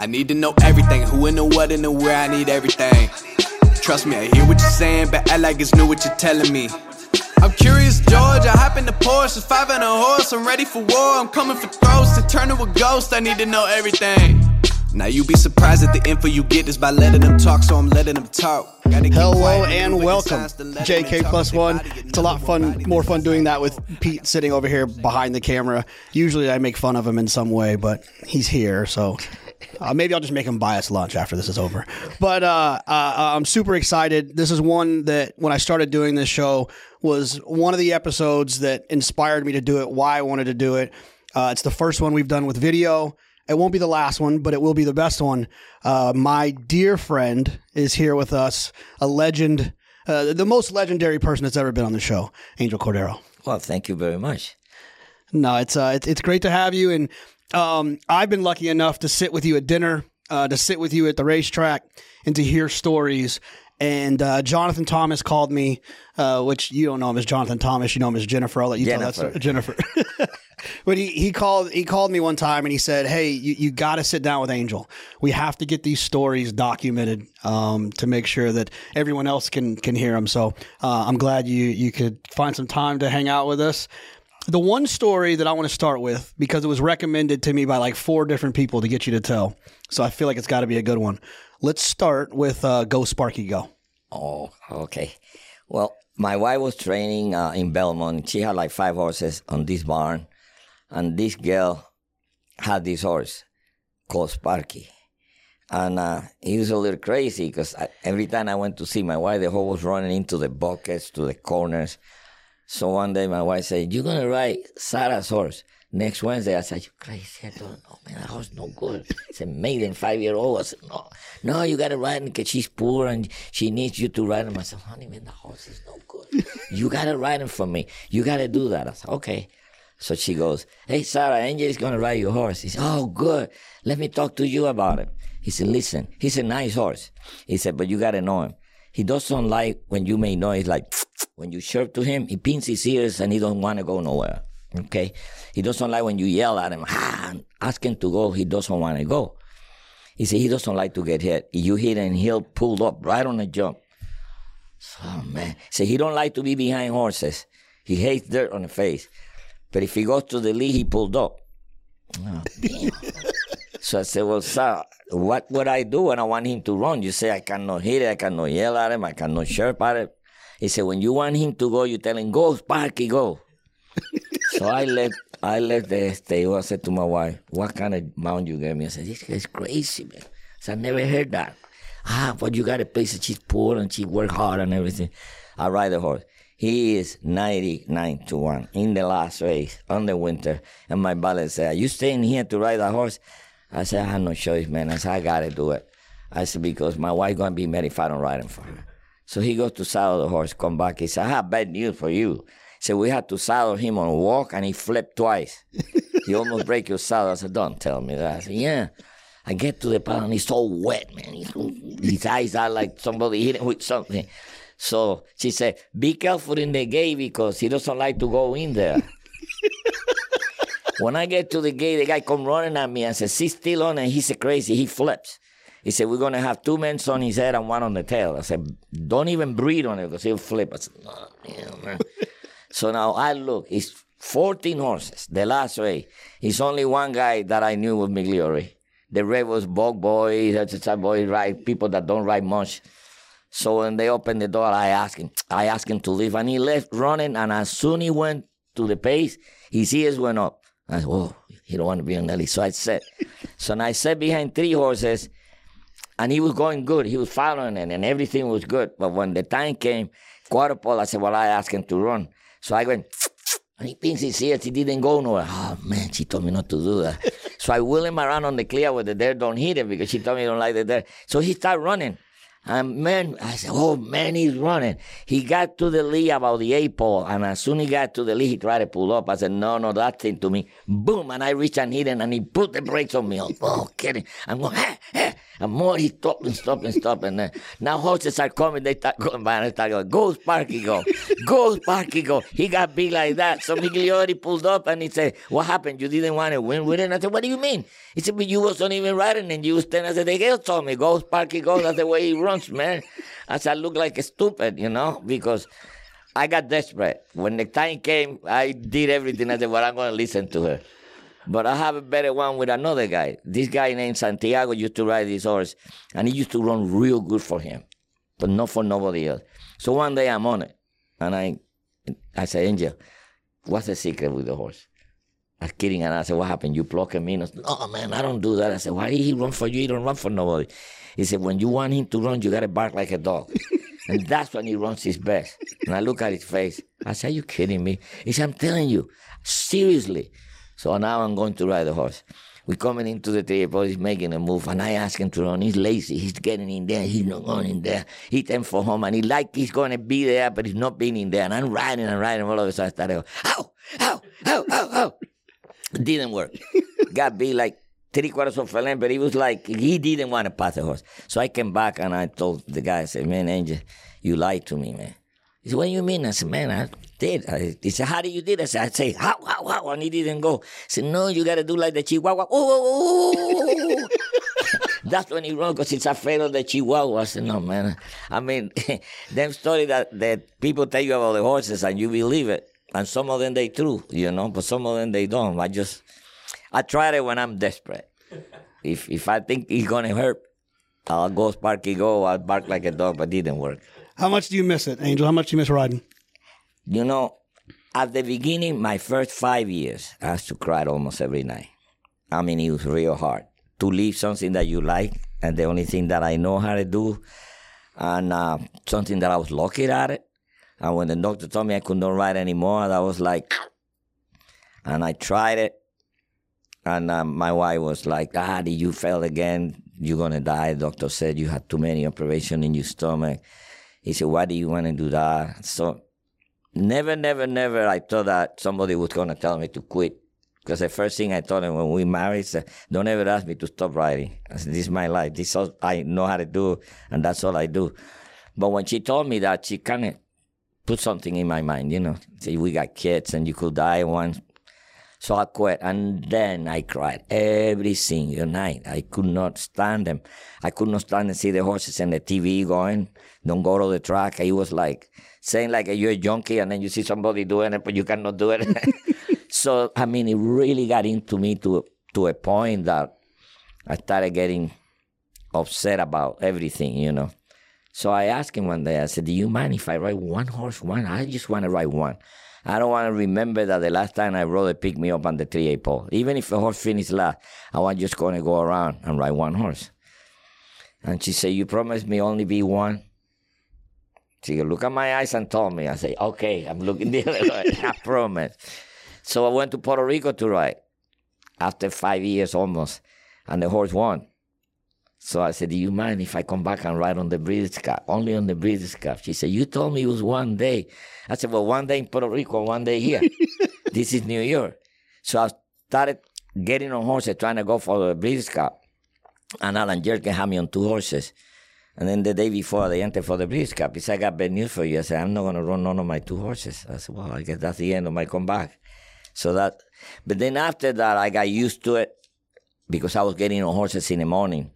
I need to know everything, who and the what and the where, I need everything. Trust me, I hear what you're saying, but act like it's new what you're telling me. I'm curious, George. I hop in the Porsche, five and a horse. I'm ready for war. I'm coming for throats to turn to a ghost. I need to know everything. Now you be surprised at the info you get is by letting them talk, so I'm letting them talk. Hello and welcome, JK plus one. It's a lot fun, more fun doing that with Pete sitting over here behind the camera. Usually I make fun of him in some way, but he's here, so uh, maybe I'll just make him buy us lunch after this is over. But uh, uh, I'm super excited. This is one that when I started doing this show was one of the episodes that inspired me to do it. Why I wanted to do it. Uh, it's the first one we've done with video. It won't be the last one, but it will be the best one. Uh, my dear friend is here with us, a legend, uh, the most legendary person that's ever been on the show, Angel Cordero. Well, thank you very much. No, it's uh, it's, it's great to have you, and um, I've been lucky enough to sit with you at dinner, uh, to sit with you at the racetrack, and to hear stories. And uh, Jonathan Thomas called me, uh, which you don't know him as Jonathan Thomas, you know him as Jennifer. I'll let you Jennifer. tell that story. Jennifer. but he, he called he called me one time and he said, "Hey, you, you got to sit down with Angel. We have to get these stories documented um, to make sure that everyone else can can hear them." So uh, I'm glad you you could find some time to hang out with us. The one story that I want to start with because it was recommended to me by like four different people to get you to tell, so I feel like it's got to be a good one. Let's start with uh, Go Sparky Go. Oh, okay. Well, my wife was training uh, in Belmont. She had like five horses on this barn, and this girl had this horse called Sparky. And uh, he was a little crazy because every time I went to see my wife, the horse was running into the buckets, to the corners. So one day my wife said, You're to ride Sarah's horse next Wednesday. I said, You crazy? I don't know, man. That horse no good. It's a maiden, five year old. I said, No, no, you got to ride him because she's poor and she needs you to ride him. I said, Honey, man, the horse is no good. You got to ride him for me. You got to do that. I said, Okay. So she goes, Hey, Sarah, Angel is to ride your horse. He said, Oh, good. Let me talk to you about him. He said, Listen, he's a nice horse. He said, But you got to know him. He doesn't like when you make noise, like, when you chirp to him, he pins his ears and he don't want to go nowhere. Okay? He doesn't like when you yell at him, ah, ask him to go. He doesn't want to go. He said he doesn't like to get hit. You hit and he'll pull up right on the jump. Oh man. Say he don't like to be behind horses. He hates dirt on the face. But if he goes to the lead, he pulled up. Oh. so I said, Well, sir, what would I do when I want him to run? You say I cannot hit it, I cannot yell at him, I cannot chirp at him. He said, When you want him to go, you tell him, Go, Sparky, go. so I left I left the stable. I said to my wife, What kind of mount you gave me? I said, This guy's crazy, man. So I never heard that. Ah, but you got a place that she's poor and she work hard and everything. I ride the horse. He is 99 to 1 in the last race on the winter. And my valet said, Are you staying here to ride the horse? I said, I have no choice, man. I said, I got to do it. I said, Because my wife to be mad if I don't ride him for her. So he goes to saddle the horse, come back. He said, I have bad news for you. So we had to saddle him on a walk and he flipped twice. he almost break your saddle. I said, Don't tell me that. I said, Yeah. I get to the pond and he's so wet, man. He's, his eyes are like somebody hit him with something. So she said, Be careful in the gate because he doesn't like to go in there. When I get to the gate, the guy come running at me and says, Sit still on and he's crazy. He flips. He said, We're going to have two men on his head and one on the tail. I said, Don't even breathe on it because he'll flip. I said, oh, man, so now I look, it's 14 horses, the last way. It's only one guy that I knew was Migliore. The rest was bug boys, exercise boys, ride people that don't ride much. So when they opened the door, I asked him, I asked him to leave, and he left running. And as soon he went to the pace, his ears went up. I said, "Oh, he don't want to be on Nelly." So I said, so now I sat behind three horses, and he was going good. He was following it, and everything was good. But when the time came, quarter pole, I said, "Well, I asked him to run." So I went, and he pins his ears. He didn't go nowhere. Oh man, she told me not to do that. so I wheel him around on the clear where the dirt don't hit him because she told me he don't like the dirt. So he started running. And man, I said, oh man, he's running. He got to the lee about the eight pole, and as soon as he got to the lee, he tried to pull up. I said, no, no, that thing to me. Boom, and I reached and hit him, and he put the brakes on me. Oh, oh kidding. I'm going, hey, hey. And more he stop and stop and stop. And then now horses are coming, they start going by and I start going, go Sparky, go. Go Sparky, go. He got big like that. So Migliore pulled up and he said, what happened? You didn't want to win with it? I said, what do you mean? He said, but you wasn't even riding and you was standing. I said, the girl told me, go Sparky, go. That's the way he runs, man. I said, I look like a stupid, you know, because I got desperate. When the time came, I did everything. I said, well, I'm going to listen to her. But I have a better one with another guy. This guy named Santiago used to ride this horse, and he used to run real good for him, but not for nobody else. So one day I'm on it, and I, I said, Angel, what's the secret with the horse? I was kidding, and I said, what happened? You pluck him in? I said, oh, man, I don't do that. I said, why did he run for you? He don't run for nobody. He said, when you want him to run, you got to bark like a dog. and that's when he runs his best. And I look at his face. I said, are you kidding me? He said, I'm telling you, seriously. So now I'm going to ride the horse. We're coming into the table, he's making a move, and I ask him to run. He's lazy, he's getting in there, he's not going in there. He tend for home, and he like he's going to be there, but he's not being in there. And I'm riding and riding, all of a sudden I started, ow, ow, ow, ow, ow. Didn't work. Got be like three quarters of a length, but he was like, he didn't want to pass the horse. So I came back and I told the guy, I said, man, Angel, you lied to me, man. He said, what do you mean? I said, man, I did. I, he said, how did you do that? I said, I say, how, how, how? And he didn't go. He said, no, you got to do like the chihuahua. Oh, That's when he wrong because he's afraid of the chihuahua. I said, no, man. I mean, them story that, that people tell you about the horses and you believe it. And some of them they true, you know, but some of them they don't. I just, I try it when I'm desperate. If if I think it's gonna hurt, I'll go Sparky go. I'll bark like a dog, but it didn't work. How much do you miss it, Angel? How much do you miss riding? You know, at the beginning, my first five years, I used to cry almost every night. I mean, it was real hard to leave something that you like and the only thing that I know how to do, and uh, something that I was lucky at it. And when the doctor told me I could not ride anymore, I was like, and I tried it. And uh, my wife was like, ah, did you fail again? You're going to die. The doctor said you had too many operations in your stomach. He said, why do you want to do that? So never, never, never I thought that somebody was going to tell me to quit. Because the first thing I told him when we married, said, don't ever ask me to stop riding. I said, this is my life. This is all I know how to do, and that's all I do. But when she told me that, she kind of put something in my mind, you know. Say, we got kids and you could die once. So I quit. And then I cried every single night. I could not stand them. I could not stand and see the horses and the TV going. Don't go to the track. I was like saying like you're a junkie and then you see somebody doing it, but you cannot do it. so, I mean, it really got into me to, to a point that I started getting upset about everything, you know. So I asked him one day, I said, Do you mind if I ride one horse, one? I just want to ride one. I don't want to remember that the last time I rode it picked me up on the 3 8 pole. Even if the horse finished last, I want just going to go around and ride one horse. And she said, You promised me only be one? She look at my eyes and told me. I say, Okay, I'm looking the other way. I promise. So I went to Puerto Rico to ride after five years almost, and the horse won. So I said, Do you mind if I come back and ride on the Breeders' Cup? Only on the Breeders' Cup. She said, You told me it was one day. I said, Well, one day in Puerto Rico, one day here. this is New York. So I started getting on horses, trying to go for the Breeders' Cup. And Allen Jerkens had me on two horses. And then the day before they entered for the Breeders' Cup, he said, I got bad news for you. I said, I'm not going to run none of my two horses. I said, Well, I guess that's the end of my comeback. So that, but then after that, I got used to it because I was getting on horses in the morning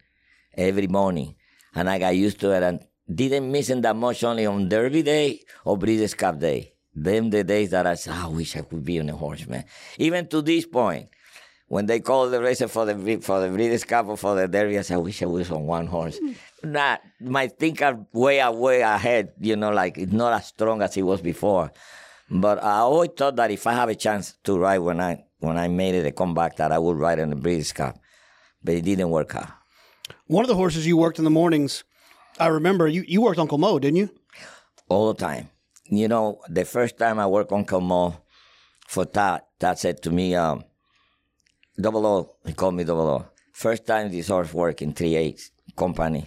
every morning. And I got used to it and didn't miss it that much only on Derby Day or Breeders' Cup Day. Them the days that I said, I wish I could be on a horse, man. Even to this point, when they call the racer for the for the Breeders' Cup or for the Derby, I said, I wish I was on one horse. Mm. Not my thinker way uh, way ahead, you know, like it's not as strong as it was before. But I always thought that if I have a chance to ride when I when I made it a comeback, that I would ride in the Breeders' Cup. But it didn't work out. One of the horses you worked in the mornings, I remember you, you worked Uncle Mo, didn't you? All the time. You know, the first time I worked Uncle Mo for Todd, Todd said to me, um, double O, he called me double O. First time this horse worked in 3 8 company.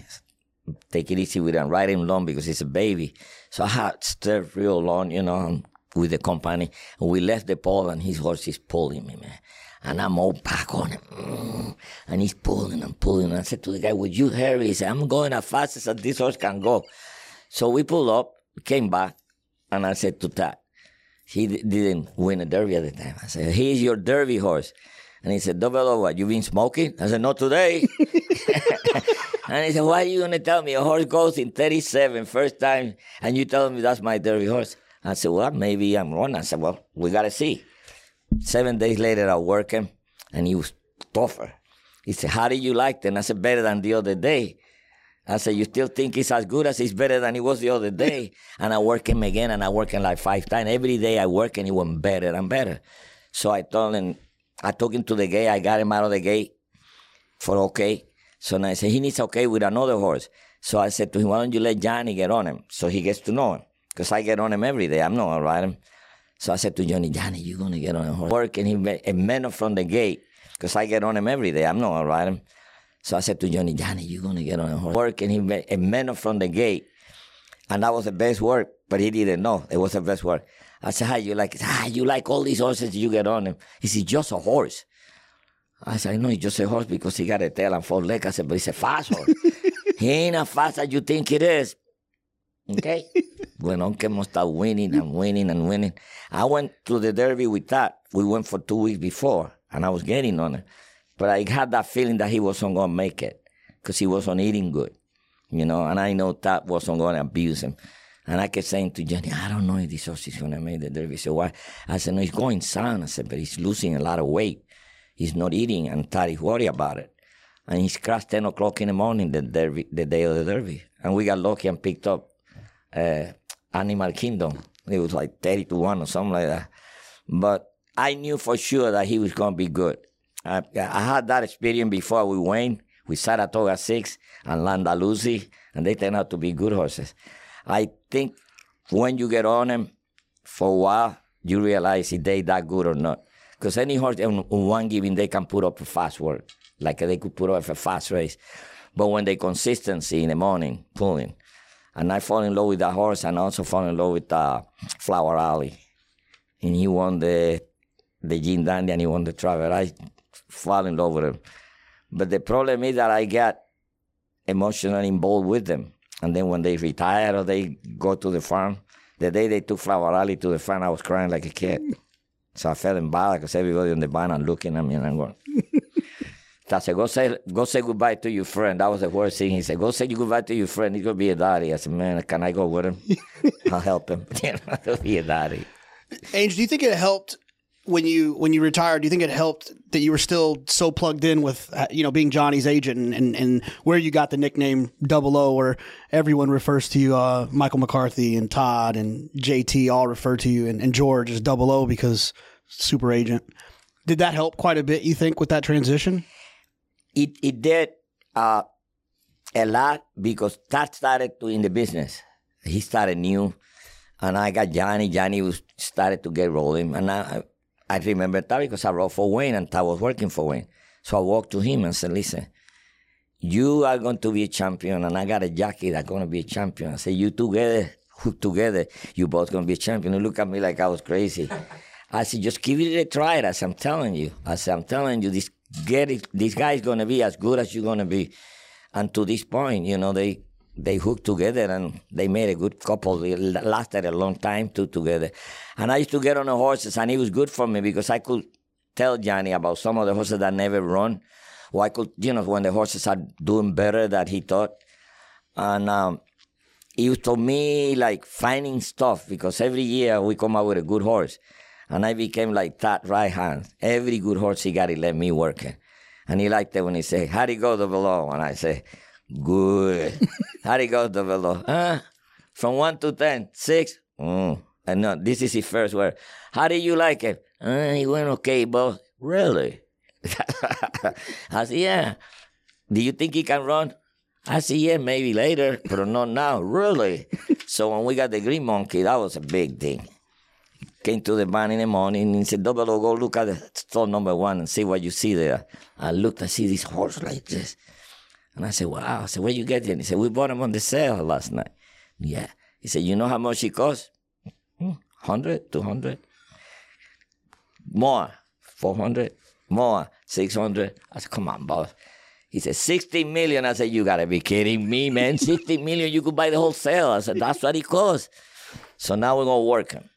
Take it easy with him, ride him long because he's a baby. So I had to stay real long, you know, with the company. We left the pole and his horse is pulling me, man. And I'm all back on him. Mm. And he's pulling and pulling. And I said to the guy, Would you hurry? He said, I'm going as fast as this horse can go. So we pulled up, came back, and I said to Todd, he didn't win a derby at the time. I said, Here's your derby horse. And he said, Double what? You been smoking? I said, Not today. and he said, Why are you going to tell me a horse goes in 37 first time and you tell me that's my derby horse? I said, Well, maybe I'm wrong. I said, Well, we got to see. Seven days later, I work him and he was tougher. He said, How did you like it? And I said, Better than the other day. I said, You still think he's as good as he's better than he was the other day? and I work him again and I work him like five times. Every day I work and he went better and better. So I told him, I took him to the gate. I got him out of the gate for okay. So now I said, He needs okay with another horse. So I said to him, Why don't you let Johnny get on him so he gets to know him? Because I get on him every day. I'm not going to ride him. So I said to Johnny, Johnny, you're going to get on a horse. Work and he met him from the gate because I get on him every day. I'm not going to ride him. So I said to Johnny, Johnny, you're going to get on a horse. Work and he met him from the gate. And that was the best work, but he didn't know it was the best work. I said, how you like it? Ah, you like all these horses you get on him. He said, just a horse. I said, no, he's just a horse because he got a tail and four legs. I said, but he's a fast horse. he ain't as fast as you think it is. Okay? when Uncle start winning and winning and winning. I went to the Derby with that. We went for two weeks before, and I was getting on it. But I had that feeling that he wasn't going to make it because he wasn't eating good, you know, and I know that wasn't going to abuse him. And I kept saying to Jenny, I don't know if this horse is going to make the Derby. So why? I said, no, he's going sound. I said, but he's losing a lot of weight. He's not eating, and Tari's worried about it. And he's crashed 10 o'clock in the morning, the, derby, the day of the Derby. And we got lucky and picked up uh, Animal Kingdom. It was like 30 to 1 or something like that. But I knew for sure that he was going to be good. I, I had that experience before we went with Saratoga 6 and Landaluce, and they turned out to be good horses. I think when you get on them for a while, you realize if they that good or not. Because any horse on one given they can put up a fast work, like they could put up a fast race. But when they consistency in the morning pulling, and I fall in love with that horse and also fall in love with uh, Flower Alley. And he won the the Jim Dandy and he won the Travers. I fall in love with him. But the problem is that I get emotionally involved with them. And then when they retire or they go to the farm, the day they took Flower Alley to the farm, I was crying like a kid. So I felt embarrassed because everybody on the barn and looking at me and I'm going, I said, go say, go say goodbye to your friend. That was the worst thing. He said, go say goodbye to your friend. He's going to be a daddy. I said, man, can I go with him? I'll help him. He'll be a daddy. Angel, do you think it helped when you when you retired? Do you think it helped that you were still so plugged in with uh, you know being Johnny's agent and, and, and where you got the nickname Double O, where everyone refers to you, uh, Michael McCarthy and Todd and JT all refer to you and, and George as Double O because super agent. Did that help quite a bit? You think with that transition? It it did uh, a lot because Todd started to in the business. He started new, and I got Johnny. Johnny was started to get rolling, and I I remember that because I wrote for Wayne and I was working for Wayne. So I walked to him and said, "Listen, you are going to be a champion, and I got a jockey that's going to be a champion." I said, "You together, hook together, you both going to be a champion." He looked at me like I was crazy. I said, "Just give it a try." I said, "I'm telling you." I said, "I'm telling you, this get it, this guy is going to be as good as you're going to be. And to this point, you know, they they hooked together and they made a good couple. They lasted a long time too together. And I used to get on the horses, and it was good for me because I could tell Johnny about some of the horses that never run. Or I could, you know, when the horses are doing better than he thought. And um, it was to me like finding stuff because every year we come out with a good horse. And I became like that right hand. Every good horse he got, he let me work it. And he liked it when he say, How'd he go the below? And I say, Good. How'd he go the below? Huh? From one to ten, six. Mm. And no, this is his first word. How did you like it? Uh, he went okay, boss. Really? I said, yeah. Do you think he can run? I said, yeah, maybe later, but not now. Really? so when we got the green monkey, that was a big thing came to the barn in the morning and said, Double go look at the stall number one and see what you see there. I looked, I see this horse like this. And I said, Wow. I said, Where you get it? he said, We bought him on the sale last night. Yeah. He said, You know how much he cost? Hmm. 100, 200, more, 400, more, 600. I said, come on, boss. He said, 60 million. I said, you got to be kidding me, man. 60 million, you could buy the whole sale. I said, that's what it costs. So now we're to work him.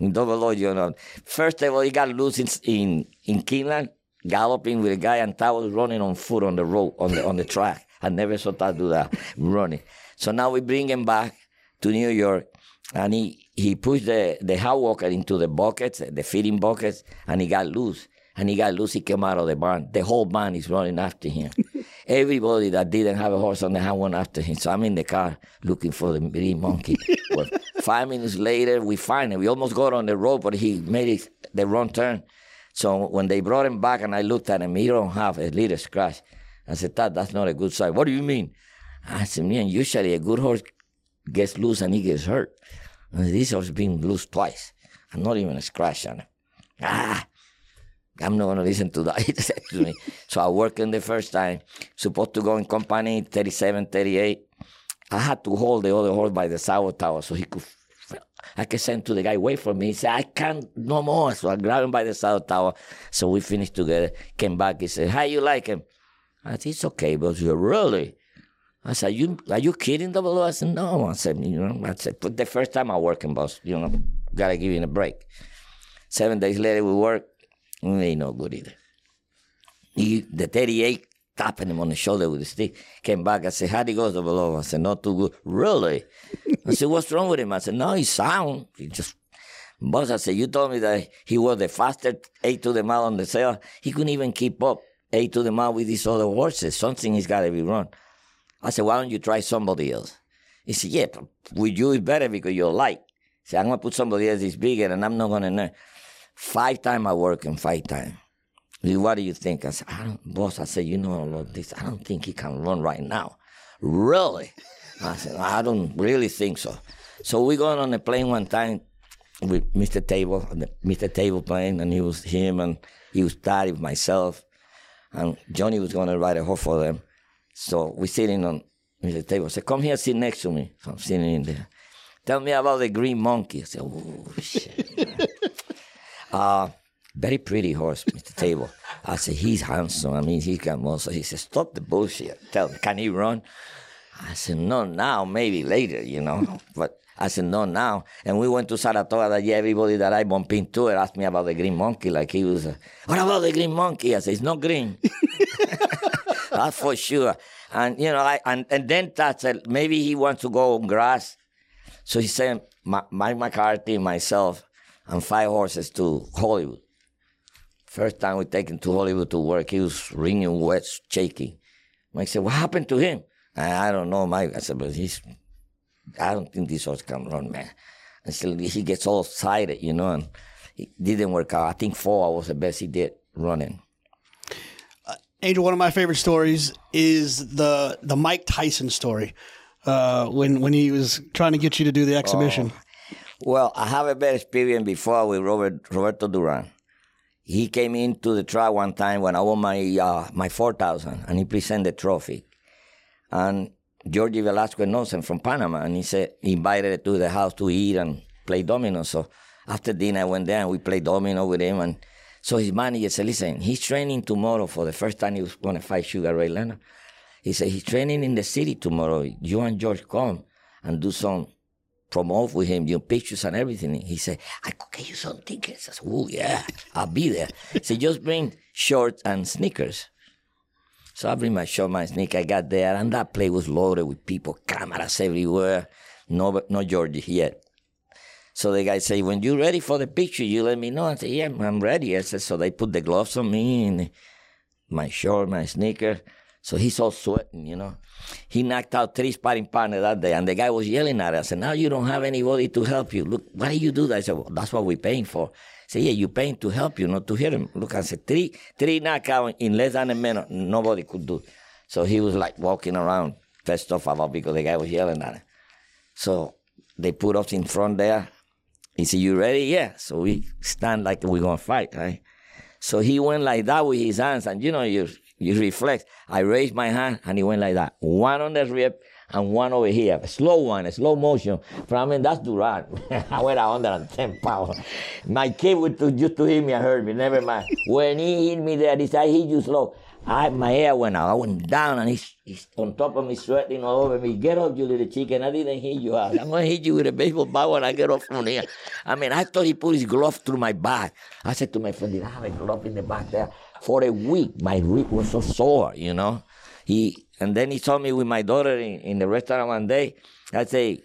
In double O, you know. First of all, he got loose in, in, in galloping with a guy, and I was running on foot on the road, on the, on the track. I never saw that do that, running. So now we bring him back to New York, and he, he pushed the, the hot walker into the buckets, the feeding buckets, and he got loose. And he got loose, he came out of the barn. The whole barn is running after him. Everybody that didn't have a horse on the had went after him. So I'm in the car looking for the green monkey. well, five minutes later, we find him. We almost got on the road, but he made it the wrong turn. So when they brought him back and I looked at him, he don't have a little scratch. I said, that, that's not a good sign. What do you mean? I said, man, usually a good horse gets loose and he gets hurt. And this horse been loose twice. And not even a scratch on him. Ah, I'm not to listen to that. he said to me. So I worked in the first time, supposed to go in company 37, 38. I had to hold the other horse by the saddle tower so he could. I could send to the guy, wait for me. He said, I can't no more. So I grabbed him by the saddle tower. So we finished together. Came back. He said, How you like him? I said, It's okay, but You're really? I said, you, Are you kidding, double I said, No. I said, You know, I said, But the first time I work in boss, you know, gotta give you a break. Seven days later, we work. It ain't no good either. He, the 38 tapping him on the shoulder with a stick. Came back. I said, How'd he go, double I said, Not too good. Really? I said, What's wrong with him? I said, No, he's sound. He just Boss, I said, you told me that he was the fastest eight to the mile on the sale. He couldn't even keep up eight to the mile with these other horses. Something has got to be wrong. I said, why don't you try somebody else? He said, yeah, with you it's better because you're light. He said, I'm going to put somebody else that's bigger and I'm not going to know. Five times I work in five times. What do you think? I said, I don't, boss, I said, you know, this, I don't think he can run right now. Really? I said, I don't really think so. So we going on a plane one time with Mr. Tabor, Mr. Tabor playing, and he was him, and he was Patty, myself, and Johnny was going to write a horse for them. So we sitting on Mr. Tabor. I said, "Come here, sit next to me." So I'm sitting in there. Tell me about the green monkey. I said, "Oh shit." Uh, very pretty horse, Mr. Tabor. I said, "He's handsome. I mean, he can muscle." He said, "Stop the bullshit. Tell me, can he run?" I said, "No, now, maybe later, you know." but I said, no, now. And we went to Saratoga that year. Everybody that I bumped into asked me about the green monkey. Like he was, uh, what about the green monkey? I said, it's not green. That's for sure. And, you know, I, and, and then that said, maybe he wants to go on grass. So he sent Mike McCarthy, myself, and five horses to Hollywood. First time we take him to Hollywood to work, he was wringing wet, shaking. Mike said, what happened to him? I don't know, Mike. I said, but he's I don't think this horse can run, man. And so he gets all excited, you know, and it didn't work out. I think four was the best he did running. Uh, Angel, one of my favorite stories is the the Mike Tyson story uh, when when he was trying to get you to do the exhibition. Oh. Well, I have a bad experience before with Robert Roberto Duran. He came into the track one time when I won my uh, my four thousand, and he presented the trophy, and Georgie Velasquez knows him from Panama, and he said he invited to the house to eat and play domino. So after dinner, I went there and we played domino with him. And so his manager said, "Listen, he's training tomorrow for the first time he was going to fight Sugar Ray Leonard." He said he's training in the city tomorrow. You and George come and do some promote with him, your pictures and everything. He said, I could get you some tickets. I said, oh yeah, I'll be there. He said, just bring shorts and sneakers. So I bring my short, my sneaker. I got there, and that place was loaded with people, cameras everywhere. No, no Georgie yet. So the guy say, when you're ready for the picture, you let me know. I said, yeah, I'm ready. I said, so they put the gloves on me and my short, my sneaker. So he's all sweating, you know. He knocked out three sparring partners that day, and the guy was yelling at us. I said, now you don't have anybody to help you. Look, why do you do that? I said, well, that's what we're paying for. Say, yeah, you're paying to help you, not to hit him. Look, I said, three, three knockout in less than a minute, nobody could do. So he was like walking around, pissed off about because the guy was yelling at him. So they put us in front there. He said, you ready? Yeah. So we stand like we're going to fight, right? So he went like that with his hands, and you know, you, you reflex. I raised my hand, and he went like that. One on the rib, and one over here, a slow one, a slow motion. From I mean, that's Duran. I went 110 pounds. My kid would to, used to hit me and hurt me. Never mind. When he hit me there, he said, I hit you slow. I, my hair went out. I went down, and he's, he's on top of me, sweating all over me. Get up, you little chicken. I didn't hit you out. I'm going to hit you with a baseball bat when I get off from here. I mean, I thought he put his glove through my back. I said to my friend, did I have a glove in the back there? For a week, my rib was so sore, you know. He And then he saw me with my daughter in, in the restaurant one day. I say,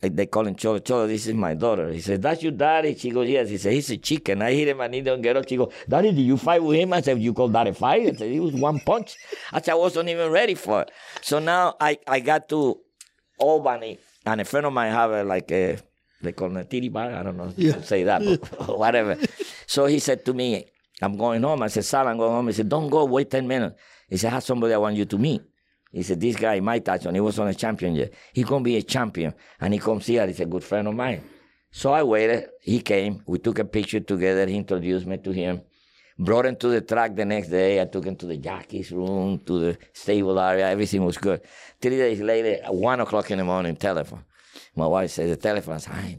they call him Cholo. Cholo, this is my daughter. He said, that's your daddy? She goes, yes. He said, he's a chicken. I hit him and he don't get up. She goes, daddy, did you fight with him? I said, you call that a fight? I said, it was one punch. I said, I wasn't even ready for it. So now I, I got to Albany and a friend of mine have a, like a, they call it a titty bar. I don't know if yeah. say that, but whatever. so he said to me, I'm going home. I said, Sal, I'm going home. He said, don't go, wait 10 minutes. He said, I have somebody I want you to meet. He said, this guy, Mike Tyson, he was on a champion yet. He gonna be a champion. And he comes here, he's a good friend of mine. So I waited. He came. We took a picture together. He introduced me to him. Brought him to the track the next day. I took him to the jockey's room, to the stable area. Everything was good. Three days later, at one o'clock in the morning, telephone. My wife said, the telephone's I,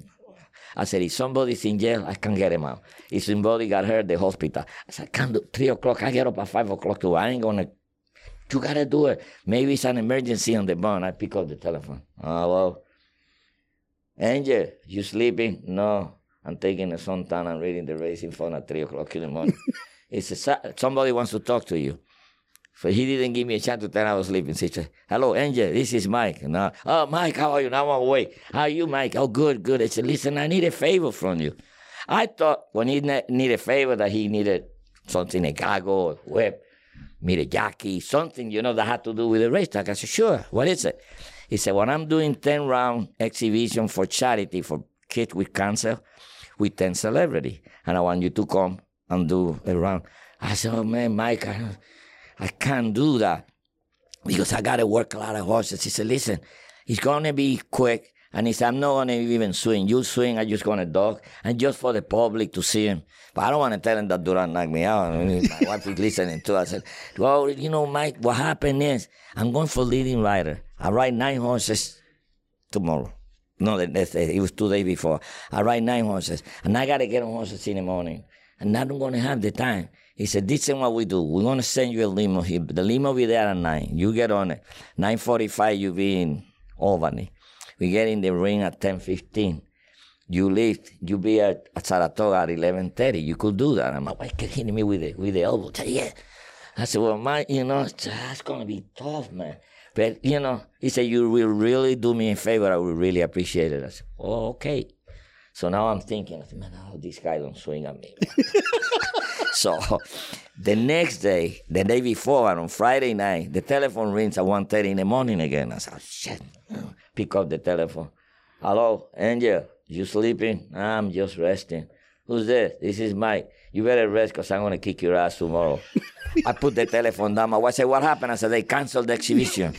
I said, if somebody's in jail, I can get him out. If somebody got hurt, the hospital. I said, I can't do three o'clock. I get up at five o'clock too. I ain't gonna you gotta do it. Maybe it's an emergency on the bone. I pick up the telephone. Oh, well. Angel, you sleeping? No. I'm taking a suntan and reading the racing phone at 3 o'clock in the morning. it's a, somebody wants to talk to you. So he didn't give me a chance to tell I was sleeping. He said, Hello, Angel, this is Mike. No. Oh, uh, Mike, how are you? Now I'm away. How are you, Mike? Oh, good, good. I said, Listen, I need a favor from you. I thought when he ne- needed a favor that he needed something, a goggle, or whip meet a jockey, something, you know, that had to do with the racetrack. I said, sure, what is it? He said, well, I'm doing 10 round exhibition for charity for kids with cancer with 10 celebrity. And I want you to come and do a round. I said, oh man, Mike, I, I can't do that because I got to work a lot of horses. He said, listen, it's to be quick. And he said, I'm not to even swing. You swing, I'm just to dog. And just for the public to see him. But I don't want to tell him that Duran knocked me out. I my wife is listening too. I said, well, you know, Mike, what happened is I'm going for leading rider. I ride nine horses tomorrow. No, it was two days before. I ride nine horses. And I got to get on horses in the morning. And I don't to have the time. He said, this is what we do. We're going to send you a limo. The limo will be there at 9. You get on it. 9.45, you be in Albany. We get in the ring at 10.15. You leave, you be at, at Saratoga at 11.30. You could do that. I'm like, why keep hitting me with the, with the elbow? Said, yeah. I said, well, my, you know, that's going to be tough, man. But, you know, he said, you will really do me a favor. I would really appreciate it. I said, oh, okay. So now I'm thinking, man, oh, this guy don't swing at me. so the next day, the day before, and on Friday night, the telephone rings at 1.30 in the morning again. I said, shit pick up the telephone. Hello, Angel, you sleeping? I'm just resting. Who's this? This is Mike. You better rest because I'm going to kick your ass tomorrow. I put the telephone down. My wife said, What happened? I said, They canceled the exhibition.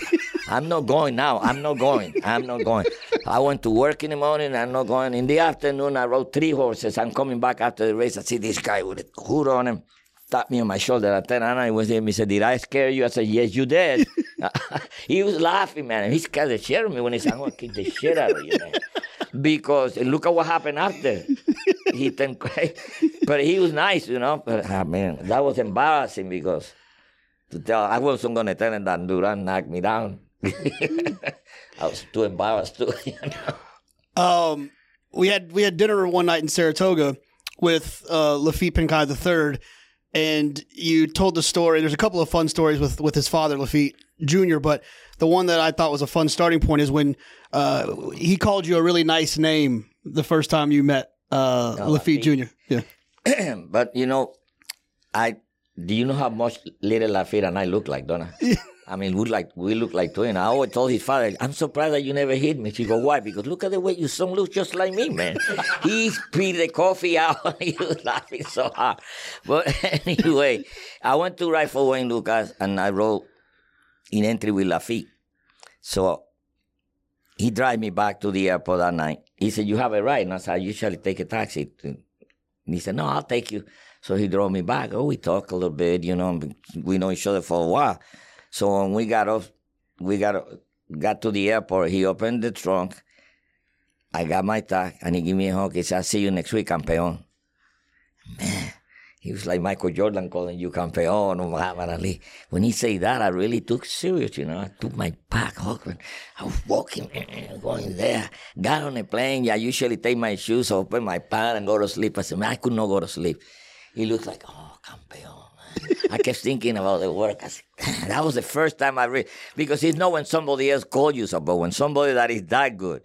I'm not going now. I'm not going. I'm not going. I went to work in the morning. I'm not going. In the afternoon, I rode three horses. I'm coming back after the race. I see this guy with a hood on him tapped me on my shoulder. I turned and I was him. He said, Did I scare you? I said, Yes, you did. he was laughing, man. He scared the shit out of me when he said, I'm going to kick the shit out of you, man. Because look at what happened after. he turned crazy. But he was nice, you know. But, ah, man, that was embarrassing because to tell, I wasn't going to tell him that Duran knocked me down. I was too embarrassed to. You know? Um, we had we had dinner one night in Saratoga with uh, Laffit Pincay III, and you told the story. There's a couple of fun stories with with his father Laffit Jr., but the one that I thought was a fun starting point is when uh, he called you a really nice name the first time you met uh, oh, Laffit Jr. Yeah, but you know, I do you know how much little Laffit and I look like, don't I? I mean, we like we look like twins. I always told his father, "I'm surprised that you never hit me." She go, "Why?" Because look at the way your son looks just like me, man. he spit the coffee out. he was laughing so hard. But anyway, I went to ride for Wayne Lukas, and I rode in entry with Laffit. So he drive me back to the airport that night. He said, "You have a ride," and I said, "I usually take a taxi." And he said, "No, I'll take you." So he drove me back. Oh, we talked a little bit, you know. We know each other for a while. So when we got off, we got got to the airport, he opened the trunk. I got my tag, and he gave me a hug. He said, "I'll see you next week, campeón." Man, he was like Michael Jordan calling you campeón or Muhammad Ali. When he said that, I really took serious, you know. I took my back, hug, I was walking, going there. Got on a plane. Yeah, I usually take my shoes, open my pants, and go to sleep. I said, man, I could not go to sleep. He looked like, oh. I kept thinking about the work. Said, that was the first time I read because it's not when somebody else called you but when somebody that is that good.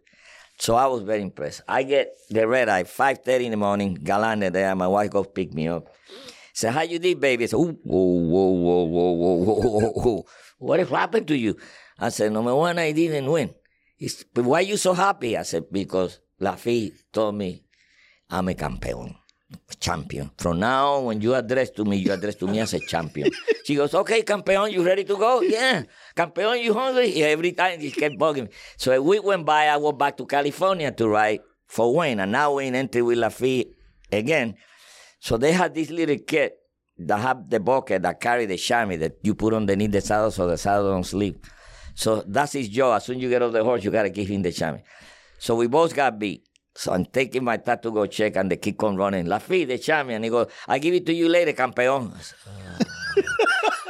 So I was very impressed. I get the red eye, 5.30 in the morning, Galante there. My wife goes pick me up. Say, how you did, baby? I said, whoa, whoa, whoa, whoa, whoa, whoa, whoa. What happened to you? I said, number one, I didn't win. Said, but why you so happy? I said, because Laffy told me I'm a campeón champion. From now, when you address to me, you address to me as a champion. She goes, okay, campeon, you ready to go? Yeah. Campeon, you hungry? Yeah, every time he kept bugging me. So a week went by, I went back to California to write for Wayne, and now Wayne entered with Laffy again. So they had this little kid that had the bucket that carried the chamois that you put underneath the saddle so the saddle don't sleep. So that's his job. As soon as you get off the horse, you gotta give him the chamois. So we both got beat. So I'm taking my tattoo go check, and they keep on running. La fi, the champion. He goes, I give it to you later, campeón. Ah.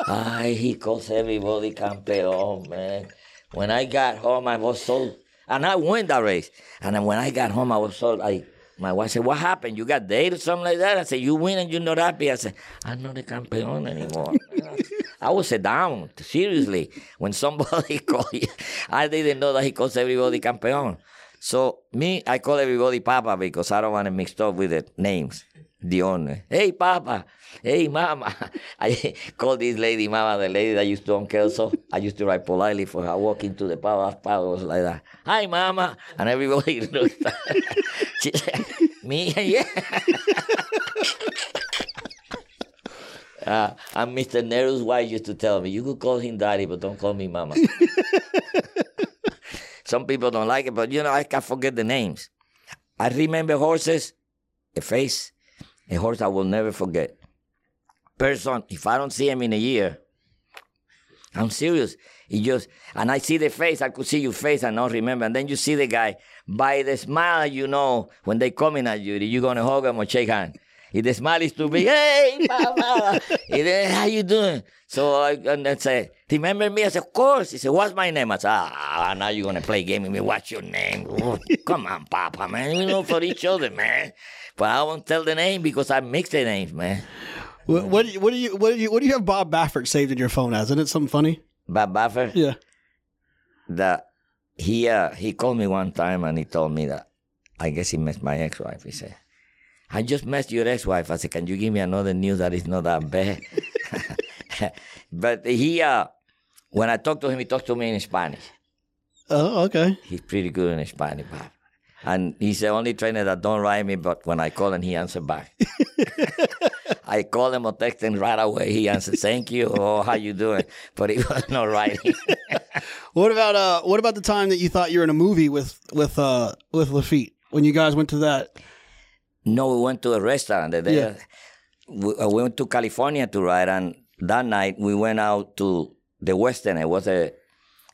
Ay, he calls everybody campeón, man. When I got home, I was so, and I won that race. And then when I got home, I was so, I, my wife said, what happened? You got dated or something like that? I said, you win and you're not happy. I said, I'm not a campeón anymore. I was down, seriously. When somebody called you, I didn't know that he calls everybody campeón. So me, I call everybody Papa because I don't want to mix up with the names. Owner. Hey, Papa. Hey, Mama. I call this lady Mama, the lady that used to own Kelso. I used to write politely for her. I walk into the. Papa was like that. Hi, Mama. And everybody looked at me. Yeah. Uh, and Mr. Nero's wife used to tell me, you could call him daddy, but don't call me mama. Some people don't like it, but you know, I can't forget the names. I remember horses, a face, a horse I will never forget. Person, if I don't see him in a year, I'm serious. He just, and I see the face, I could see your face and not remember. And then you see the guy, by the smile, you know, when they coming at you, you're going to hug him or shake hands. If the smile is too big, hey, mama, how you doing? So I and then say, remember me? I said, of course. He said, what's my name? I said, ah, now you're going to play game with me. What's your name? come on, Papa, man. We know for each other, man. But I won't tell the name because I mix the names, man. What, what, do you, what do you what do you what do you have Bob Baffert saved in your phone as? Isn't it something funny? Bob Baffert? Yeah. That he uh, he called me one time and he told me that I guess he met my ex-wife. He said, I just met your ex-wife. I said, can you give me another news that is not that bad? but he, uh, when I talk to him, he talks to me in Spanish. Oh, okay. He's pretty good in Spanish, Bob. And he's the only trainer that don't write me, but when I call him, he answers back. I call him or text him right away. He answers, "Thank you," or "How you doing?" But he was not writing. what about uh? What about the time that you thought you were in a movie with with uh with Laffit when you guys went to that? No, we went to a restaurant. There. Yeah. We, uh, we went to California to ride, and that night we went out to the Western. It was a,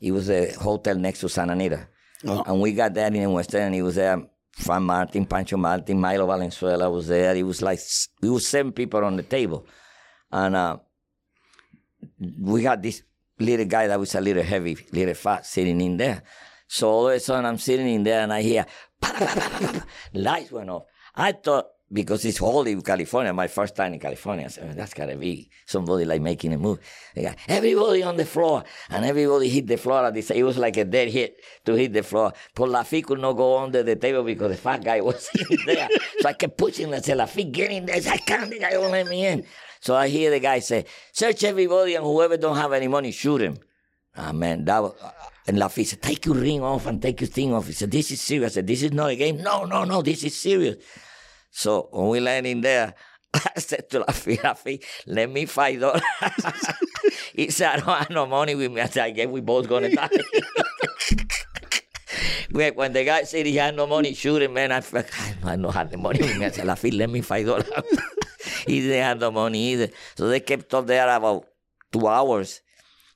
it was a hotel next to Santa Anita, oh. and we got there in the Western. And he was there. Fran Martin, Pancho Martin, Milo Valenzuela was there. It was like we were seven people on the table, and uh, we got this little guy that was a little heavy, little fat, sitting in there. So all of a sudden I'm sitting in there and I hear lights went off. I thought because it's in California, my first time in California, I said, that's gotta be somebody like making a move. Got everybody on the floor, and everybody hit the floor at this. It was like a dead hit to hit the floor. But Laffit could not go under the table because the fat guy was there. so I kept pushing and said, Laffit, get in there. I can't, the guy won't let me in. So I hear the guy say, search everybody, and whoever don't have any money, shoot him. Ah, man, that was, and Laffit said, take your ring off and take your thing off. He said, this is serious. I said, this is not a game. No, no, no, this is serious. So when we landing there, I said to Lafi, Lafi, let me five dollars. he said, I don't have no money with me. I said, I guess we both gonna die. when the guy said he had no money shooting, man, I felt, I don't have the money with me. I said, Lafi, let me five dollars. he didn't have no money either. So they kept up there about two hours.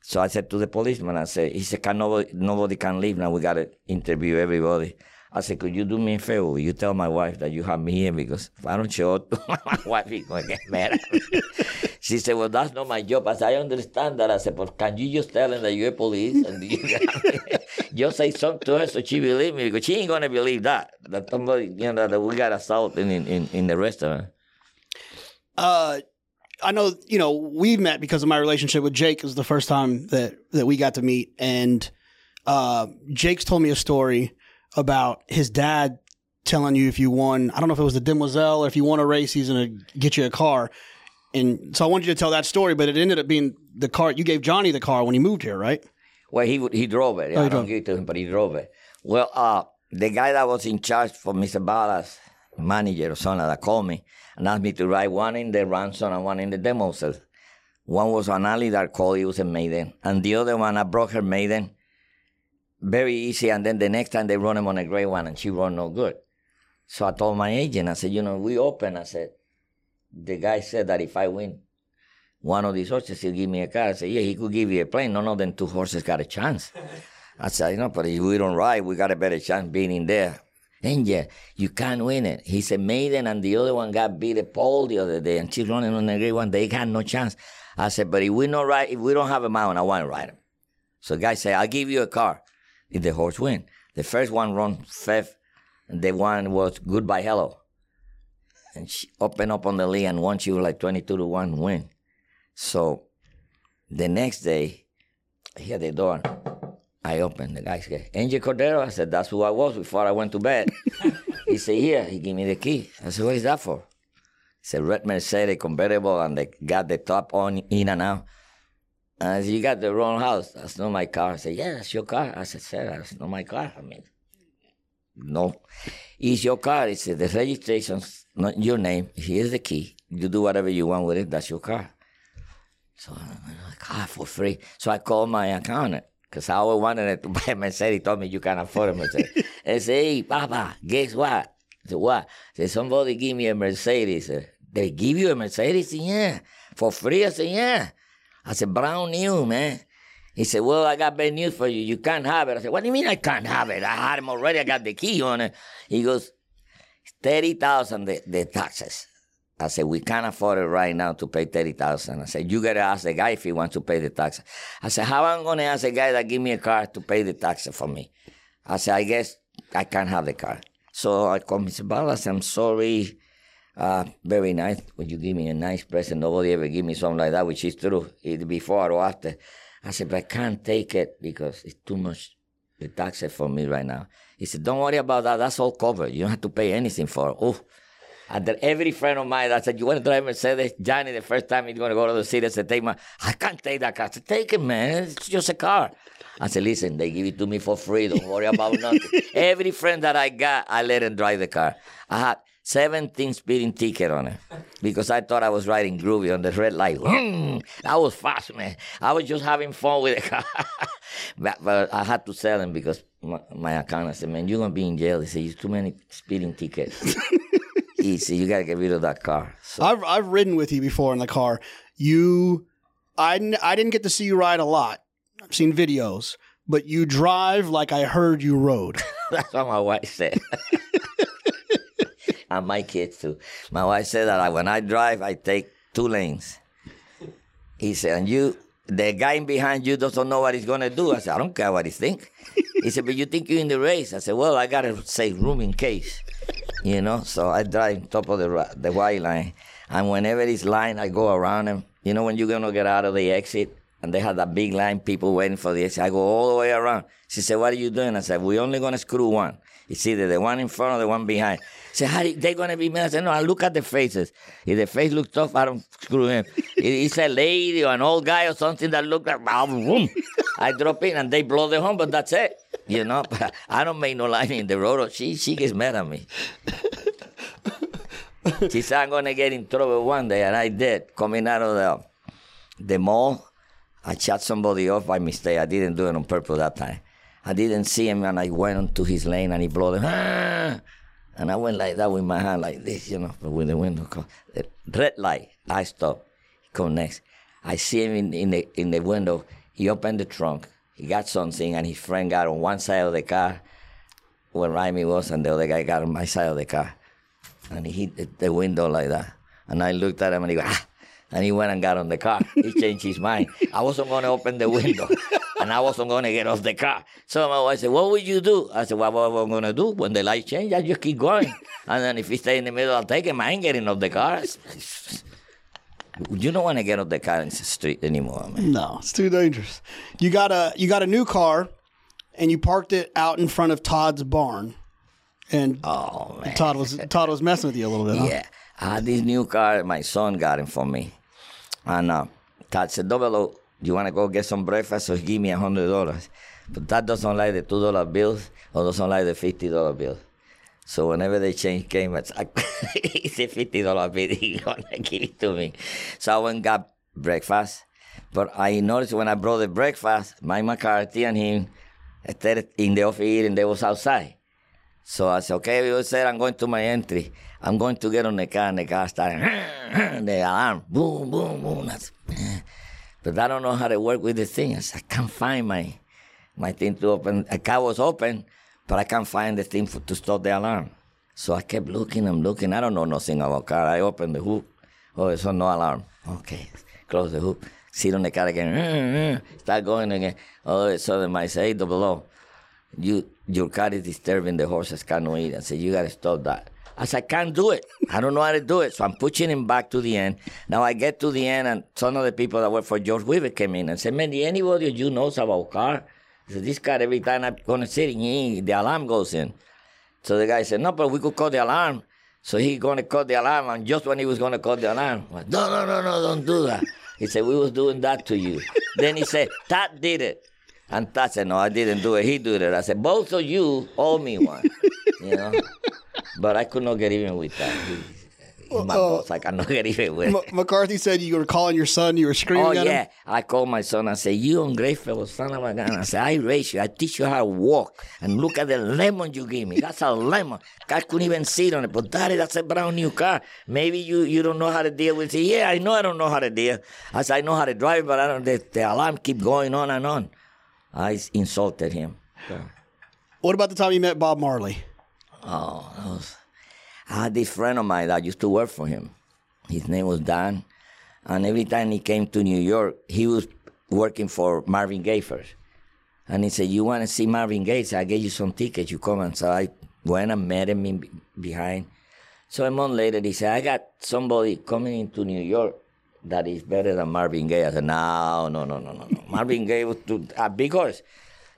So I said to the policeman, I said, he said, can nobody, nobody can leave now. We got to interview everybody. I said, could you do me a favor? Will you tell my wife that you have me here? Because if I don't show up, my wife is going to get mad at me. she said, well, that's not my job. I said, I understand that. I said, but can you just tell him that you're police? And you just say something to her so she believe me? Because she ain't going to believe that. That somebody, you know, that we got assault in, in, in the restaurant. Uh, I know, you know, we met because of my relationship with Jake. It was the first time that, that we got to meet. And uh, Jake's told me a story about his dad telling you if you won, I don't know if it was the Demoiselle or if you won a race, he's going to get you a car. And so I wanted you to tell that story, but it ended up being the car. You gave Johnny the car when he moved here, right? Well, he he drove it. Oh, I don't drove. give it to him, but he drove it. Well, uh, the guy that was in charge for Mr. Ballas, manager or something, that called me and asked me to ride one in the ransom and one in the demo. One was an alley that called, he was a maiden. And the other one, I broke her maiden very easy. And then the next time they run him on a gray one and she run no good. So I told my agent, I said, you know, we open. I said, the guy said that if I win one of these horses, he'll give me a car. I said, yeah, he could give you a plane. None of them two horses got a chance. I said, you know, but if we don't ride, we got a better chance being in there. And yeah, you can't win it. He said, Maiden and the other one got beat a pole the other day, and she's running on the gray one. They got no chance. I said, but if we not ride, if we don't have a mount, I want to ride him. So the guy said, I'll give you a car if the horse win. The first one run fifth, and the one was Goodbye Hello. And she opened up on the lead and won. She was like 22 to 1 win. So the next day, he had the door. I opened. The guy said, Angel Cordero. I said, that's who I was before I went to bed. he said, here. He gave me the key. I said, what is that for? He said, red Mercedes convertible, and they got the top on in and out. And I said, you got the wrong house. That's not my car. I said, yeah, that's your car. I said, sir, that's not my car. I mean, no. It's your car. It's the registration's not your name. Here's the key. You do whatever you want with it. That's your car. So I'm like, ah, for free. So I called my accountant because I always wanted it to buy a Mercedes. He told me you can't afford a Mercedes. I said, hey, Papa, guess what? I said, what? I said, somebody give me a Mercedes. Said, they give you a Mercedes? Said, yeah. For free? I said, yeah. I said, brown new, man. He said, well, I got bad news for you. You can't have it. I said, what do you mean I can't have it? I had him already. I got the key on it. He goes, 30000 the, the taxes. I said, we can't afford it right now to pay 30000 I said, you got to ask the guy if he wants to pay the taxes. I said, how am I going to ask a guy that give me a car to pay the taxes for me? I said, I guess I can't have the car. So I called Mr. Ballas. I'm sorry. Uh, very nice. Would you give me a nice present? Nobody ever give me something like that, which is true. Either before or after. I said, but I can't take it because it's too much the taxes for me right now. He said, don't worry about that. That's all covered. You don't have to pay anything for it. Oh, and then every friend of mine that said, you want to drive Mercedes? Johnny, the first time he's going to go to the city, I said, take my, I can't take that car. I said, take it, man. It's just a car. I said, listen, they give it to me for free. Don't worry about nothing. every friend that I got, I let him drive the car. I had 17 speeding ticket on it because I thought I was riding groovy on the red light. Hmm, that was fast, man. I was just having fun with the car. but, but I had to sell him because my, my accountant said, man, you're going to be in jail. He said, it's too many speeding tickets. he said, you got to get rid of that car. So I've I've ridden with you before in the car. You, I, I didn't get to see you ride a lot. I've seen videos, but you drive like I heard you rode. That's what my wife said. And my kids too. My wife said that I, when I drive, I take two lanes. He said, and you, the guy behind you doesn't know what he's to do. I said, I don't care what he think. He said, but you think you're in the race? I said, well, I got to save room in case, you know? So I drive top of the, the white line. And whenever it's line, I go around him. You know, when you're to get out of the exit, and they had that big line, people waiting for the exit. I go all the way around. She said, what are you doing? I said, we're only to screw one. It's either the one in front or the one behind. Said, how they to be mad? I said, no, I look at the faces. If the face looks tough, I don't screw him. It's a lady or an old guy or something that look like, boom. I drop in and they blow the horn, but that's it. You know, I don't make no line in the road. She, she gets mad at me. she said, I'm to get in trouble one day, and I did. Coming out of the, the mall, I shot somebody off by mistake. I didn't do it on purpose that time. I didn't see him, and I went onto his lane, and he blew the, ah! And I went like that with my hand like this, you know, with the window. closed. The red light, I stop. He come next. I see him in, in the in the window. He opened the trunk. He got something, and his friend got on one side of the car where Raimi was, and the other guy got on my side of the car. And he hit the window like that. And I looked at him and he go, ah. And he went and got on the car. He changed his mind. I wasn't going to open the window. and I wasn't going to get off the car. So my wife said, What would you do? I said, Well, what am I going to do? When the light change, I just keep going. and then if he stay in the middle, I'll take him. I ain't getting off the car. You don't want to get off the car in the street anymore, man. No, it's too dangerous. You got a you got a new car, and you parked it out in front of Todd's barn, and Oh, man. Todd was Todd was messing with you a little bit. Huh? Yeah. I had this new car. My son got it for me. And uh, Todd said, Double you want to go get some breakfast? So give me a $100. But that doesn't like the $2 bills or doesn't like the $50 bills. So whenever the change came, it's like, it's a $50 bill. He going to give it to me. So I went and got breakfast. But I noticed when I brought the breakfast, Mike McCarthy and him, instead in the office eating, they was outside. So I said, okay, we said I'm going to my entry. I'm going to get on the car, and the car started, the alarm, boom, boom, boom. That's, but I don't know how to work with the thing. I, can't find my my thing to open. The car was open, but I can't find the thing for, to stop the alarm. So I kept looking and looking. I don't know nothing about car. I opened the hoop. Oh, it's on no alarm. Okay, close the hoop. Sit on the car again. Mm, mm, mm. Start going again. Oh, so I say, double O, you your car is disturbing the horses cannot eat. I said, you gotta stop that. I said, I can't do it. I don't know how to do it. So I'm pushing him back to the end. Now I get to the end, and some of the people that work for George Weaver came in and said, man, anybody you knows about car? I said, this car, every time I'm going to sit in, the alarm goes in. So the guy said, no, but we could call the alarm. So he going to call the alarm, and just when he was going to call the alarm, went, no, no, no, no, don't do that. He said, we was doing that to you. then he said, Todd did it. And Todd said, no, I didn't do it. He did it. I said, both of you owe me one. You know? but I could not get even with that. He's my uh, boss. I cannot get even with. M- McCarthy said you were calling your son. You were screaming Oh at yeah, him. I called my son. I said, "You ungrateful son of a gun." I said, "I raise you. I teach you how to walk. And look at the lemon you give me. That's a lemon. I couldn't even sit on it. But daddy, that's a brand new car. Maybe you you don't know how to deal with it. Yeah, I know I don't know how to deal. I said, I know how to drive, but I don't. The, the alarm keep going on and on. I insulted him. What about the time you met Bob Marley? Oh, was, I had this friend of mine that used to work for him. His name was Dan. And every time he came to New York, he was working for Marvin Gaye first. And he said, You want to see Marvin Gaye? I gave you some tickets. You come. And so I went and met him in, behind. So a month later, he said, I got somebody coming into New York that is better than Marvin Gaye. I said, No, no, no, no, no, no. Marvin Gaye was a big horse.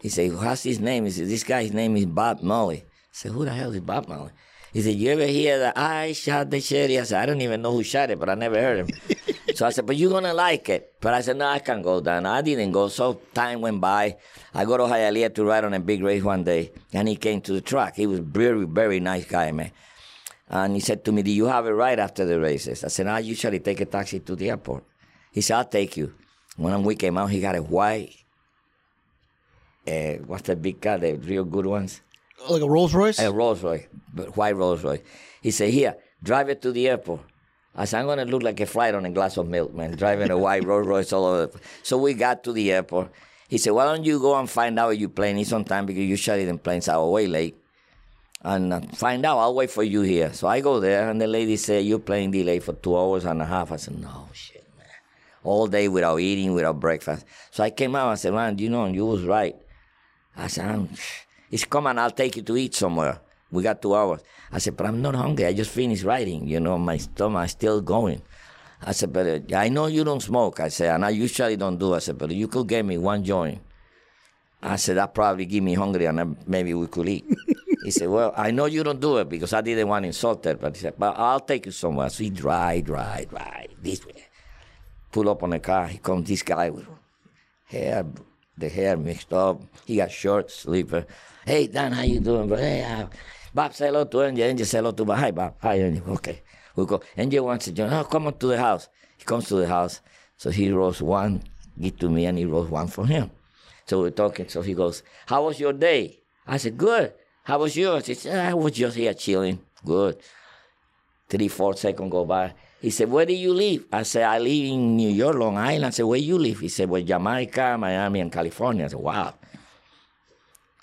He said, What's his name? He said, This guy's name is Bob Marley. I said, Who the hell is Bob Marley? He said, You ever hear that I shot the sheriff? I said, I don't even know who shot it, but I never heard him. so I said, But you're going to like it. But I said, No, I can't go down. I didn't go. So time went by. I go to Hialeah to ride on a big race one day, and he came to the track. He was very, very nice guy, man. And he said to me, Do you have a ride after the races? I said, I usually take a taxi to the airport. He said, I'll take you. When we came out, he got a white, uh, what's the big car, the real good ones? Like a Rolls Royce? A Rolls Royce, but white Rolls Royce. He said, Here, drive it to the airport. I said, I'm going to look like a flight on a glass of milk, man, driving a white Rolls Royce all over. The... So we got to the airport. He said, Why don't you go and find out if your plane is on time because usually the planes are way late. And uh, find out, I'll wait for you here. So I go there, and the lady said, You're playing delay for two hours and a half. I said, No, shit, man. All day without eating, without breakfast. So I came out and said, Man, you know, you was right. I said, it's coming, I'll take you to eat somewhere. We got two hours. I said, but I'm not hungry. I just finished writing. You know, my stomach is still going. I said, but uh, I know you don't smoke. I said, and I usually don't do. I said, but you could get me one joint. I said, that probably give me hungry and maybe we could eat. he said, well, I know you don't do it because I didn't want to insult her. But he said, but I'll take you somewhere. So he drive, drive, drive, this way. Pull up on the car. He comes, this guy with hair, the hair mixed up. He got short sleeper. Hey, Dan, how you doing, bro? Hey, uh, Bob, say hello to Angel. Angel, say hello to Bob. Hi, Bob. Hi, Angel. Okay. We go. Angel wants to join. Oh, come on to the house. He comes to the house. So he rolls one, give to me, and he rolls one for him. So we're talking. So he goes, How was your day? I said, Good. How was yours? He said, ah, I was just here chilling. Good. Three, four seconds go by. He said, Where do you live? I said, I live in New York, Long Island. I said, Where you live? He said, Well, Jamaica, Miami, and California. I said, Wow.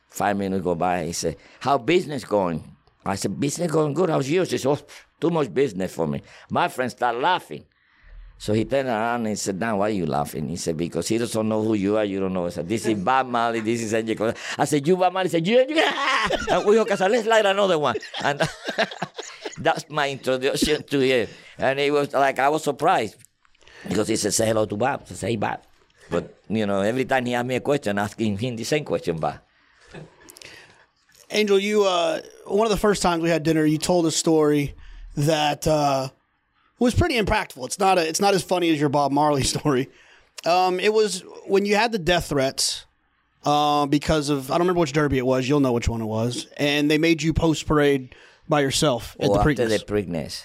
Five minutes go by. He said, How business going? I said, Business going good. How's yours? He said, oh, Too much business for me. My friend started laughing. So he turned around and said, Now, why are you laughing? He said, because he doesn't know who you are, you don't know. I said, this is Bob Marley, this is Angel. I said, you Bob Marley? He said, you, you. and we go, let's light another one. And that's my introduction to him. And he was like, I was surprised because he said, say hello to Bob. I said, hey, Bob. But, you know, every time he asked me a question, asking him the same question, Bob. Angel, you, uh, one of the first times we had dinner, you told a story that, uh, was pretty impactful. It's not a, it's not as funny as your Bob Marley story. Um, it was when you had the death threats uh, because of I don't remember which derby it was. You'll know which one it was, and they made you post parade by yourself at oh, the after the Preakness.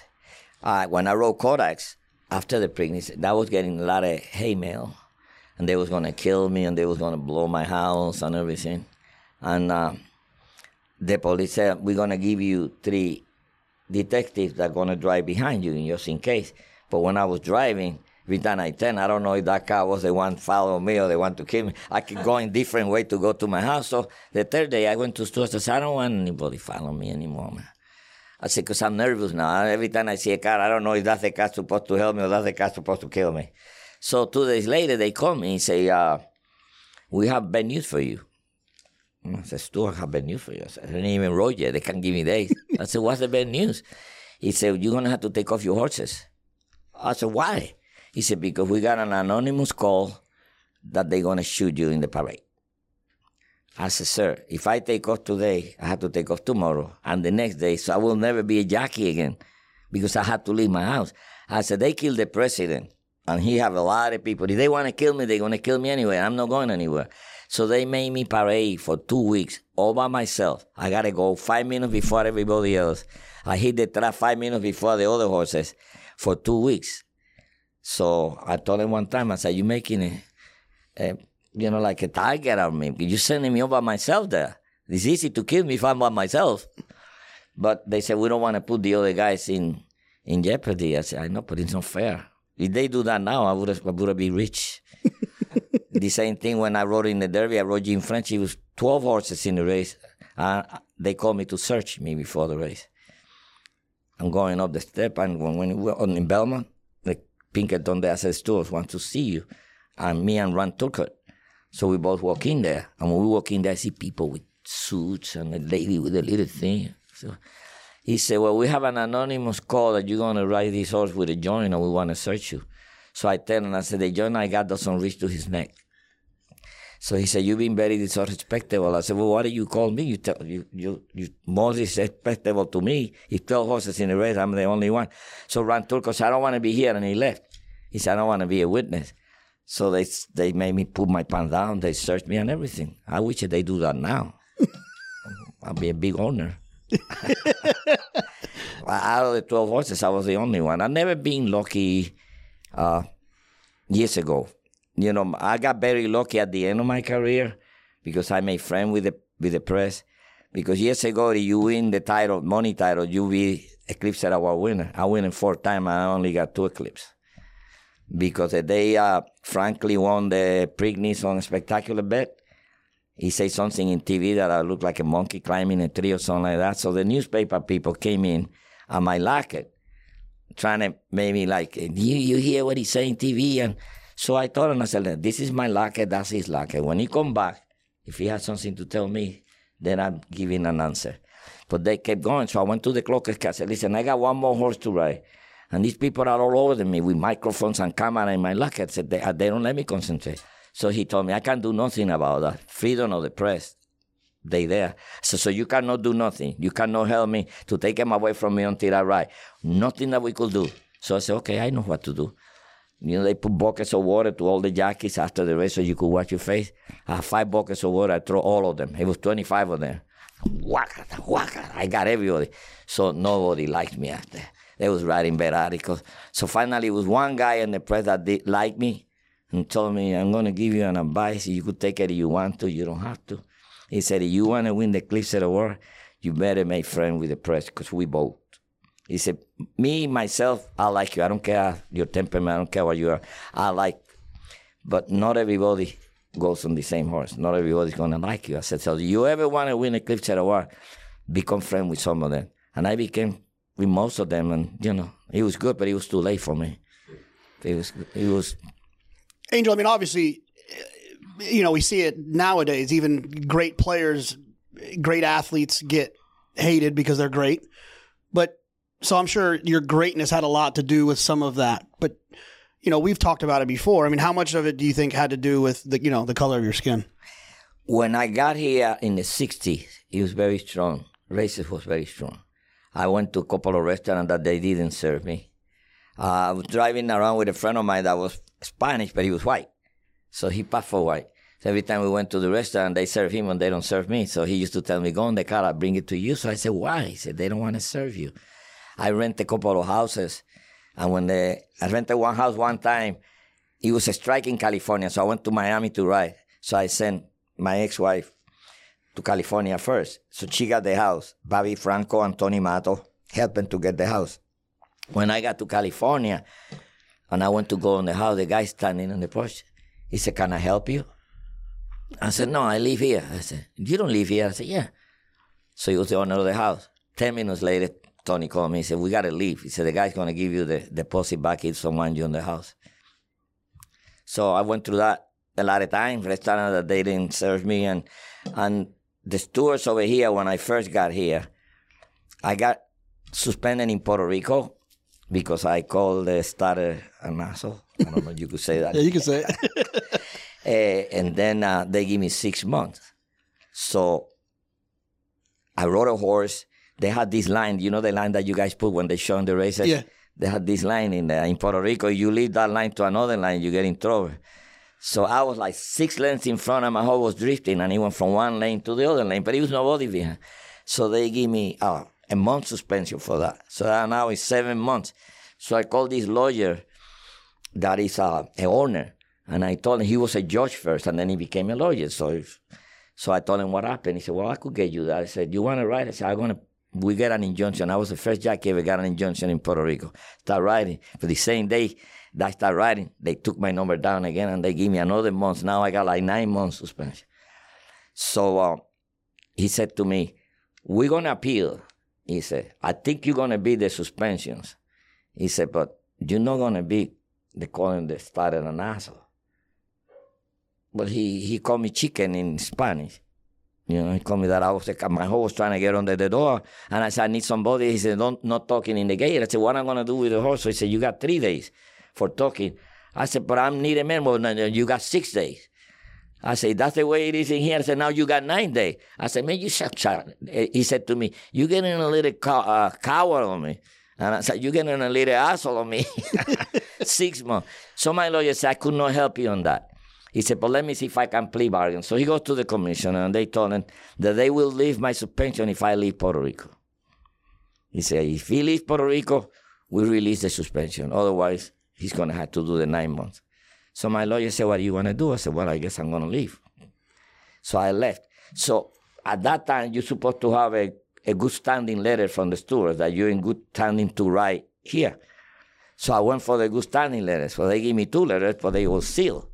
Uh, when I wrote Codex, after the Preakness, that was getting a lot of hay mail. And they was going to kill me and they was going to blow my house and everything. And uh, the police said, we're going to give you three detectives that are going to drive behind you just in case. But when I was driving, time I turn, I don't know if that car was the one following me or they want to kill me. I could go in different way to go to my house. So the third day, I went to store. I said, I don't want anybody follow me anymore, man. I said, because I'm nervous now. Every time I see a car, I don't know if that's the car supposed to help me or that's the car supposed to kill me. So two days later, they call me and say, uh, we have bad news for you. Mm. I said, Stuart, I have bad news for you. I said, I didn't even wrote yet. They can't give me days. I said, what's the bad news? He said, you're going to have to take off your horses. I said, why? He said, because we got an anonymous call that they're going to shoot you in the parade. I said, sir, if I take off today, I have to take off tomorrow and the next day, so I will never be a jockey again because I had to leave my house. I said, they killed the president and he have a lot of people. If they want to kill me, they're going to kill me anyway. I'm not going anywhere. So they made me parade for two weeks all by myself. I got to go five minutes before everybody else. I hit the track five minutes before the other horses for two weeks. So I told him one time, I said, "You're making a, a eh, you know, like a tiger of me. You're sending me all by myself there. It's easy to kill me if I'm by myself. But they said, we don't want to put the other guys in, in jeopardy. I said, I know, but it's not fair. If they do that now, I would I would been rich. The same thing when I rode in the Derby, I rode Jim French. He was 12 horses in the race. Uh, they called me to search me before the race. I'm going up the step, and when, when we were on in Belmont, the Pinkerton, the SS stores want to see you. And me and Ron Turcotte. So we both walk in there. And when we walk in there, I see people with suits and a lady with a little thing. So he said, Well, we have an anonymous call that you're going to ride this horse with a joint and we want to search you. So I tell him, I said, The joint I got doesn't reach to his neck. So he said, You've been very disrespectful. I said, Well, why do you call me? You tell you you you more disrespectful to me. If 12 horses in the race, I'm the only one. So Ron Turco said, I don't want to be here, and he left. He said, I don't want to be a witness. So they they made me put my pants down. They searched me and everything. I wish they do that now. I'll be a big owner. Out of the 12 horses, I was the only one. I've never been lucky uh, years ago. You know, I got very lucky at the end of my career because I made friends with the, with the press. Because years ago, you win the title, money title, you be Eclipse Award winner. I win it four times, I only got two Eclipse. Because they uh, Franklin won the Preakness on a Spectacular Bid, he said something in TV that I looked like a monkey climbing a tree or something like that. So the newspaper people came in on my locket, trying to make me like, you, you hear what he's saying TV? And so I told him, I said, this is my locket, that's his locket. When he come back, if he has something to tell me, then I'm giving an answer. But they kept going. So I went to the clock I said, listen, I got one more horse to ride. And these people are all over me with microphones and camera in my locket. I said, they, uh, they don't let me concentrate. So he told me, I can't do nothing about that. Freedom of the press. They there. So, so you cannot do nothing. You cannot help me to take him away from me until I ride. Nothing that we could do. So I said, okay, I know what to do. You know, they put buckets of water to all the jockeys after the race so you could wash your face. I have five buckets of water. I throw all of them. It was 25 of them. Waka, waka. I got everybody. So nobody liked me after. They was writing bad articles. So finally, it was one guy in the press that did like me and told me, I'm going to give you an advice. You could take it if you want to. You don't have to. He said, if you want to win the Eclipse Award, you better make friends with the press because we vote. He said, me, myself, I like you. I don't care your temperament. I don't care what you are. I like, but not everybody goes on the same horse. Not everybody's going to like you. I said, so do you ever want to win a Cliff Award, become friends with some of them. And I became with most of them. And, you know, it was good, but it was too late for me. It was, it was. Angel, I mean, obviously, you know, we see it nowadays. Even great players, great athletes get hated because they're great. But so I'm sure your greatness had a lot to do with some of that. But you know, we've talked about it before. I mean, how much of it do you think had to do with the you know the color of your skin? When I got here in the '60s, it was very strong. Racism was very strong. I went to a couple of restaurants that they didn't serve me. Uh, I was driving around with a friend of mine that was Spanish, but he was white. So he passed for white. So every time we went to the restaurant, they serve him and they don't serve me. So he used to tell me, go in the car, I'll bring it to you. So I said, why? He said, they don't want to serve you. I rent a couple of houses. And when they, I rented one house one time, it was a strike in California. So I went to Miami to ride. So I sent my ex-wife to California first. So she got the house. Bobby Frankel and Tony Mato helping to get the house. When I got to California and I went to go in the house, the guy standing on the porch, he said, Can I help you? I said, No, I live here. I said, You don't live here? I said, Yeah. So he was the owner of the house. Ten minutes later, Tony called me. He said, We got to leave. He said, The guy's going to give you the deposit back if someone you in the house. So I went through that a lot of times, Restaurant that they didn't serve me. And, and the stewards over here, when I first got here, I got suspended in Puerto Rico because I called the starter an asshole. I don't know if you could say that. yeah, you can say it. uh, and then uh, they give me six months. So I rode a horse. They had this line, you know, the line that you guys put when they show in the races. Yeah. They had this line in there. In Puerto Rico, you leave that line to another line, you get in trouble. So I was like six lanes in front, and my horse was drifting, and he went from one lane to the other lane, but he was nobody behind. So they give me uh, a month suspension for that. So now it's seven months. So I called this lawyer that is uh, a owner, and I told him he was a judge first, and then he became a lawyer. So, if, so I told him what happened. He said, "Well, I could get you that." I said, "You want to write?" I said, "I'm gonna." We get an injunction. I was the first judge ever got an injunction in Puerto Rico. Start writing for the same day that I start writing. They took my number down again, and they give me another month. Now I got like nine months suspension. So uh, he said to me, "We're gonna appeal." He said, "I think you're gonna be the suspensions." He said, "But you're not gonna be the calling the started an asshole." But he, he called me chicken in Spanish. You know, he called me that I was like, my horse was trying to get under the door, and I said I need somebody. He said, "Don't not talking in the gate." I said, "What am I gonna do with the horse?" So he said, "You got three days for talking." I said, "But I'm need a man. Well, no, no, you got six days." I said, "That's the way it is in here." I said, "Now you got nine days." I said, "Man, you shut shut." He said to me, "You getting a little cow- uh, coward on me." And I said, You're getting a little asshole on me. Six months. So my lawyer said, I could not help you on that. He said, But let me see if I can plea bargain. So he goes to the commissioner and they told him that they will leave my suspension if I leave Puerto Rico. He said, If he leaves Puerto Rico, we release the suspension. Otherwise, he's going to have to do the nine months. So my lawyer said, What do you want to do? I said, Well, I guess I'm going to leave. So I left. So at that time, you're supposed to have a a good standing letter from the stewards that you're in good standing to write here. So I went for the good standing letters. So they gave me two letters, but they were sealed.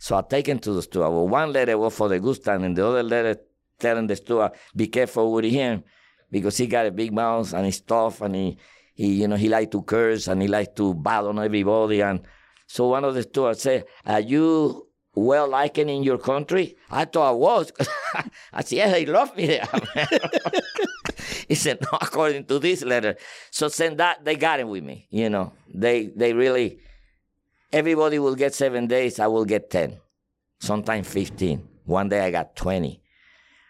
So I taken to the steward. Well, one letter was for the good standing, the other letter telling the steward, be careful with him because he got a big mouth and he's tough and he, he you know, he like to curse and he like to bad on everybody. And so one of the stewards said, are you well liked in your country? I thought I was. I said, yeah, they love me there. he said, no, according to this letter. So send that, they got it with me. You know, they, they really, everybody will get seven days. I will get 10, sometimes 15. One day I got 20.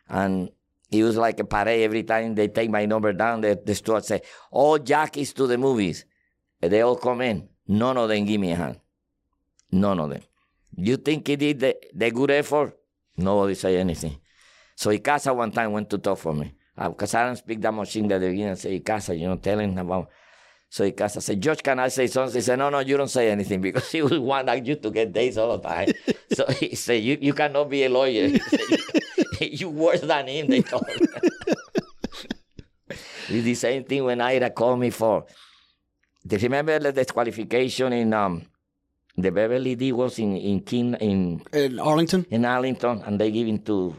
And it was like a parade every time they take my number down. The, the steward say, oh, all jockeys to the movies. And they all come in. None of them give me a hand. None of them. You think he did the, the good effort? Nobody say anything. So Ycaza one time went to talk for me. Uh, because I don't speak that much English. They begin and say Ycaza, you know, telling about. So Ycaza said, George, can I say something? He said, no, no, you don't say anything because he will want you to get days all the time. so he said, you, you cannot be a lawyer. He said, you, worse than him, they told him. It's the same thing when Ida called me for. Do you remember the disqualification in um, the Beverly D was in in King in In Arlington? in Arlington, and they give him to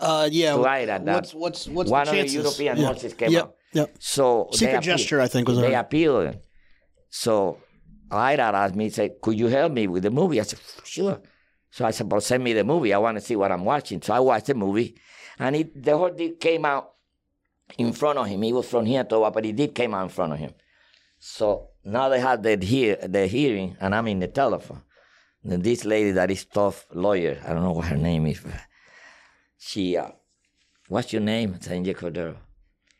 Uh, yeah. to Ida. That What's what's what's one the of the? European yeah. horses came yep. out. Yep. So Secret gesture, I think, was they appealed. So Ida asked me, said, "Could you help me with the movie?" I said, "Sure." So I said, "Well, send me the movie. I want to see what I'm watching." So I watched the movie, and it, the horse did came out in front of him. He was from here to over, but he did came out in front of him. So now they had the hear the hearing, and I'm in the telephone. And this lady that is tough lawyer, I don't know what her name is. But she, uh, what's your name? "Angel Cordero.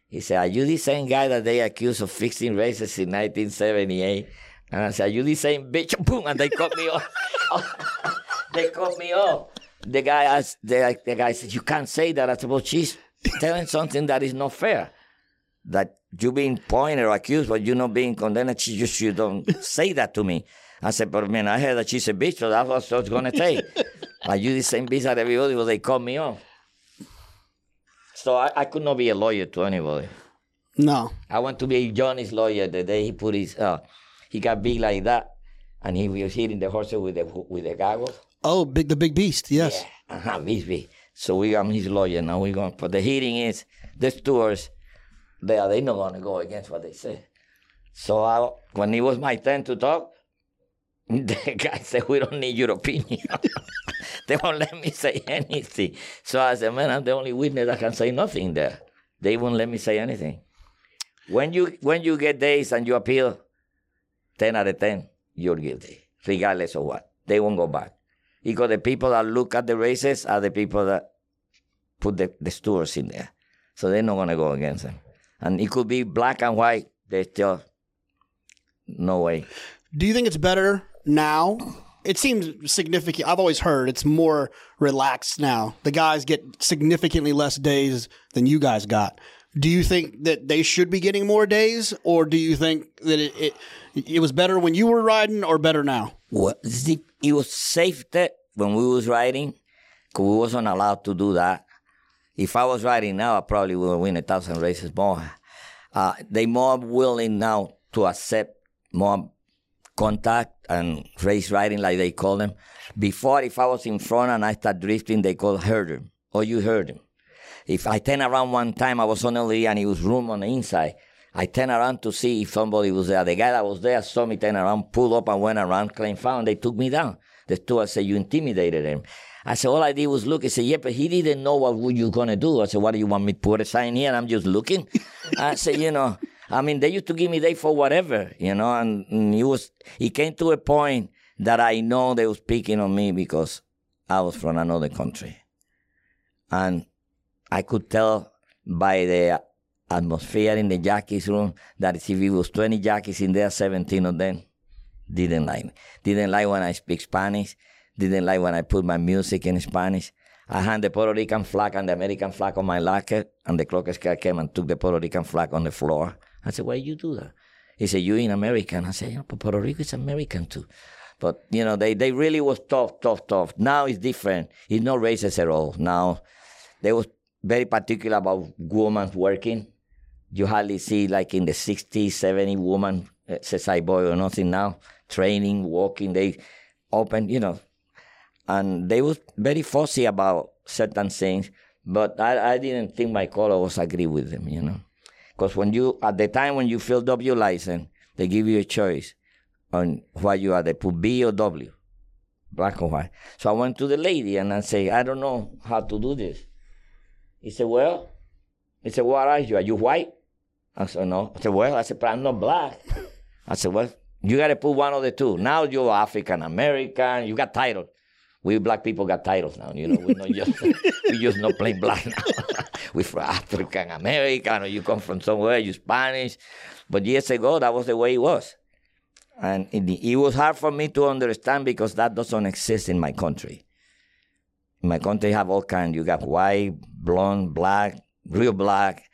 He said, Are you the same guy that they accused of fixing races in 1978? And I said, Are you the same bitch? Boom! And they cut me off. they cut me off. The guy asked, the, the guy said, You can't say that. I said, Well, she's telling something that is not fair. That you being pointed or accused, but you're not being condemned. She just, you don't say that to me. I said, But man, I heard that she's a bitch, so that's what I was going to say. Are you the same bitch that everybody? Well, they cut me off. So I, I could not be a lawyer to anybody. No. I want to be Johnny's lawyer the day he put his, uh, he got big like that, and he was hitting the horses with the with the goggles. Oh, big the big beast. Yes. Yeah, uh-huh, big, big. So we got his lawyer now. We going, but the hitting is the stewards. They are they not gonna go against what they say. So I, when it was my turn to talk, the guy said, "We don't need your opinion." they won't let me say anything. So I said, "Man, I'm the only witness that can say nothing there. They won't let me say anything." When you when you get days and you appeal, ten out of ten, you're guilty, regardless of what. They won't go back because the people that look at the races are the people that put the, the stewards in there, so they're not gonna go against them. And it could be black and white. They still no way. Do you think it's better now? It seems significant. I've always heard it's more relaxed now. The guys get significantly less days than you guys got. Do you think that they should be getting more days, or do you think that it it, it was better when you were riding, or better now? It was safety when we was riding, because we wasn't allowed to do that. If I was riding now, I probably would win a thousand races more. Uh, they more willing now to accept more contact and race riding, like they call them. Before, if I was in front and I start drifting, they call him, or you heard him. If I turn around one time, I was on the lead and it was room on the inside. I turned around to see if somebody was there. The guy that was there saw me turn around, pulled up and went around, claimed foul, and they took me down. The steward said, You intimidated him. I said, All I did was look. He said, Yeah, but he didn't know what were you going to do. I said, What do you want me to put a sign here? And I'm just looking. I said, You know, I mean, they used to give me day for whatever, you know, and, and he was, he came to a point that I know they was picking on me because I was from another country. And I could tell by the atmosphere in the jockeys room that if it was 20 jockeys in there, 17 of them didn't like me. Didn't like when I speak Spanish. Didn't like when I put my music in Spanish. I had the Puerto Rican flag and the American flag on my locker, and the clock guy came and took the Puerto Rican flag on the floor. I said, why you do that? He said, you in American. I said, yeah, but Puerto Rico is American too. But, you know, they, they really was tough, tough, tough. Now it's different. It's no racist at all. Now, they was very particular about women working. You hardly see like in the 60s, 70s, woman, uh, boy or nothing now, training, walking, they open, you know. And they was very fussy about certain things, but I, I didn't think my color was agree with them, you know. Because when you, at the time when you filled up your license, they give you a choice on what you are. They put B or W, black or white. So I went to the lady and I say, I don't know how to do this. He said, well, he said, what are you? Are you white? I said, no. I said, well, I said, but I'm not black. I said, well, you got to put one of the two. Now you're African American. You got titles. We black people got titles now. You know, we're not just we just not plain black now. we're from African American, or you come from somewhere, you Spanish. But years ago, that was the way it was, and it, it was hard for me to understand because that doesn't exist in my country. In my country, have all kind. You got white, blonde, black, real black,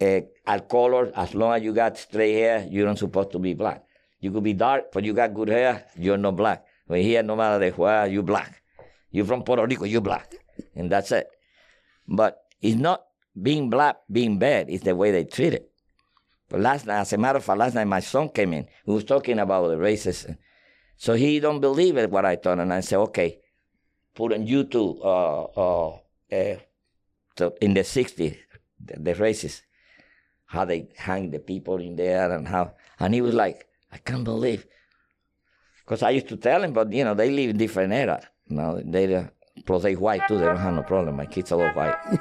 uh, all colors. As long as you got straight hair, you're not supposed to be black. You could be dark, but you got good hair, you're not black. When here, no matter the where, you black. You from Puerto Rico, you black, and that's it. But it's not being black, being bad it's the way they treat it. But last night, as a matter of fact, last night my son came in. He was talking about the racism. So he don't believe it what I thought, and I said, okay, put on YouTube uh, uh, uh, in the '60s the, the races, how they hang the people in there and how, and he was like, I can't believe, because I used to tell him, but you know they live in different era. Know, they uh, plus they white too. They don't have no problem. My kids are all white.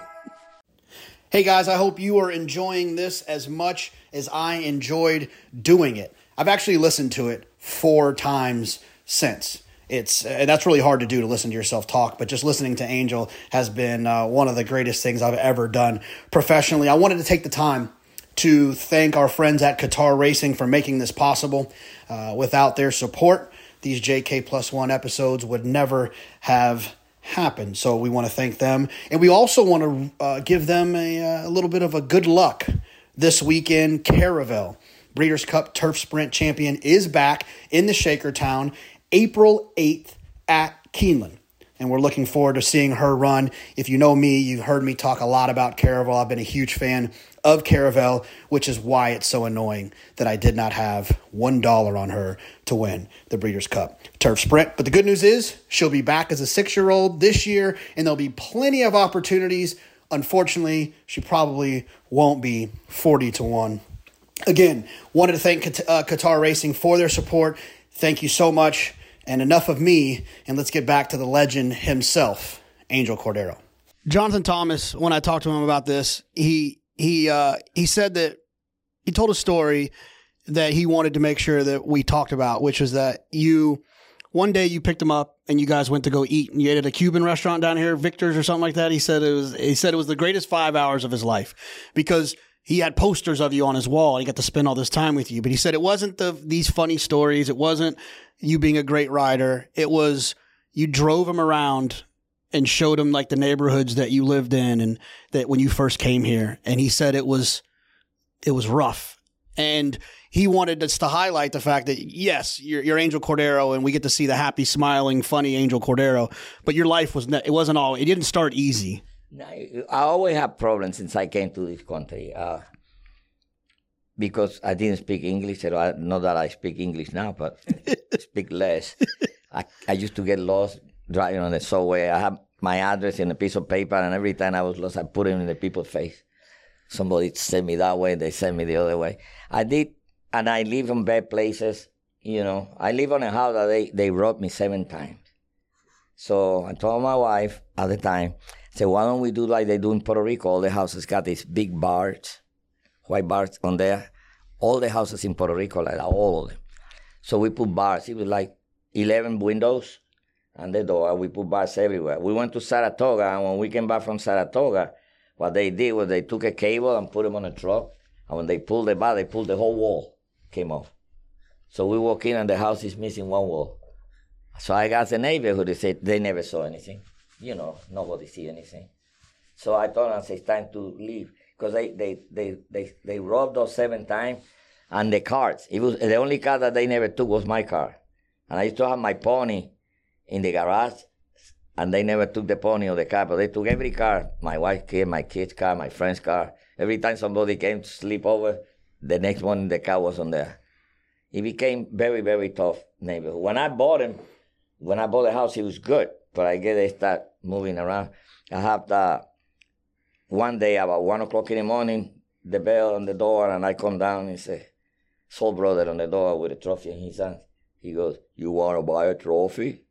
hey guys, I hope you are enjoying this as much as I enjoyed doing it. I've actually listened to it four times since it's that's really hard to do to listen to yourself talk but just listening to angel has been uh, one of the greatest things i've ever done professionally i wanted to take the time to thank our friends at qatar racing for making this possible uh, without their support these jk plus one episodes would never have happened so we want to thank them and we also want to uh, give them a, uh, a little bit of a good luck this weekend caravel breeders cup turf sprint champion is back in the Shakertown April 8th at Keeneland. And we're looking forward to seeing her run. If you know me, you've heard me talk a lot about Caravel. I've been a huge fan of Caravel, which is why it's so annoying that I did not have $1 on her to win the Breeders' Cup Turf Sprint. But the good news is she'll be back as a six year old this year, and there'll be plenty of opportunities. Unfortunately, she probably won't be 40 to 1. Again, wanted to thank uh, Qatar Racing for their support. Thank you so much. And enough of me, and let's get back to the legend himself, Angel Cordero. Jonathan Thomas, when I talked to him about this, he he uh, he said that he told a story that he wanted to make sure that we talked about, which was that you one day you picked him up and you guys went to go eat and you ate at a Cuban restaurant down here, Victor's or something like that. He said it was he said it was the greatest five hours of his life because he had posters of you on his wall. And he got to spend all this time with you. But he said it wasn't the these funny stories. It wasn't you being a great rider. It was you drove him around and showed him like the neighborhoods that you lived in and that when you first came here. And he said it was it was rough. And he wanted us to highlight the fact that yes, you're, you're Angel Cordero, and we get to see the happy, smiling, funny Angel Cordero. But your life was it wasn't all. It didn't start easy. I always have problems since I came to this country uh, because I didn't speak English. Not that I speak English now, but speak less. I, I used to get lost driving on the subway. I have my address in a piece of paper, and every time I was lost, I put it in the people's face. Somebody sent me that way, they sent me the other way. I did, and I live in bad places. You know, I live on a house that they, they robbed me seven times. So I told my wife at the time, so why don't we do like they do in Puerto Rico? All the houses got these big bars, white bars on there. All the houses in Puerto Rico, like all of them. So we put bars. It was like 11 windows and the door. Uh, we put bars everywhere. We went to Saratoga, and when we came back from Saratoga, what they did was they took a cable and put them on a truck. And when they pulled the bar, they pulled the whole wall, came off. So we walk in and the house is missing one wall. So I asked the neighborhood, they said they never saw anything you know, nobody see anything. So I told them it's time to leave because they, they, they, they, they robbed us seven times and the cars. It was the only car that they never took was my car. And I used to have my pony in the garage and they never took the pony or the car, but they took every car. My wife's car, my kid's car, my friend's car. Every time somebody came to sleep over, the next morning the car was on there. It became very, very tough neighborhood. When I bought him, when I bought the house, he was good but I guess they start moving around. I have the one day about one o'clock in the morning, the bell on the door, and I come down and say, Soul brother on the door with a trophy in his hand. He goes, You want to buy a trophy?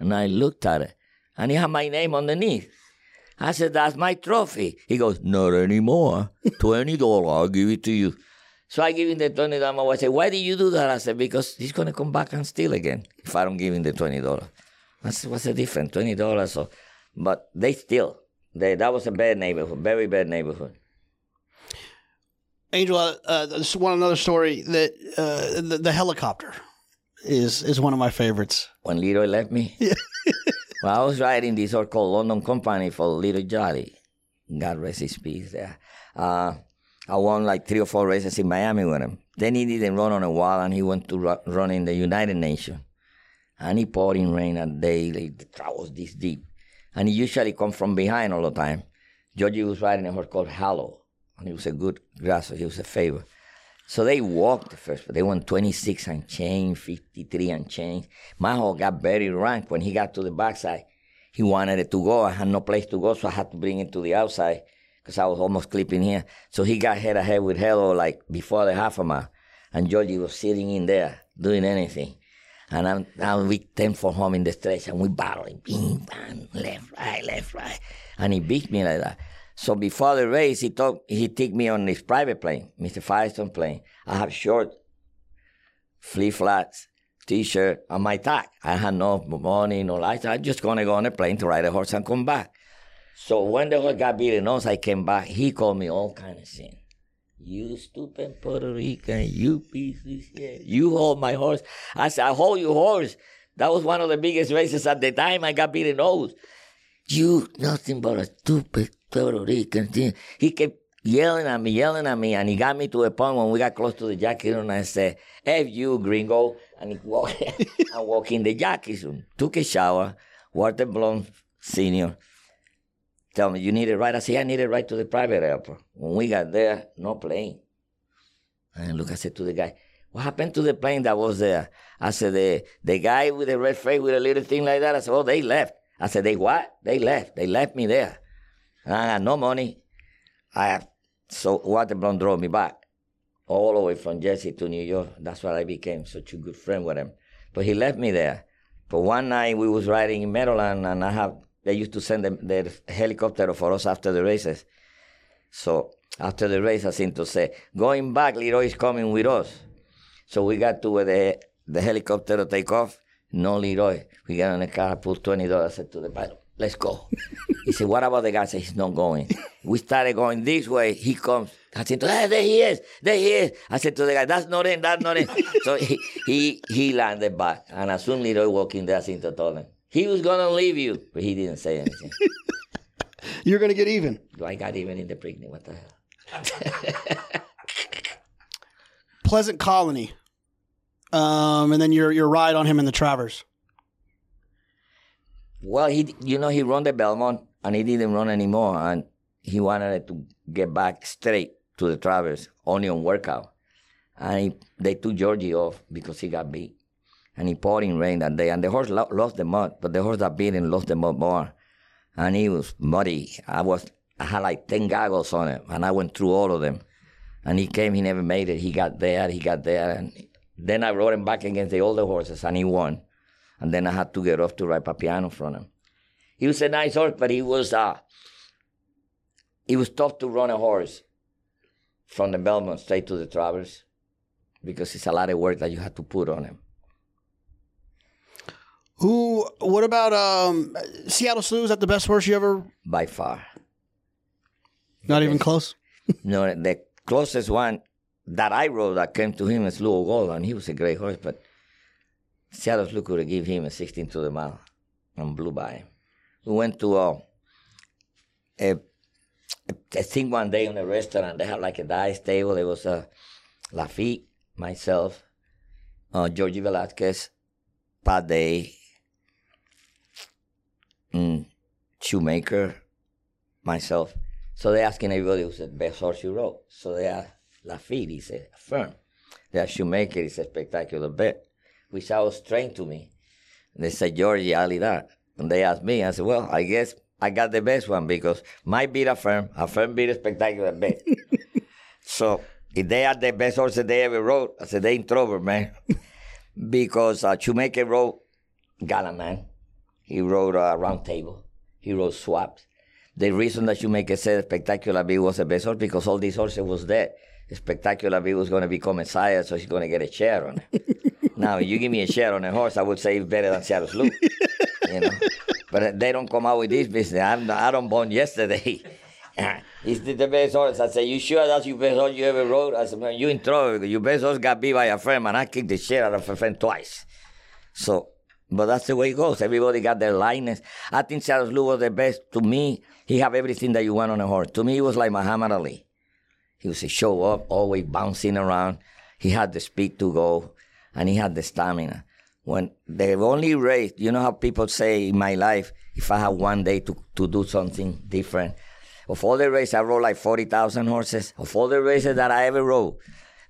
And I looked at it, and he had my name underneath. I said, That's my trophy. He goes, Not anymore. $20, I'll give it to you. So I give him the $20. I said, Why did you do that? I said, Because he's going to come back and steal again if I don't give him the $20. What's, what's the difference? Twenty dollars. So, but they steal. they that was a bad neighborhood, very bad neighborhood. Angel, uh, uh one another story that uh, the, the, helicopter is is one of my favorites. When Leroy left me, yeah. well, I was riding this or called London Company for LeRoy Jolley. God rest his peace. There, uh, I won like three or four races in Miami with him. Then he didn't run on a while, and he went to run in the United Nations and he poured in rain a day, like the trout was this deep. And he usually come from behind all the time. Georgie was riding a horse called Hallow, and he was a good grasser. He was a favorite. So they walked the first, but they won 26 and change, 53 and change. Majo got very ranked when he got to the backside. He wanted it to go. I had no place to go, so I had to bring it to the outside because I was almost clipping here. So he got head ahead with Hello like before the half a mile. And Georgie was sitting in there doing anything. And I'm, I'm with 10 for home in the stretch and we battling, bing, bang, left, right, left, right. And he beat me like that. So before the race, he took he took me on his private plane, Mr. Firestone plane. I have short, flea flats, t-shirt, on my tag. I had no money, no lights. I'm just gonna go on a plane to ride a horse and come back. So when the horse got beaten nose, I came back. He called me all kind of sin. You stupid Puerto Rican, you piece of shit. You hold my horse. I said, I hold your horse. That was one of the biggest races at the time. I got beaten nose. You nothing but a stupid Puerto Rican thing. He kept yelling at me, yelling at me, and he got me to a point when we got close to the room, and I said, F you, gringo. And he walked, I walked in the room, took a shower, Walter Blum, senior, tell me, you need it right? I said, I need it right to the private airport. When we got there, no plane. And look, I said to the guy, what happened to the plane that was there? I said, the, the guy with the red face with a little thing like that. I said, oh, they left. I said, they what? They left. They left me there. I had no money. I so Walter Blum drove me back all the way from Jersey to New York. That's why I became such a good friend with him. But he left me there. But one night we was riding in Maryland, and I have they used to send their helicopter for us after the races. So after the race, I seem to say, going back, LeRoy is coming with us. So we got to where the, the helicopter take off. No LeRoy. We got in the car, put twenty dollars, said to the pilot, let's go. he said, what about the guy? I said, he's not going. We started going this way. He comes. I said, hey, there he is. There he is. I said to the guy, that's not in, that's not in. so he, he, he landed back. And as soon LeRoy walked in there, I to told him, he was going to leave you, but he didn't say anything. You're going to get even. I got even in the Preakness. What the hell? Pleasant Colony. Um, and then your your ride on him in the Travers. Well, he, you know, he run the Belmont and he didn't run anymore, and he wanted to get back straight to the Travers, only on workout. And he, they took Georgie off because he got beat. And he poured in rain that day, and the horse lo- lost the mud, but the horse that beat him lost the mud more. And he was muddy. I was, I had like 10 goggles on him, and I went through all of them. And he came, he never made it. He got there, he got there, and then I rode him back against the older horses, and he won and then I had to get off to ride Papiano from him. He was a nice horse, but he was uh, it was tough to run a horse from the Belmont straight to the Travers because it's a lot of work that you have to put on him. Who? What about um, Seattle Slew? Is that the best horse you ever? By far. Not even close. no, the closest one that I rode that came to him is Slew o' Gold, and he was a great horse, but Seattle Slew could give him a 16 to the mile and blew by him. We went to uh, a, a, a thing one day in a restaurant. They had like a dice table. There was a Laffit, myself, uh, Georgie Velasquez, Day, mm, Shoemaker, myself. So they're asking everybody who's the best horse you rode. So they asked Laffit, he said, firm. They asked Shoemaker, he said, Spectacular Bid which I was trained to me. They said, Georgie, Alydar. And they asked me, I said, well, I guess I got the best one because my beat Affirmed, a firm beat a Spectacular Bid. so if they had the best horses they ever rode, I said, they in trouble, man. because uh, Shoemaker rode Gallant Man. He rode uh, Round Table. He rode Swaps. The reason that Shoemaker said Spectacular Bid was the best horse because all these horses was dead. Spectacular Bid was going to become a sire, so he's going to get a chair on it. Now, you give me a share on a horse, I would say better than Seattle Slew. you know, but they don't come out with this business. I'm, I don't born yesterday. He's the best horse. I said, you sure that's your best horse you ever rode? I said, man, you in trouble your best horse got beat by Affirmed, and I kicked the shit out of Affirmed twice. So, but that's the way it goes. Everybody got their lightness. I think Seattle Slew was the best. To me, he have everything that you want on a horse. To me, he was like Muhammad Ali. He was a show up, always bouncing around. He had the speed to go and he had the stamina. When the only race, you know how people say in my life, if I have one day to, to do something different, Of all the races, I rode like 40,000 horses. Of all the races that I ever rode,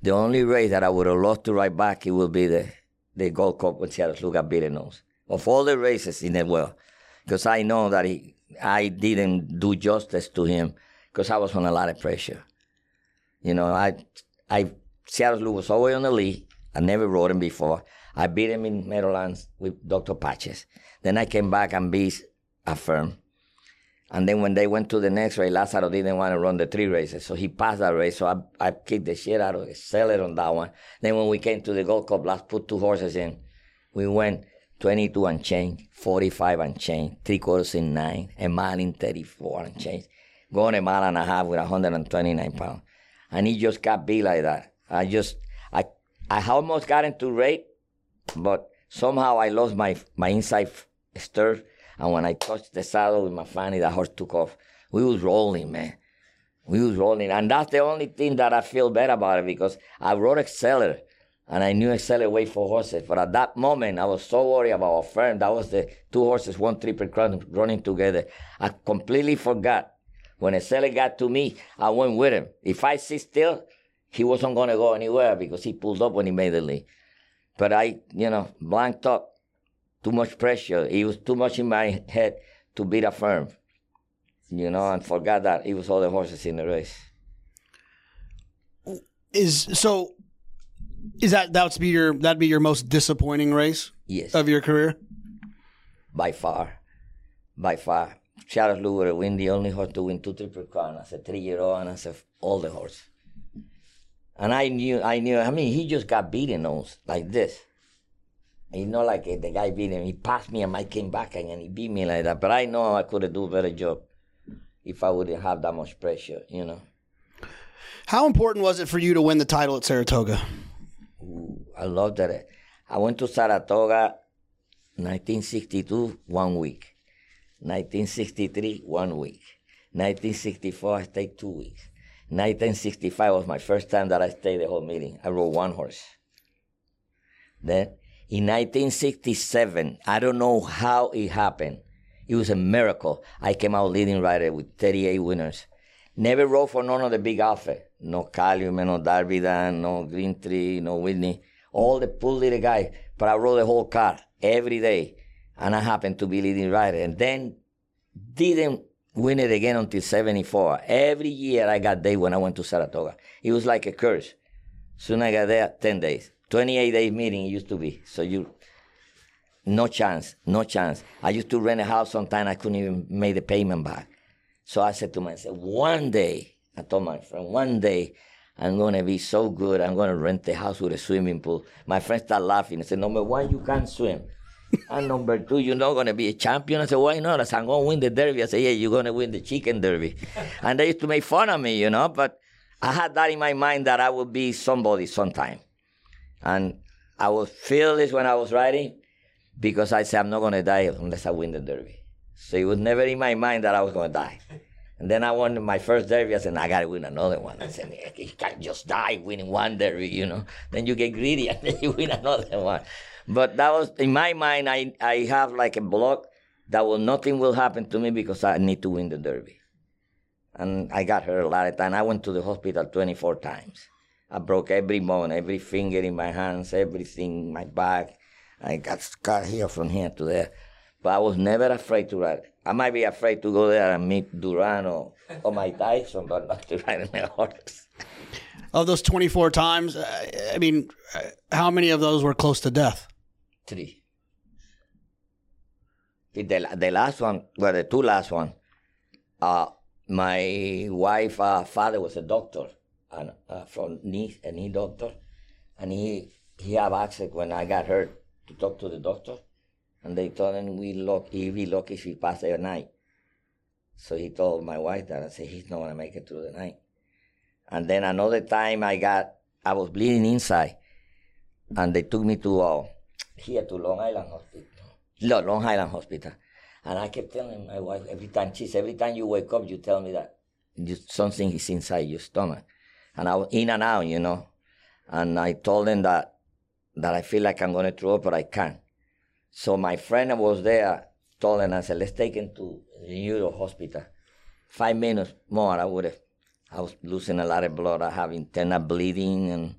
the only race that I would have loved to ride back, it would be the, the Gold Cup with got beaten nose. Of all the races in the world, because I know that he, I didn't do justice to him because I was on a lot of pressure. You know, I, I, Seattle was always on the lead. I never rode him before. I beat him in Meadowlands with Dr. Patches. Then I came back and beat Affirmed. And then when they went to the next race, Lazaro didn't want to run the three races, so he passed that race. So I, I kicked the shit out of it, sell it on that one. Then when we came to the Gold Cup, let's put two horses in. We went 22 and change, 45 and change, three quarters in nine, a mile in 34 and change, going a mile and a half with 129 pounds. And he just got beat like that. I just, I, almost got into rate, but somehow I lost my, my inside stir and when I touched the saddle with my fanny, the horse took off. We was rolling, man. We was rolling. And that's the only thing that I feel bad about it because I rode Exceller and I knew Exceller wait for horses. But at that moment, I was so worried about our friend. That was the two horses, one triple crown running together. I completely forgot. When Exceller got to me, I went with him. If I sit still, he wasn't going to go anywhere because he pulled up when he made the lead. But I, you know, blanked up too much pressure. It was too much in my head to beat Affirmed, you know, and forgot that it was all the horses in the race. Is so? Is that that's be your that'd be your most disappointing race? Yes, of your career. By far, by far. Charles Luger win the only horse to win two triple crown as a three year old and as a older horse. And I knew, I knew. I mean, he just got beaten those like this. You know, like uh, the guy beat him. He passed me and I came back and he beat me like that. But I know I could have do a better job if I wouldn't have that much pressure, you know. How important was it for you to win the title at Saratoga? Ooh, I love that. I went to Saratoga 1962, one week. 1963, one week. 1964, I stayed two weeks. 1965 was my first time that I stayed the whole meeting. I rode one horse. Then in 1967, I don't know how it happened. It was a miracle. I came out leading rider with 38 winners. Never rode for none of the big outfit. No Calumet, no Darby Dan, no Green Tree, no Whitney. All the poor little guy. But I rode the whole car every day. And I happened to be leading rider. And then didn't win it again until 74. Every year I got day when I went to Saratoga. It was like a curse. Soon I got there, 10 days. 28 day meeting it used to be. So you, no chance, no chance. I used to rent a house sometime, I couldn't even make the payment back. So I said to myself, one day, I told my friend, one day, I'm going to be so good, I'm going to rent a house with a swimming pool. My friend started laughing. I said, number one, you can't swim. and number two, you're not going to be a champion. I said, why not? I said, I'm going to win the derby. I said, yeah, you're going to win the chicken derby. and they used to make fun of me, you know, but I had that in my mind that I would be somebody sometime. And I was fearless when I was riding because I said, I'm not going to die unless I win the Derby. So it was never in my mind that I was going to die. And then I won my first Derby. I said, I got to win another one. I said, you can't just die winning one Derby, you know. Then you get greedy and then you win another one. But that was, in my mind, I, I have like a block that will, nothing will happen to me because I need to win the Derby. And I got hurt a lot of times. I went to the hospital 24 times. I broke every bone, every finger in my hands, everything, my back. I got scar here from here to there. But I was never afraid to ride. I might be afraid to go there and meet Duran or, or Mike Tyson, but not to ride in a horse. Of those 24 times, uh, I mean, uh, how many of those were close to death? Three. The, the last one, well, the two last one, uh, my wife, uh, father was a doctor and, uh, from knee, a knee doctor, and he he have access when I got hurt to talk to the doctor, and they told him we look he be lucky if he pass the night. So he told my wife that I said he's not gonna make it through the night. And then another time I got I was bleeding inside, and they took me to uh, here to Long Island Hospital, no, Long Island Hospital, and I kept telling my wife every time she said every time you wake up you tell me that something is inside your stomach and I was in and out, you know. And I told them that that I feel like I'm going to throw up, but I can't. So my friend was there told him, I said, let's take him to the neuro hospital. five minutes more, I would have. I was losing a lot of blood. I have internal bleeding, and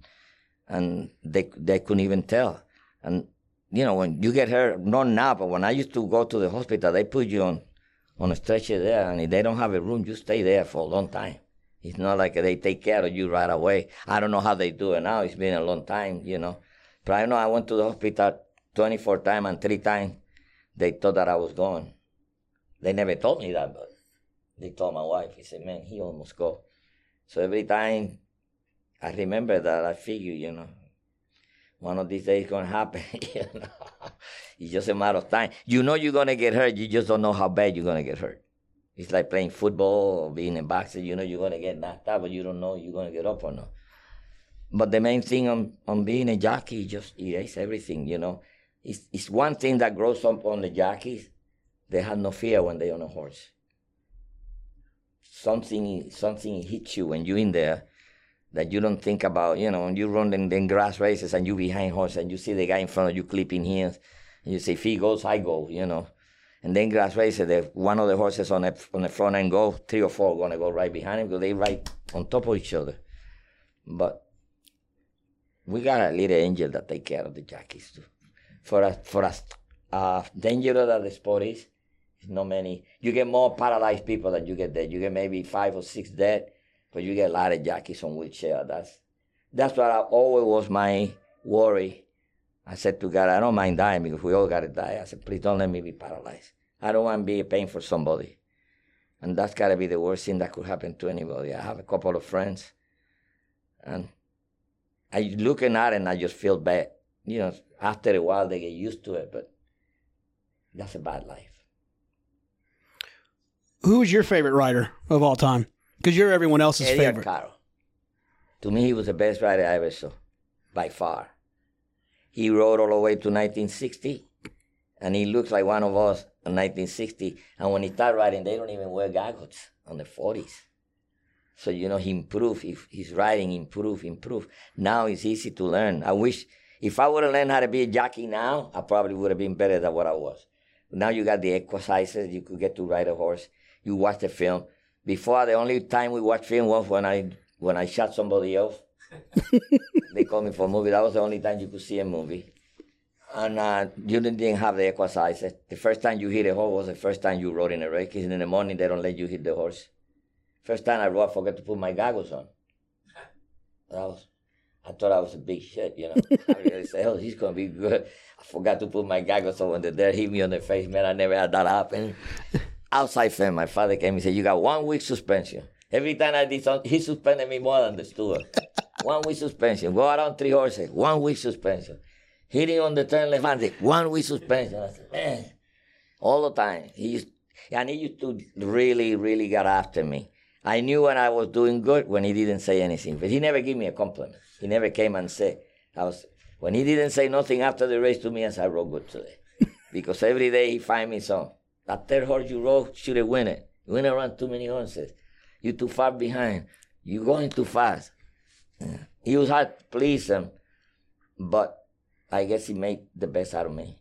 and they they couldn't even tell. And you know, when you get hurt, not now, but when I used to go to the hospital, they put you on on a stretcher there, and if they don't have a room, you stay there for a long time. It's not like they take care of you right away. I don't know how they do it now. It's been a long time, you know. But I know I went to the hospital 24 times and three times they thought that I was gone. They never told me that, but they told my wife. He said, man, he almost go. So every time I remember that, I figure, you know, one of these days it's going to happen. you know? It's just a matter of time. You know you're going to get hurt. You just don't know how bad you're going to get hurt. It's like playing football or being a boxer. You know you're going to get knocked out, but you don't know you're going to get up or not. But the main thing on, on being a jockey just erase everything, you know. It's, it's one thing that grows up on the jockeys. They have no fear when they're on a horse. Something something hits you when you're in there that you don't think about, you know, you run in, in grass races and you behind horse and you see the guy in front of you clipping heels, and you say, if he goes, I go, you know. And then grass races, the, one of the horses on the, on the front end go, three or four going to go right behind him because they right on top of each other. But we got a little angel that take care of the jockeys too. For us, for us, uh, dangerous that the sport is, not many. You get more paralyzed people than you get dead. You get maybe five or six dead, but you get a lot of jockeys on wheelchair. That's that's what I, always was my worry. I said to God, I don't mind dying because we all gotta die. I said, please don't let me be paralyzed. I don't want to be a pain for somebody. And that's gotta be the worst thing that could happen to anybody. I have a couple of friends and I looking at it and I just feel bad. You know, after a while they get used to it, but that's a bad life. Who's your favorite writer of all time? Because you're everyone else's Eddie favorite. Caro. To me, he was the best rider I ever saw, by far. He rode all the way to 1960, and he looks like one of us in 1960. And when he started riding, they don't even wear goggles on the 40s. So, you know, he improved. He, his riding improved, improved. Now it's easy to learn. I wish if I would have learned how to be a jockey now, I probably would have been better than what I was. Now you got the exercises. You could get to ride a horse. You watch the film. Before, the only time we watched film was when I when I shot somebody else. they called me for a movie. That was the only time you could see a movie. And uh, you didn't have the exercises. The first time you hit a horse was the first time you rode in a race. 'cause in the morning, they don't let you hit the horse. First time I rode, I forgot to put my goggles on. That was, I thought I was a big shit, you know. I really said, oh, he's going to be good. I forgot to put my goggles on when the dare hit me on the face. Man, I never had that happen. Outside fan, my father came and said, you got one week suspension. Every time I did something, he suspended me more than the steward. one week suspension. Go around three horses, one week suspension. Hitting on the turn left hand, one week suspension. I said, man, all the time. He used, and he used to really, really got after me. I knew when I was doing good when he didn't say anything, but he never gave me a compliment. He never came and said, I was, when he didn't say nothing after the race to me, I said, I rode good today. because every day he find me some. That third horse you rode should have win it. You went around too many horses. You too far behind. You going too fast. Yeah. He was hard to please him, but I guess he made the best out of me.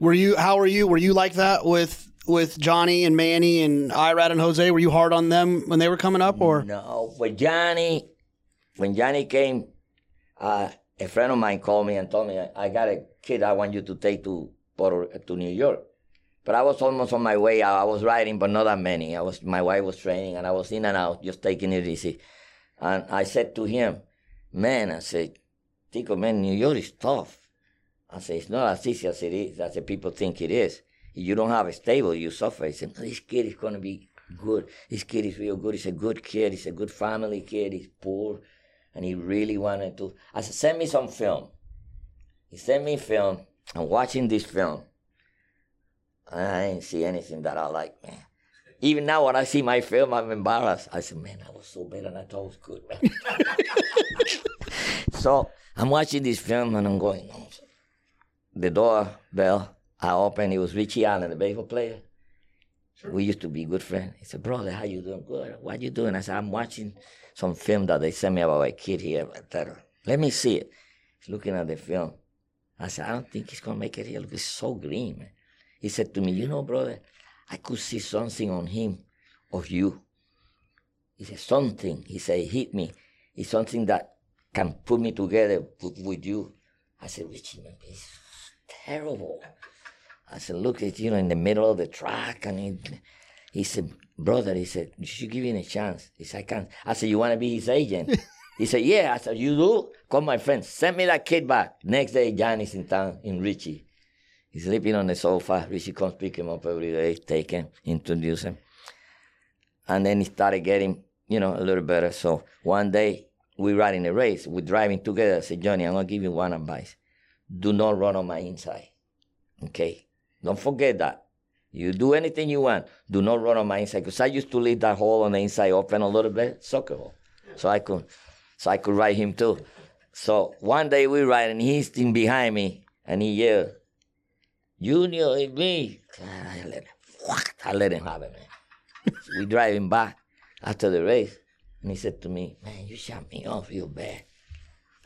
Were you? How were you? Were you like that with with Johnny and Manny and Irad and Jose? Were you hard on them when they were coming up, or No, when Johnny, when Johnny came, uh, a friend of mine called me and told me, I got a kid I want you to take to Puerto, to New York. But I was almost on my way out. I was riding, but not that many. I was, my wife was training and I was in and out, just taking it easy. And I said to him, man, I said, Tico, man, New York is tough. I said, it's not as easy as it is, as the people think it is. If you don't have a stable, you suffer. He said, this kid is to be good. This kid is real good. He's a good kid. He's a good family kid. He's poor. And he really wanted to. I said, send me some film. He sent me film. I'm watching this film. I ain't see anything that I like, man. Even now, when I see my film, I'm embarrassed. I said, man, I was so bad and I thought it was good, man. so I'm watching this film and I'm going, oh, no. The door bell, I opened. It was Richie Allen, the baseball player. We used to be good friends. He said, brother, how you doing? Good. What you doing? I said, I'm watching some film that they sent me about a kid here. Let me see it. He's looking at the film. I said, I don't think he's going to make it here. Look, it's so green, man. He said to me, you know, brother, I could see something on him of you He said, something. He said, hit me. It's something that can put me together with, with you. I said, Richie, man, it's terrible. I said, look at you know in the middle of the track, and he, he said, brother, he said, you should give him a chance. He said, I can't. I said, you want to be his agent? he said, yeah. I said, you do? Call my friend. Send me that kid back. Next day, Johnny's in town in Richie. He's sleeping on the sofa. Richie comes pick him up every day, take him, introduce him. And then he started getting, you know, a little better. So one day, we're riding a race. We're driving together. I said, Johnny, I'm to give you one advice. Do not run on my inside. Okay? Don't forget that. You do anything you want. Do not run on my inside. Because I used to leave that hole on the inside open a little bit, soccer hole. So I could so I could ride him too. So one day we ride and he's in behind me and he yelled, Junior, it's me. I let him, I let him have it, man. we driving back after the race. And he said to me, Man, you shot me off real bad.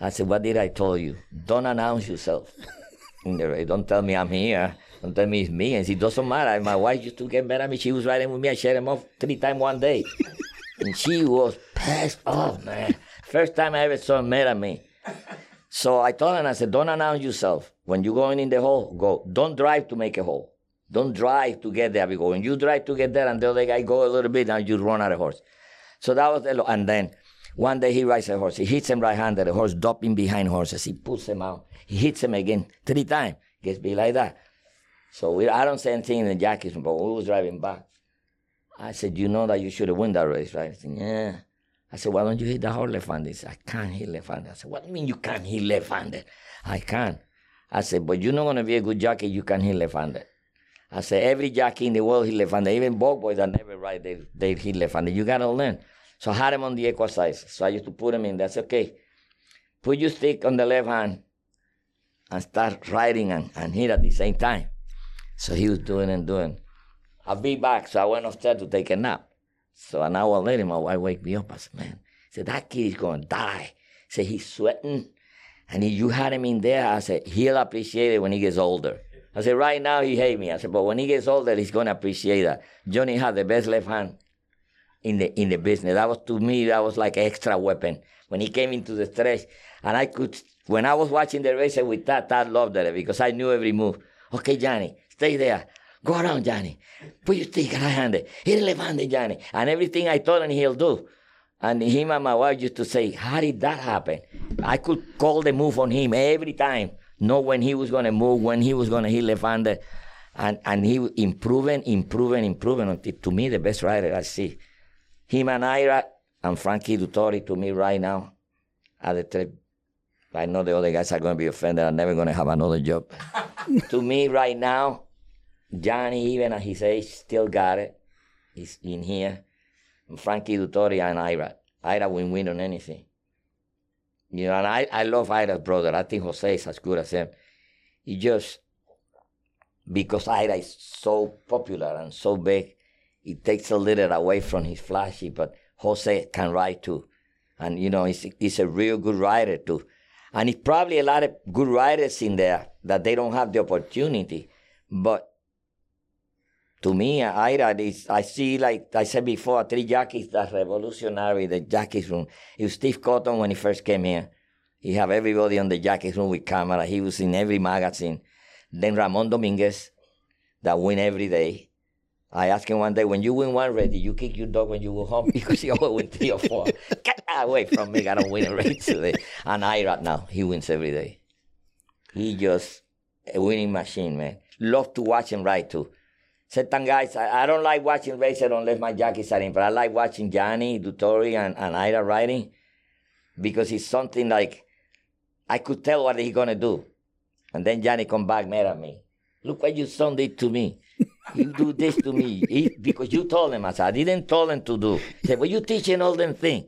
I said, What did I tell you? Don't announce yourself in the race. Don't tell me I'm here. Don't tell me it's me. And it doesn't matter. My wife used to get mad at me. She was riding with me. I shut him off three times one day. and she was pissed off, man. First time I ever saw her mad at me. So I told him, I said, don't announce yourself. When you're going in the hole, go. Don't drive to make a hole. Don't drive to get there. Because when you drive to get there and the other guy go a little bit, now you run out of horse. So that was the, and then one day he rides a horse. He hits him right-handed. The horse dropping behind horses. He pulls him out. He hits him again three times. Gets be like that. So we, I don't say anything in the jackies, but we was driving back. I said, you know that you should have won that race, right? Said, yeah. I said, why don't you hit the horse left-handed? He said, I can't hit left-handed. I said, what do you mean you can't hit left-handed? I can. I said, but you're not going to be a good jockey, you can't hit left-handed. I said, every jockey in the world hit left-handed. Even bug boys that never ride, they, they hit left-handed. You got to learn. So I had him on the size. So I used to put him in. That's okay. Put your stick on the left hand and start riding and, and hit at the same time. So he was doing and doing. I'll be back. So I went upstairs to take a nap. So an hour later, my wife wake me up. I said, man, I said, that kid is going to die. I said, he's sweating. And he, you had him in there. I said, he'll appreciate it when he gets older. I said, right now he hate me. I said, but when he gets older, he's going to appreciate that. Johnny had the best left hand in the in the business. That was to me that was like extra weapon when he came into the stretch, and I could when I was watching the race with that, I loved it because I knew every move. Okay, Johnny, stay there. Go around, Johnny. Put your stick right handed. Hit left handed, Johnny. And everything I told him he'll do. And him and my wife used to say, How did that happen? I could call the move on him every time, know when he was going to move, when he was going to hit left handed. And, and he improving, improving, improving until to me the best rider I see. Him and Irad and Frankie Dettori to me right now are the three. I know the other guys are going to be offended. I'm never going to have another job. to me right now, Johnny, even at his age, still got it. He's in here. And Frankie Dettori and Irad. Irad will win on anything. You know, and I, I love Irad's brother. I think Jose is as good as him. He just, because Irad is so popular and so big, it takes a little away from his flashy, but Jose can write too. And, you know, he's, he's a real good writer too. And it's probably a lot of good writers in there that they don't have the opportunity. But to me, Irad, I see, like I said before, three jockeys that's revolutionary, the jockeys room. It was Steve Cauthen when he first came here. He have everybody on the jockeys room with camera. He was in every magazine. Then Ramon Dominguez, that win every day. I asked him one day, when you win one did you kick your dog when you go home? Because he always win three or four. Get away from me. I don't win a race today. And Irad now, he wins every day. He just a winning machine, man. Love to watch him ride too. Certain guys, I, I don't like watching races unless my jockeys are in, but I like watching Johnny, Dettori, and, and Irad riding because it's something like I could tell what he's gonna do. And then Johnny come back mad at me. Look what your son did to me. You do this to me he, because you told him. I said, I didn't tell him to do. He said, well, you teaching all them things.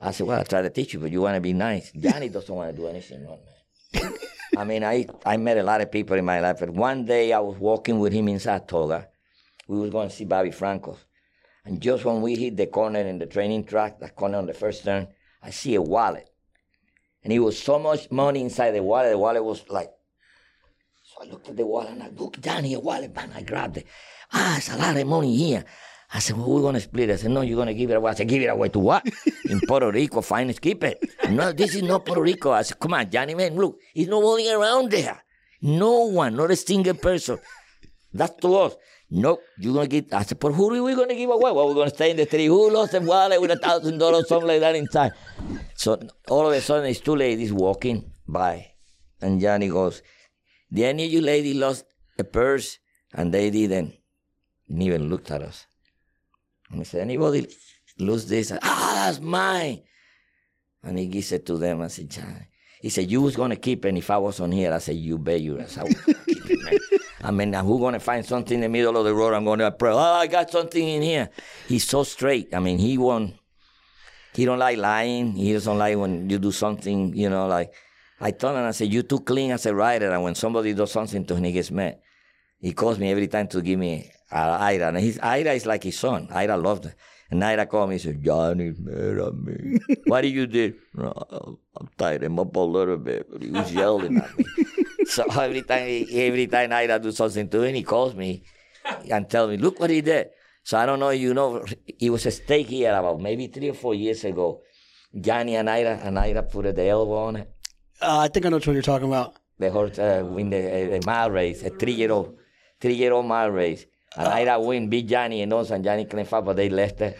I said, well, I try to teach you, but you want to be nice. Johnny doesn't want to do anything wrong, man. I mean, I, I met a lot of people in my life, but one day I was walking with him in Saratoga. We was going to see Bobby Frankel. And just when we hit the corner in the training track, the corner on the first turn, I see a wallet. And it was so much money inside the wallet. The wallet was like so I looked at the wallet and I looked down here, wallet, and I grabbed it. Ah, it's a lot of money here. I said, well, we're going to split. It. I said, no, you're going to give it away. I said, give it away to what? In Puerto Rico, fine, keep it. No, this is not Puerto Rico. I said, come on, Johnny, man, look, there's nobody around there. No one, not a single person. That's to us. Nope, you're to get, I said, but who are we to give away? Well, we're to stay in the tree. Who lost a wallet with a thousand dollars, something like that inside? So all of a sudden, these two ladies walking by. And Johnny goes, the any of you lady lost a purse? And they didn't even look at us. And he said, anybody lose this? Ah, that's mine. And he gives it to them. I said, Johnny. He said, you was to keep. And if I was on here, I said, you bet you. I mean, who's going to find something in the middle of the road? I'm going to pray. Oh, I got something in here. He's so straight. I mean, he won't, he don't like lying. He doesn't like when you do something, you know, like, I told him, I said, you too clean as a writer. And when somebody does something to him, he gets mad. He calls me every time to give me Irad. And his, Irad is like his son. Irad loved. And Irad called me and said, Johnny's mad at me. what did you do? No, I'm tied him up a little bit, but he was yelling at me. so every time, he, every time Irad do something to him, he calls me and tell me, look what he did. So I don't know, you know, it was a stake here about maybe three or four years ago. Johnny and Irad, and Irad put the elbow on it. Uh, I think I know what you're talking about. The horse uh, win the, uh, mile race, a three-year-old, three-year-old mile race. And uh, Irad win, beat Johnny and those, and Johnny couldn't but they left it.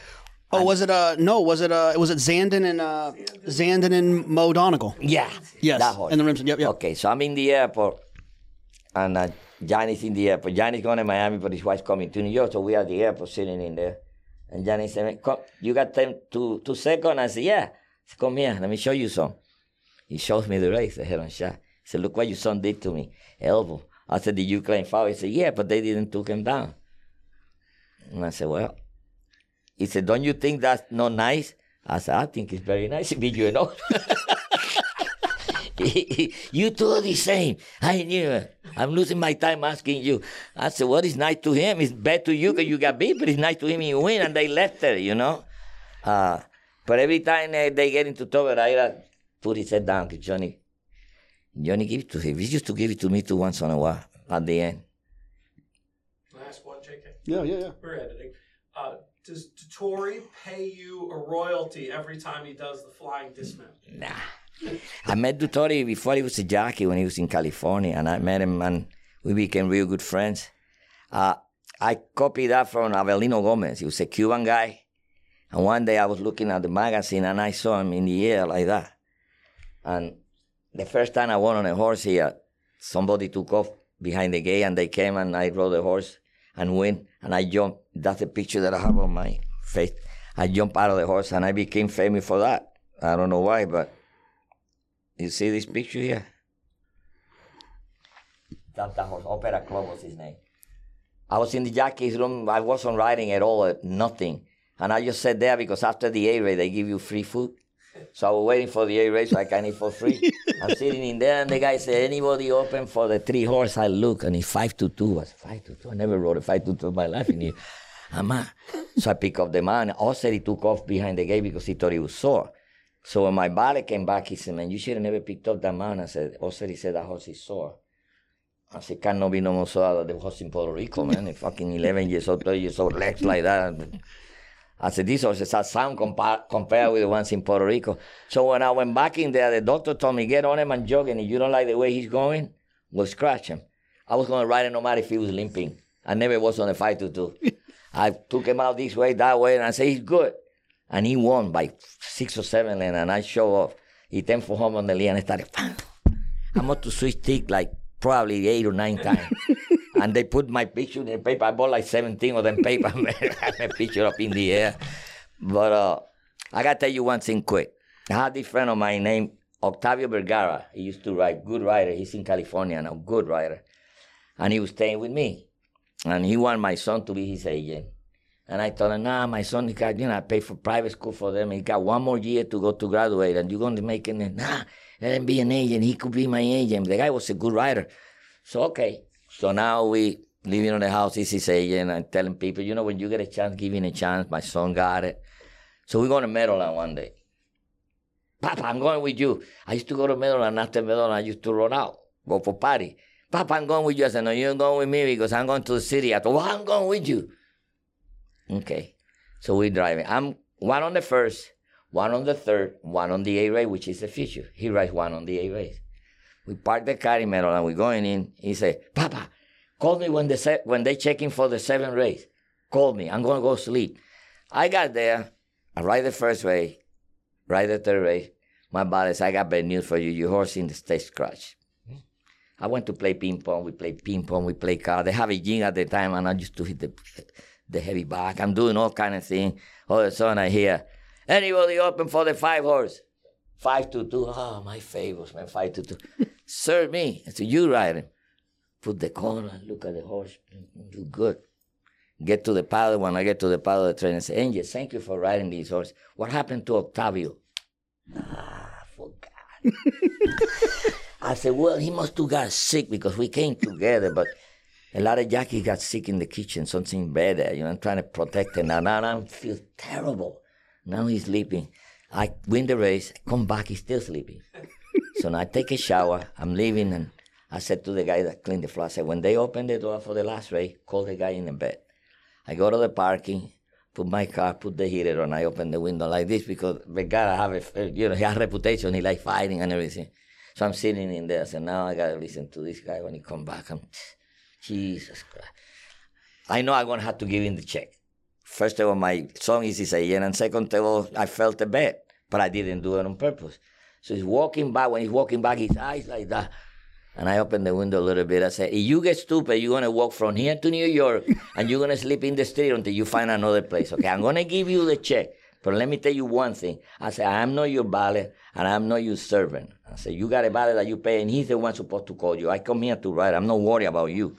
Oh, and, was it uh no? Was it uh was it Zandon and uh Zandon and Mo Donegal? Yeah, yes, that horse. And the Remsen. Yep, yep. Okay, so I'm in the airport, and uh, Johnny's in the airport. Johnny's going to Miami, but his wife's coming to New York, so we are at the airport sitting in there. And Johnny said, "Come, you got time to two seconds?" I said, "Yeah." Said, "Come here, let me show you some." He shows me the race, the head on shot. He said, Look what your son did to me. Elbow. I said, Did you claim foul? He said, Yeah, but they didn't took him down. And I said, Well, he said, Don't you think that's not nice? I said, I think it's very nice. He beat you know. you two the same. I knew. I'm losing my time asking you. I said, What is nice to him? It's bad to you because you got beat, but it's nice to him you win, and they left it, you know? Uh, but every time they, they get into trouble, I put his head down Johnny. Johnny give it to him. He used to give it to me too once in a while at the end. Last one, JK. Yeah, yeah, yeah. We're editing. Uh, does Tori pay you a royalty every time he does the flying dismount? Nah. I met Dettori before he was a jockey when he was in California, and I met him and we became real good friends. Uh, I copied that from Avelino Gomez. He was a Cuban guy. And one day I was looking at the magazine and I saw him in the air like that. And the first time I went on a horse here, somebody took off behind the gate and they came and I rode the horse and went and I jumped. That's the picture that I have on my face. I jumped out of the horse and I became famous for that. I don't know why, but you see this picture here? That's the horse. Opera Club was his name. I was in the jockey's room. I wasn't riding at all, at nothing. And I just sat there because after the A race, they give you free food. So I was waiting for the A race like I need for free. I'm sitting in there, and the guy said, "Anybody open for the three horse?" I look, and it's five to two. I said, five to two. I never rode a five to two in my life in here. I'm So I pick up the man. Also, he took off behind the gate because he thought he was sore. So when my body came back, he said, "Man, you should have never picked up that man." I said, "Also, he said that horse is sore." I said, "Can't be no more sore than the horse in Puerto Rico, man. A fucking 11 years old, 12 years old, legs like that." I said, these horses are sound compa- compared with the ones in Puerto Rico. So when I went back in there, the doctor told me, get on him and jog, and if you don't like the way he's going, we'll scratch him. I was going to ride him no matter if he was limping. I never was on a fight to do. I took him out this way, that way, and I said, he's good. And he won by six or seven lengths, and I show off. He turned for home on the lead, and I started, I'm going to switch stick like probably eight or nine times and they put my picture in the paper. I bought like 17 of them paper. I my picture up in the air. But uh, I got to tell you one thing quick. I had this friend of mine named Octavio Vergara. He used to write, good writer. He's in California now, good writer. And he was staying with me. And he wanted my son to be his agent. And I told him, nah, my son, he got, you know, I pay for private school for them. He got one more year to go to graduate, and you're going to make it. Nah, let him be an agent. He could be my agent. The guy was a good writer. So, okay. So now we living on the house, he's agent, and telling people, you know, when you get a chance, give him a chance. My son got it. So we're going to Meadowland one day. Papa, I'm going with you. I used to go to Meadowland. After Meadowland, I used to run out, go for party. Papa, I'm going with you. I said, no, you're going with me because I'm going to the city. I thought, well, I'm going with you. Okay. So we're driving. I'm one on the first, one on the third, one on the A race, which is the future. He rides one on the A race. We park the car in Maryland and we're going in. He said, Papa, call me when, the se- when they check in for the seventh race. Call me. I'm going to go sleep. I got there. I ride the first race, ride the third race. My buddy said, I got bad news for you. Your horse in the stage scratch. I went to play ping pong. We play ping pong. We play cards. They have a gym at the time, and I used to hit the the heavy back. I'm doing all kind of thing. All of a sudden, I hear anybody open for the five horse, five to two. Oh, my favorites, man, five to two. Serve me. I said, you ride him. Put the corner. Look at the horse. Do good. Get to the paddle. When I get to the paddle, the trainer says, Angel, thank you for riding this horse. What happened to Octavio? Ah, forgot. I said, well, he must have got sick because we came together, but a lot of Jackie got sick in the kitchen, something better. You know, I'm trying to protect him. Now, now I feel terrible. Now he's sleeping. I win the race, come back, he's still sleeping. so now I take a shower, I'm leaving, and I said to the guy that cleaned the floor, I said, when they open the door for the last race, call the guy in the bed. I go to the parking, put my car, put the heater on, I open the window like this because the guy have a, you know, he has a reputation, he like fighting and everything. So I'm sitting in there. So now I gotta listen to this guy when he come back. I'm, Jesus Christ. I know I'm gonna have to give him the check. First of all, my song is Isaías, and second of all, I felt the bad, but I didn't do it on purpose. So he's walking back. When he's walking back, his eyes like that. And I opened the window a little bit. I said, if you get stupid, you're going to walk from here to New York and you're going to sleep in the street until you find another place. Okay, I'm going to give you the check. But let me tell you one thing. I said, I'm not your valet and I'm not your servant. I said, you got a valet that you pay and he's the one supposed to call you. I come here to ride. I'm not worried about you.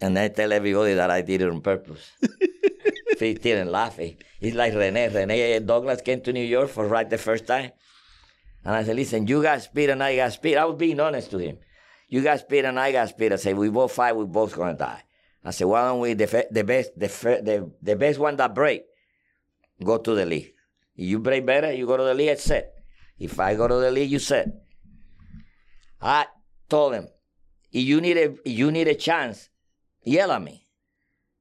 And I tell everybody that I did it on purpose. they didn't laugh. It's like Rene. Rene Douglas came to New York for right the first time. And I said, listen, you got speed and I got speed. I was being honest to him. You got speed and I got speed. I said, we both fight, we both gonna die. I said, why don't we, the, the best, the, the, the best one that break, go to the league. If you break better, you go to the league, it's set. If I go to the league, you set. I told him, if you need a, you need a chance, yell at me.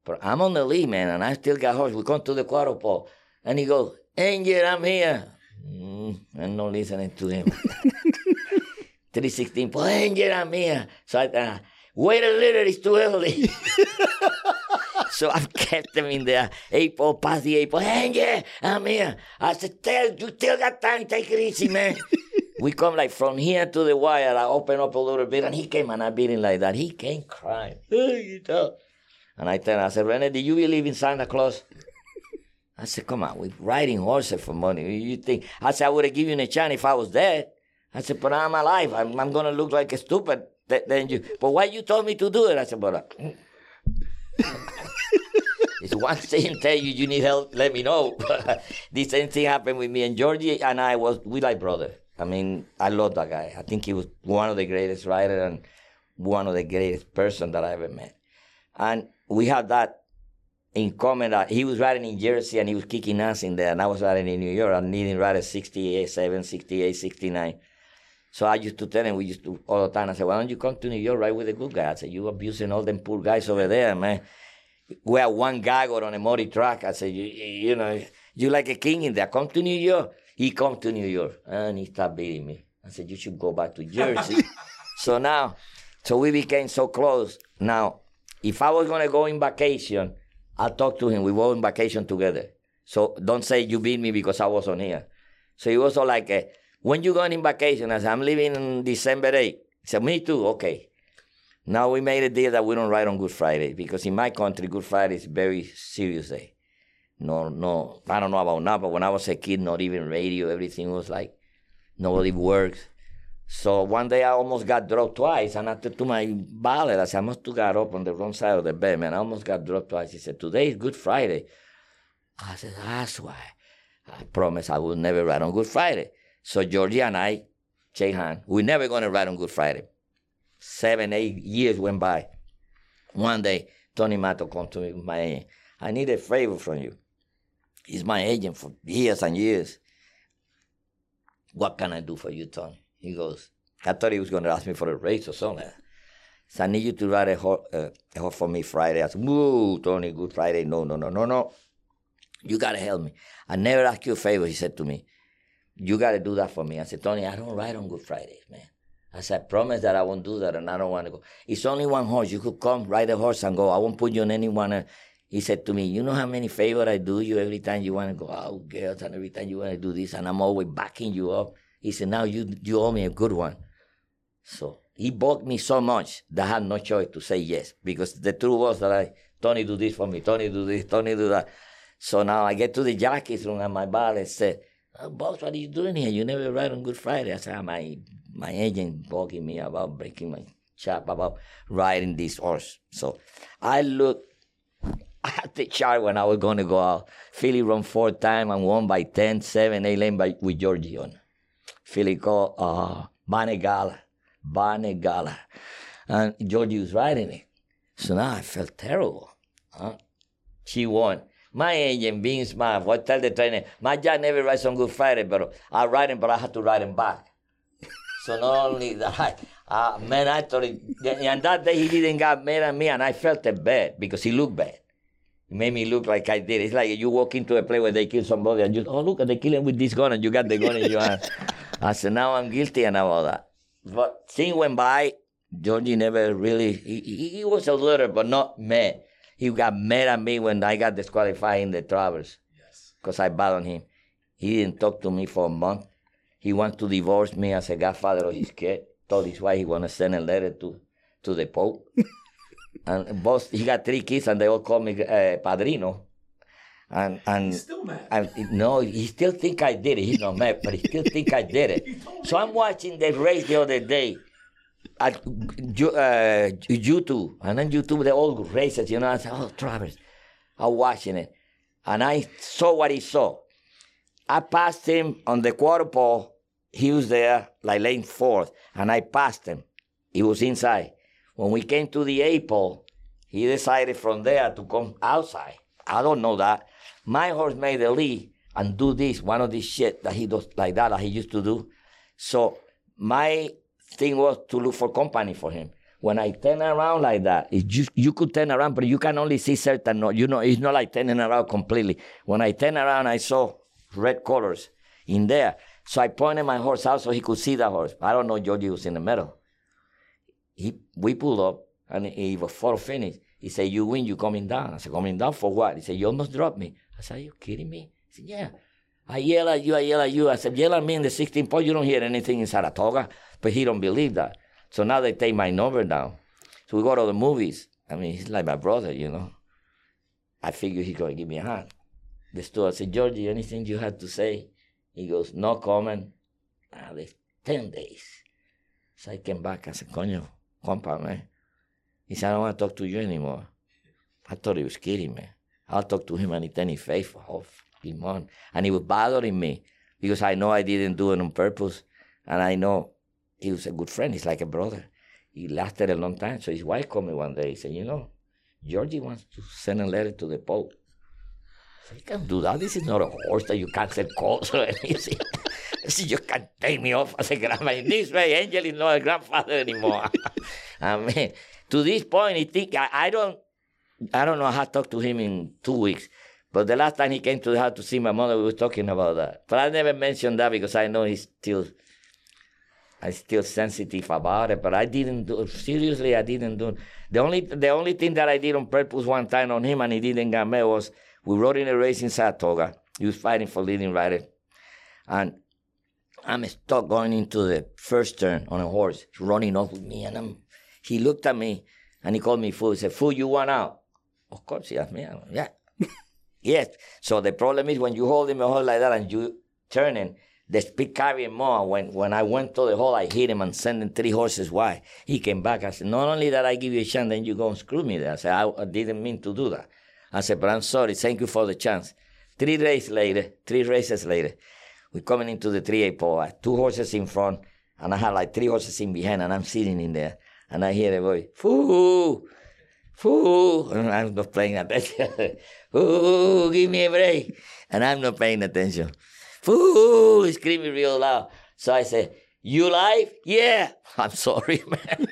But I'm on the lead, man, and I still got horse. We come to the quarter pole, and he goes, Angel, I'm here. Mm, I'm not listening to him. 316, pues Angel, I'm here. So I, uh, wait a little, it's too early. so I've kept them in there. Eight pole, past the eight pole. Angel, I'm here. I said, tell, you still got time, take it easy, man. we come like from here to the wire. I open up a little bit, and he came and I beat him like that. He came crying. you know. And I tell him, I said, Rene, do you believe in Santa Claus? I said, come on, we're riding horses for money. You think? I said, I would have given you a chance if I was dead. I said, but I'm alive. I'm, I'm going to look like a stupid. Then you, but why you told me to do it? I said, but uh, it's one thing tell you you need help, let me know. The same thing happened with me and Georgie and I was we like brother. I mean, I love that guy. I think he was one of the greatest writers and one of the greatest person that I ever met. And we had that in common that he was riding in Jersey and he was kicking ass in there, and I was riding in New York. I needing ride at 68, 7, 68, 69. So I used to tell him, we used to all the time, I said, why don't you come to New York, ride with the good guy? I said, you abusing all them poor guys over there, man. We have one guy got on a muddy track. I said, you, you know, you like a king in there. Come to New York. He come to New York, and he started beating me. I said, you should go back to Jersey. so now, so we became so close. Now, if I was to go in vacation, I talked to him. We were on vacation together. So don't say you beat me because I was on here. So he was all like, uh, when you going in vacation? I said, I'm leaving on December 8th. He said, me too. Okay. Now we made a deal that we don't ride on Good Friday because in my country, Good Friday is very serious day. No, no, I don't know about now, but when I was a kid, not even radio, everything was like, nobody works. So one day I almost got dropped twice, and after to my valet, I said, I must have got up on the wrong side of the bed, man. I almost got dropped twice. He said, Today is Good Friday. I said, That's why. I promise I will never ride on Good Friday. So Georgie and I shake. We're never going to ride on Good Friday. Seven, eight years went by. One day, Tony Mato come to me, my agent. I need a favor from you. He's my agent for years and years. What can I do for you, Tony? He goes, I thought he was going to ask me for a raise or something. So I need you to ride a horse, uh, a horse for me Friday. I said, Woo, Tony, Good Friday. No, no, no, no, no. You got to help me. I never ask you a favor, he said to me. You got to do that for me. I said, Tony, I don't ride on Good Fridays, man. I said, I promise that I won't do that and I don't want to go. It's only one horse. You could come, ride a horse and go. I won't put you on anyone. He said to me, You know how many favors I do you every time you want to go out, girls, and every time you want to do this, and I'm always backing you up. He said, Now you, you owe me a good one. So he bugged me so much that I had no choice to say yes because the truth was that I, Tony, do this for me, Tony, do this, Tony, do that. So now I get to the jockeys room and my bar said, oh, Boss, what are you doing here? You never ride on Good Friday. I said, ah, my, my agent bugging me about breaking my chap about riding this horse. So I looked at the chart when I was going to go out. Philly run four time and won by 10, 7, 8 lane by, with Georgie on. Called uh, Banegala. Banegala. And Georgie was riding it. So now I felt terrible. Huh? She won. My agent being smart, what tell the trainer, my job never rides on Good Friday, but I ride him, but I have to ride him back. so not only that, uh, man, I thought it, and that day he didn't get mad at me, and I felt it bad because he looked bad. It made me look like I did. It's like you walk into a place where they kill somebody and you, oh, look, they kill him with this gun and you got the gun in your hand. I said, now I'm guilty and all that. But things went by. Georgie never really, he, he was a little, but not mad. He got mad at me when I got disqualified in the Travers. Yes. Because I bet on him. He didn't talk to me for a month. He wants to divorce me as a godfather of his kid. Told his wife he want to send a letter to, to the Pope. and both he got three kids and they all call me uh, padrino and and He's still mad. and no he still think i did it. He's not mad but he still think i did it. So i'm watching the race the other day at uh, youtube. And then youtube the old races you know i said oh Travers i'm watching it. And i saw what he saw. I passed him on the quarter pole. He was there like lane fourth. And i passed him. He was inside. When we came to the A pole, he decided from there to come outside. I don't know that. My horse made the lead and do this, one of these shit that he does like that, that he used to do. So my thing was to look for company for him. When I turn around like that, it just, you could turn around, but you can only see certain, you know, it's not like turning around completely. When I turn around, I saw red colors in there. So I pointed my horse out so he could see the horse. I don't know Georgie was in the middle he we pulled up and he was for finish. He said, You win, you coming down. I said, Coming down for what? He said, You almost dropped me. I said, Are you kidding me? He said, Yeah. I yell at you, I yell at you. I said, Yell at me in the 16 point, you don't hear anything in Saratoga. But he don't believe that. So now they take my number down. So we go to the movies. I mean, he's like my brother, you know. I figure he's going to give me a hand. The steward said, Georgie, anything you had to say? He goes, no comment. Ah, there's 10 days. So I came back. I said, coño, compa, man. He said, I don't want to talk to you anymore. I thought he was kidding me. I'll talk to him any any faith for half fucking month. And he was bothering me because I know I didn't do it on purpose. And I know he was a good friend. He's like a brother. He lasted a long time. So his wife called me one day. He said, You know, Georgie wants to send a letter to the Pope. I said, You can't do that. This is not a horse that you can't send calls or anything. Said, You can't take me off as a grandma. In this way, Angel is not a grandfather anymore. I mean, to this point, he think I, I don't I don't know. I had talked to him in two weeks. But the last time he came to the house to see my mother, we were talking about that. But I never mentioned that because I know he's still, I'm still sensitive about it. But I didn't do seriously. I didn't do. The only the only thing that I did on purpose one time on him and he didn't get me was we rode in a race in Saratoga. He was fighting for leading rider, and I'm stuck going into the first turn on a horse, running off with me, and I'm. He looked at me and he called me fool. He said, "Fool, you want out?" Of course, he asked me. out. Yeah. yes. So the problem is when you hold him a hole like that and you turning, the speed carrying more. When when I went to the hole, I hit him and sent him three horses wide. He came back. I said, not only that I give you a chance, then you go and screw me there. I said, I, I didn't mean to do that. I said, but I'm sorry. Thank you for the chance. Three races later, three races later, we're coming into the 3A pole. I had two horses in front, and I had like three horses in behind, and I'm sitting in there. And I hear a voice, foo, foo. And I'm not paying attention. foo, give me a break. And I'm not paying attention. Foo, screaming real loud. So I say, you live? Yeah. I'm sorry, man.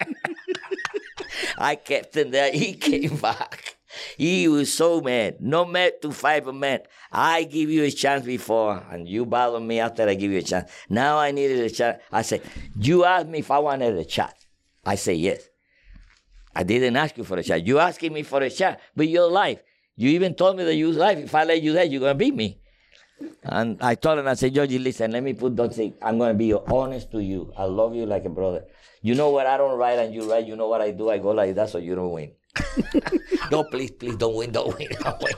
I kept him there. He came back. He was so mad. No mad to five man. I give you a chance before, and you bother me after I give you a chance. Now I needed a chance. I said, you asked me if I wanted a shot. I say yes. I didn't ask you for a shot. You asking me for a shot, but your life. You even told me that you life. If I let you there, you're gonna beat me. And I told him, I said, Georgie, listen, let me put don't say I'm gonna be honest to you. I love you like a brother. You know what I don't write and you write, you know what I do, I go like that so you don't win. no, please, please don't win, don't win, don't win.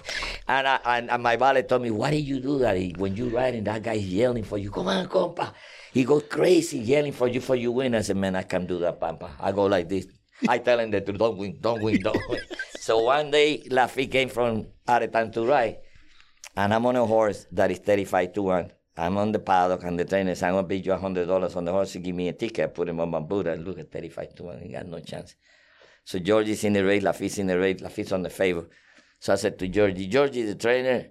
And, I, and, and my valet told me, why did you do that? When you and that guy's yelling for you, come on, compa. He goes crazy yelling for you for you win. I said, man, I can't do that, pampa. I go like this. I tell him that don't win, don't win, don't win. so one day, Laffit came from out of time to ride, and I'm on a horse that is 35 to 1. I'm on the paddock, and the trainer says, I'm going to pay you $100 on the horse to give me a ticket. I put him on my boot. I look at 35 to 1. He got no chance. So Georgie's in the race, Laffit's in the race, Laffit's on the favor. So I said to Georgie, Georgie, the trainer,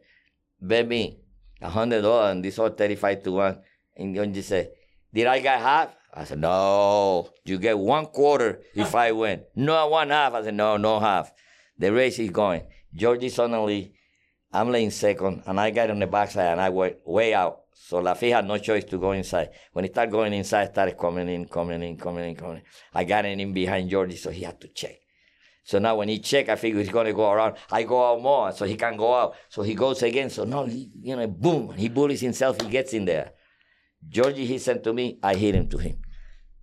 bet me a $100 on this horse 35 to 1. And Georgie said, Did I get half? I said, no, you get one quarter if I win. No, one half. I said, no, no half. The race is going. Georgie suddenly, I'm laying second, and I got on the backside, and I went way out. So Laffit had no choice to go inside. When he started going inside, started coming in, coming in, coming in, coming in. I got in behind Georgie, so he had to check. So now when he check, I figure he's going to go around. I go out more, so he can go out. So he goes again. So now, he, you know, boom, he bullies himself. He gets in there. Georgie, he sent to me. I hit him to him.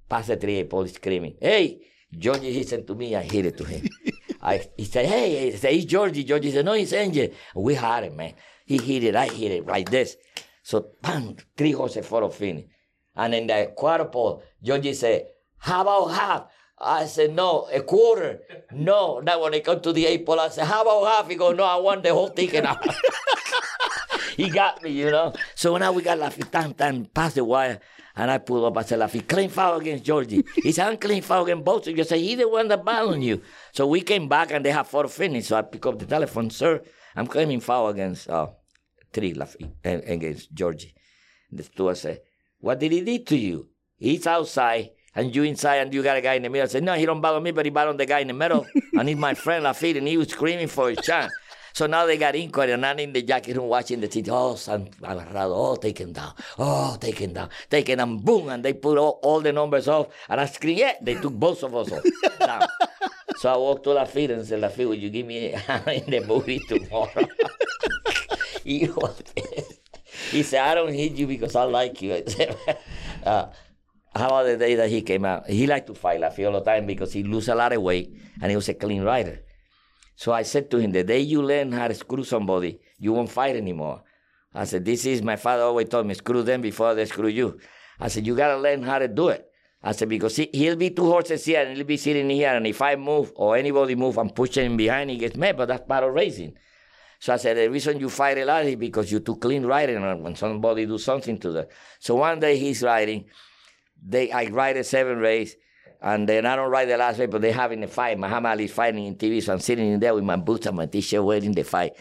Past the tree, police screaming, hey, Georgie, he said to me, I hit it to him. I, he said, hey, he said, it's Georgie. Georgie said, no, it's Angel. We had it, man. He hit it, I hit it, like this. So, three horses for a finish. And in the quarter Georgie said, how about half? I said, no, a quarter. No. Now when I come to the eight pole, I said, how about half? He goes, no, I want the whole ticket he got me, you know. So now we got Laffit tan tan the wire. And I pull up, I said, Laffit, claim foul against Georgie. He said, I'm claim foul against both of you. I said, he's the one that on you. So we came back and they have four finish. So I pick up the telephone, sir, I'm claiming foul against uh, three Laffit, against Georgie. The steward said, what did he do to you? He's outside and you inside and you got a guy in the middle. I said, no, he don't bother me, but he bothered the guy in the middle. and he's my friend Laffit, and he was screaming for his chance. So now they got inquiry, and I'm in the jacket room watching the TV. Oh, San Agarrado, oh, taken down. Oh, taken down. Taken and boom, and they put all, all the numbers off. And I screamed, yeah, they took both of us off. down. So I walked to Laffit and said, Laffit, will you give me in the movie tomorrow? He, he said, I don't hit you because I like you. I said, uh, how about the day that he came out? He liked to fight Laffit all the time because he lose a lot of weight and he was a clean rider. So I said to him, the day you learn how to screw somebody, you won't fight anymore. I said, this is, my father always told me, screw them before they screw you. I said, you got to learn how to do it. I said, because he, he'll be two horses here and he'll be sitting here. And if I move or anybody move, I'm pushing him behind, he gets mad, but that's part of racing. So I said, the reason you fight a lot is because you're too clean riding when somebody do something to that. So one day he's riding, they, I ride a seven race, and then I don't ride the last race, but they're having a fight. Muhammad Ali is fighting in TV, so I'm sitting in there with my boots and my t-shirt waiting the fight.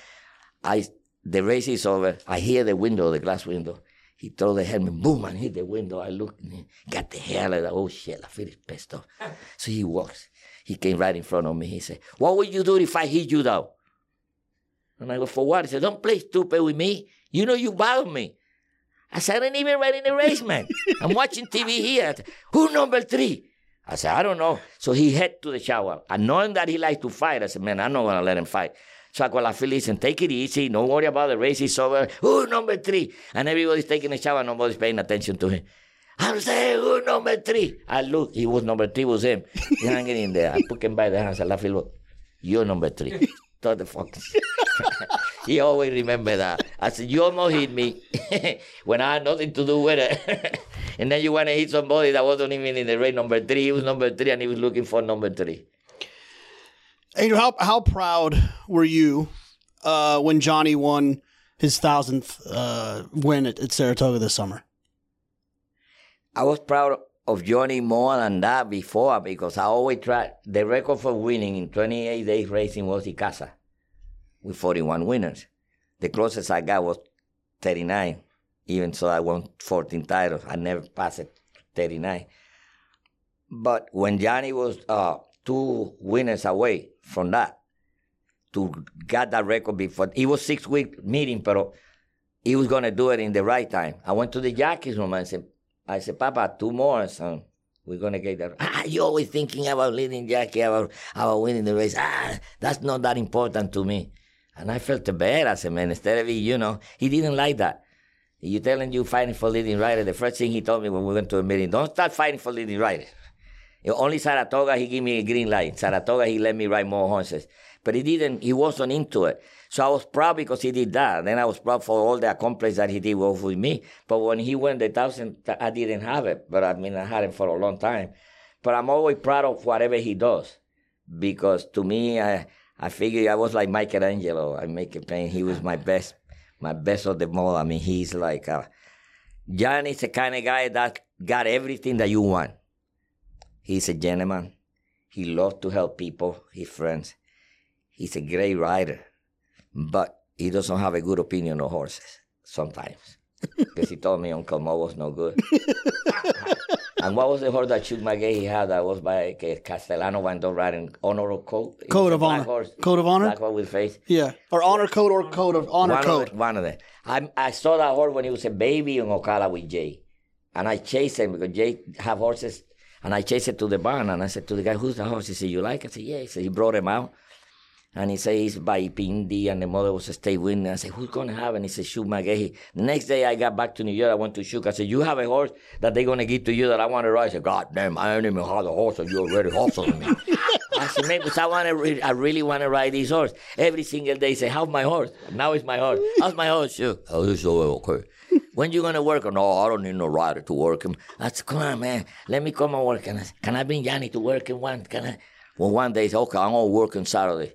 I, the race is over. I hear the window, the glass window. He throw the helmet, boom, and hit the window. I look, and got the hair like that. Oh shit, I feel pissed off. So he walks. He came right in front of me. He said, What would you do if I hit you down? And I go, For what? He said, Don't play stupid with me. You know you bother me. I said, I didn't even riding the race, man. I'm watching TV here. Who number three? I said, I don't know. So he head to the shower. And knowing that he likes to fight, I said, man, I'm not going to let him fight. So I call la listen, take it easy. Don't worry about the race. It's over. Who number three? And everybody's taking a shower. Nobody's paying attention to him. I'm saying, who number three? I look. He was number three, was him. He hanging in there. I took him by the hand. I said, look, you're number three. What the fuck? he always remember that. I said, you almost hit me when I had nothing to do with it. and then you want to hit somebody that wasn't even in the race number three. He was number three and he was looking for number three. Angel, how, how proud were you uh, when Johnny won his thousandth uh, win at, at Saratoga this summer? I was proud of Johnny more than that before because I always tried. The record for winning in 28 days racing was Ycaza with 41 winners. The closest I got was 39, even so I won 14 titles. I never passed it 39. But when Johnny was uh, two winners away from that to get that record before. It was six week meeting, but he was gonna do it in the right time. I went to the Yankees room and said, I said, Papa, two more, son. We're gonna get there. Ah, you always thinking about leading Jackie, about about winning the race. Ah, that's not that important to me. And I felt bad. I said, man, instead of you know, he didn't like that. You telling you fighting for leading rider. The first thing he told me when we went to a meeting, don't start fighting for leading rider. Only Saratoga, he gave me a green light. Saratoga, he let me ride more horses. But he didn't, he wasn't into it. So I was proud because he did that. Then I was proud for all the accomplishments that he did with me. But when he went the thousand, I didn't have it. But I mean, I had him for a long time. But I'm always proud of whatever he does. Because to me, I, I figure I was like Michelangelo. I make a pain. He was my best, my best of them all. I mean, he's like, uh, John is the kind of guy that got everything that you want. He's a gentleman. He loves to help people, his friends. He's a great rider, but he doesn't have a good opinion of horses sometimes. Because he told me Uncle Mo was no good. and what was the horse that Shug McGaughey he had that was by Castellano went on riding honor code? Code of honor. Horse, code of honor? Black horse with face. Yeah. Or honor code or code of honor one code. Of the, one of them. I, I saw that horse when he was a baby in Ocala with Jay. And I chased him because Jay have horses. And I chased it to the barn and I said to the guy, who's the horse? He said, you like it? I said, yeah. He said, he brought him out. And he says by A.P. Indy and the mother was a state winner. I said, who's going to have? And he said, Shug McGaughey. The next day I got back to New York. I went to Shug. I said, you have a horse that they're going to give to you that I want to ride? I said, God damn, I don't even have a horse and you already hustling me. I said, man, because I want to, re- I really want to ride this horse. Every single day, he say, how's my horse? Now it's my horse. How's my horse, Shug? Oh, it's okay. when you going to work? Oh, no, I don't need no rider to work him. I said, come on, man, let me come and work. And I said, can I bring Johnny to work in one? Can I? Well, one day, he said, okay, I'm going to work on Saturday.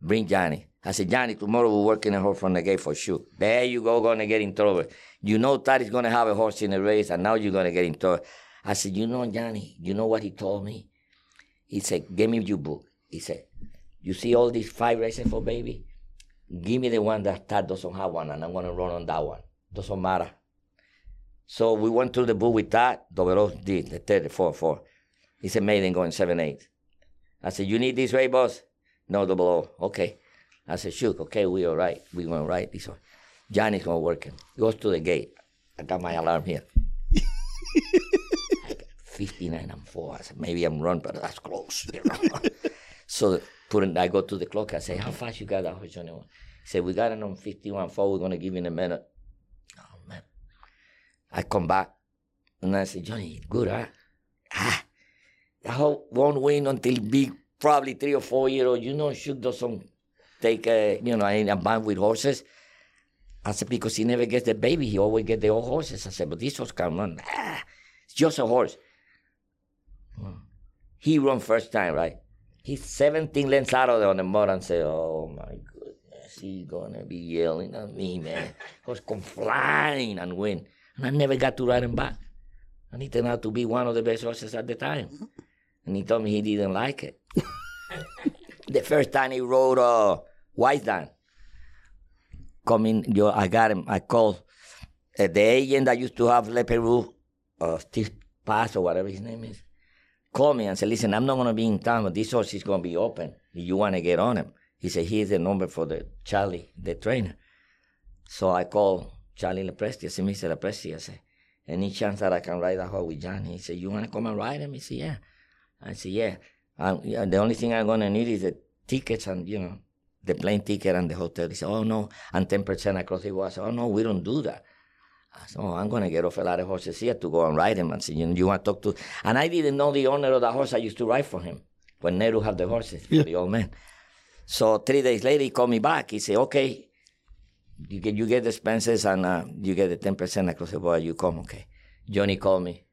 Bring Johnny. I said, Johnny, tomorrow we're working a horse from the gate for sure. There you go, gonna get in trouble. You know Taddy's gonna have a horse in the race, and now you're gonna get in trouble. I said, you know, Johnny, you know what he told me? He said, give me your book. He said, you see all these five races for baby? Give me the one that Tad doesn't have one, and I'm gonna run on that one. Doesn't matter. So we went through the book with Tad. Double did the 34 4. He said, Maiden going 7 8. I said, you need this way, boss? No, double O. Okay. I said, shoot, okay, we all right. We gonna ride this one. Johnny's gonna work him. Goes to the gate. I got my alarm here. I got 59 and 4. I said, maybe I'm wrong, but that's close. So put in, I go to the clock. I say, how fast you got that horse, Johnny? He said, we got it on 51 4. We're gonna give you in a minute. Oh, man. I come back. And I said, Johnny, good, huh? Ah, I hope won't win until big probably three or four year old, you know, Shug doesn't take a, you know, in a band with horses. I said, because he never gets the baby, he always get the old horses. I said, but this horse can run. Ah, it's just a horse. He run first time, right? He's 17 lengths out of there on the mud and say, oh my goodness, he's gonna be yelling at me, man. Horse come flying and win. And I never got to ride him back. And he turned out to be one of the best horses at the time. And he told me he didn't like it. the first time he rode uh, Wise Dan, coming, yo, I got him. I called uh, the agent that used to have Leparoux, uh, Steve Pass or whatever his name is, called me and said, "Listen, I'm not gonna be in town, but this horse is gonna be open. You wanna get on him?" He said, "Here's the number for the Charlie, the trainer." So I called Charlie LoPresti. I said, "Mr. LoPresti, I said, any chance that I can ride a horse with Johnny?" He said, "You wanna come and ride him?" He said, "Yeah." I said, "Yeah." Um, yeah, the only thing I'm gonna need is the tickets and you know the plane ticket and the hotel. He said, "Oh no," and ten percent across the said, "Oh no, we don't do that." I said, "Oh, I'm gonna get off a lot of horses here to go and ride him." And say, "You know, you want to talk to?" And I didn't know the owner of the horse. I used to ride for him when Nehru had the horses Yeah. the old man. So three days later, he called me back. He said, "Okay, you get you get the expenses and uh, you get the ten percent across the board. You come, okay?" Johnny called me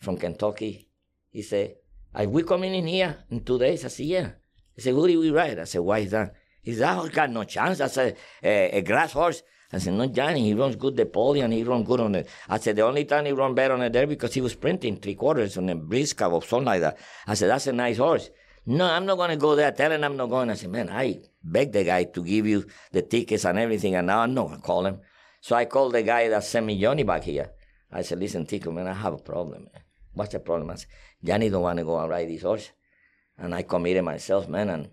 from Kentucky. He said, "Are we coming in here in two days?" I said, "Yeah." He said, "Who did we ride?" I said, "Why is that?" He said, "That horse got no chance." I said, "A, a grass horse." I said, "No, Johnny. He runs good the pole and he runs good on it." I said, "The only time he run better on it there because he was sprinting three quarters on a brisk or something like that." I said, "That's a nice horse." No, I'm not going to go there. Tell him I'm not going. I said, man, I begged the guy to give you the tickets and everything, and now I'm not going to call him. So I called the guy that sent me Johnny back here. I said, listen, Tico, man, I have a problem, man. What's the problem? I said, Johnny don't want to go and ride this horse. And I committed myself, man. And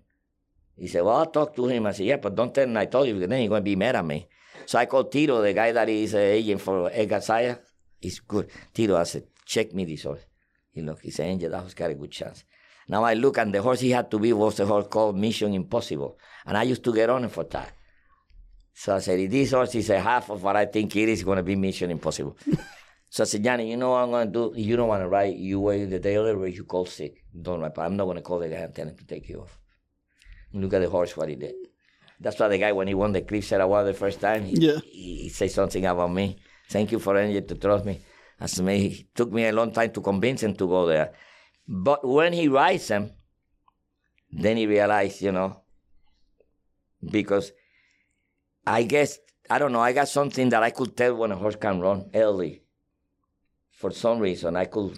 he said, Well, I'll talk to him. I said, Yeah, but don't tell him I told you because then he's going to be mad at me. So I called Tito, the guy that is an agent for Edgar. He's good. Tito, I said, Check me this horse. He looked, he said, Angel, that horse got a good chance. Now I look, and the horse he had to be was the horse called Mission Impossible. And I used to get on it for that. So I said, this horse is a half of what I think it is, going to be Mission Impossible. so I said, Johnny, you know what I'm going to do? You don't want to ride, you wait in the day or you call sick. Don't ride. I'm not going to call the guy and tell him to take you off. And look at the horse, what he did. That's why the guy, when he won the Eclipse Award the first time, he, Yeah. he, he said something about me. Thank you for Angel to trust me. As me, it took me a long time to convince him to go there. But when he rides him, then he realized, you know, because I guess, I don't know, I got something that I could tell when a horse can run early. For some reason, I could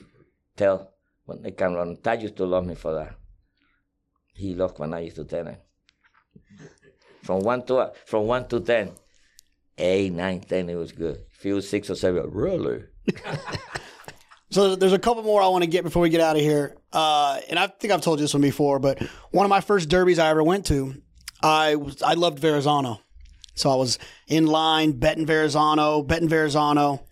tell when they can run. Tad used to love me for that. He loved when I used to tell him. From one to from one to ten, eight, nine, ten, it was good. Was six or seven, really? So there's a couple more I want to get before we get out of here. Uh, and I think I've told you this one before, but one of my first derbies I ever went to, I was, I loved Verrazano. So I was in line betting Verrazano, betting Verrazano.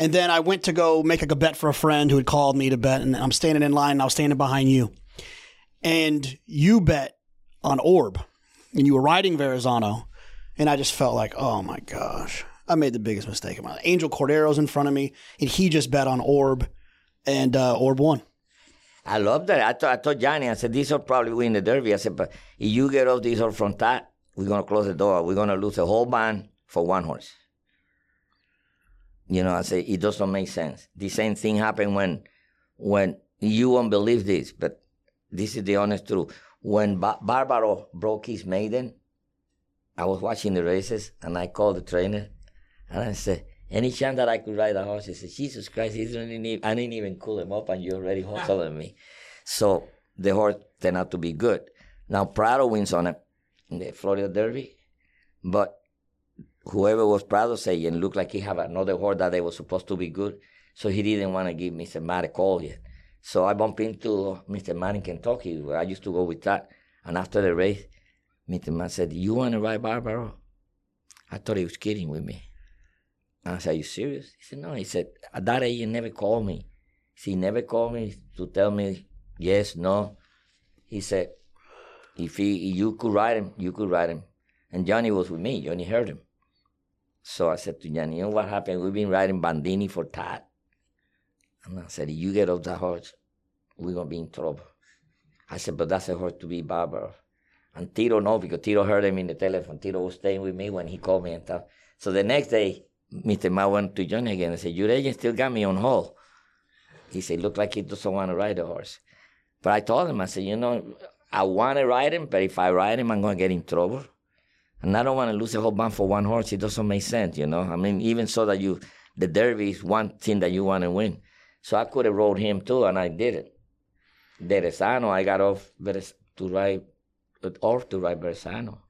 And then I went to go make like a bet for a friend who had called me to bet. And I'm standing in line and I was standing behind you. And you bet on Orb and you were riding Verrazano. And I just felt like, oh my gosh, I made the biggest mistake of my life. Angel Cordero's in front of me, and he just bet on Orb, and uh, Orb won. I love that. I, told Johnny, I said, these will probably win the Derby. I said, but if you get off this horse from that, we're going to close the door. We're going to lose a whole band for one horse. You know, I say, it doesn't make sense. The same thing happened when, when you won't believe this, but this is the honest truth. When ba- Barbaro broke his maiden, I was watching the races and I called the trainer and I said, any chance that I could ride a horse? He said, Jesus Christ, he didn't even, I didn't even cool him up and you're already hustling me. So the horse turned out to be good. Now Prado wins on it in the Florida Derby, but whoever was Prado saying looked like he had another horse that they was supposed to be good, so he didn't want to give Mr. Matz a call yet. So I bumped into Mr. Matz in Kentucky, where I used to go with that. And after the race, Mr. Matz said, You want to ride Barbaro? I thought he was kidding with me. And I said, Are you serious? He said, No. He said, That agent never called me. He never called me to tell me yes, no. He said, If he, you could ride him, you could ride him. And Johnny was with me. Johnny heard him. So I said to Johnny, You know what happened? We've been riding Bandini for Todd. And I said, If you get off that horse, we're going to be in trouble. I said, But that's a horse to be Barbaro. And Tito know because Tito heard him in the telephone. Tito was staying with me when he called me and stuff. So the next day, Mr. Matz went to Johnny again and said, Your agent still got me on hold. He said, Look like he doesn't want to ride the horse. But I told him, I said, You know, I want to ride him, but if I ride him, I'm going to get in trouble. And I don't want to lose a whole band for one horse. It doesn't make sense, you know. I mean, even so that you, the Derby is one thing that you want to win. So I could have rode him too, and I did it. Verrazano, I got off to ride, off to ride Verrazano.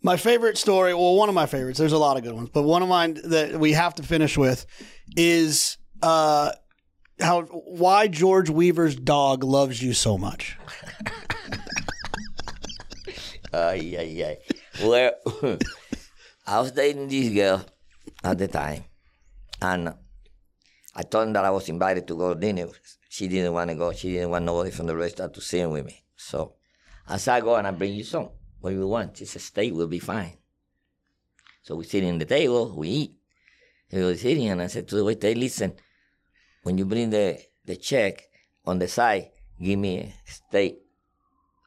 My favorite story, well, one of my favorites. There's a lot of good ones, but one of mine that we have to finish with is uh, how why George Weaver's dog loves you so much. Ay, ay, ay. Well, I was dating this girl at the time, and I told her that I was invited to go to dinner. She didn't want to go. She didn't want nobody from the restaurant to sit with me. So I said, I go and I bring you some. What do you want? She said, steak will be fine. So we sit in the table, we eat. He was sitting, and I said to the waiter, listen, when you bring the, the check on the side, give me a steak.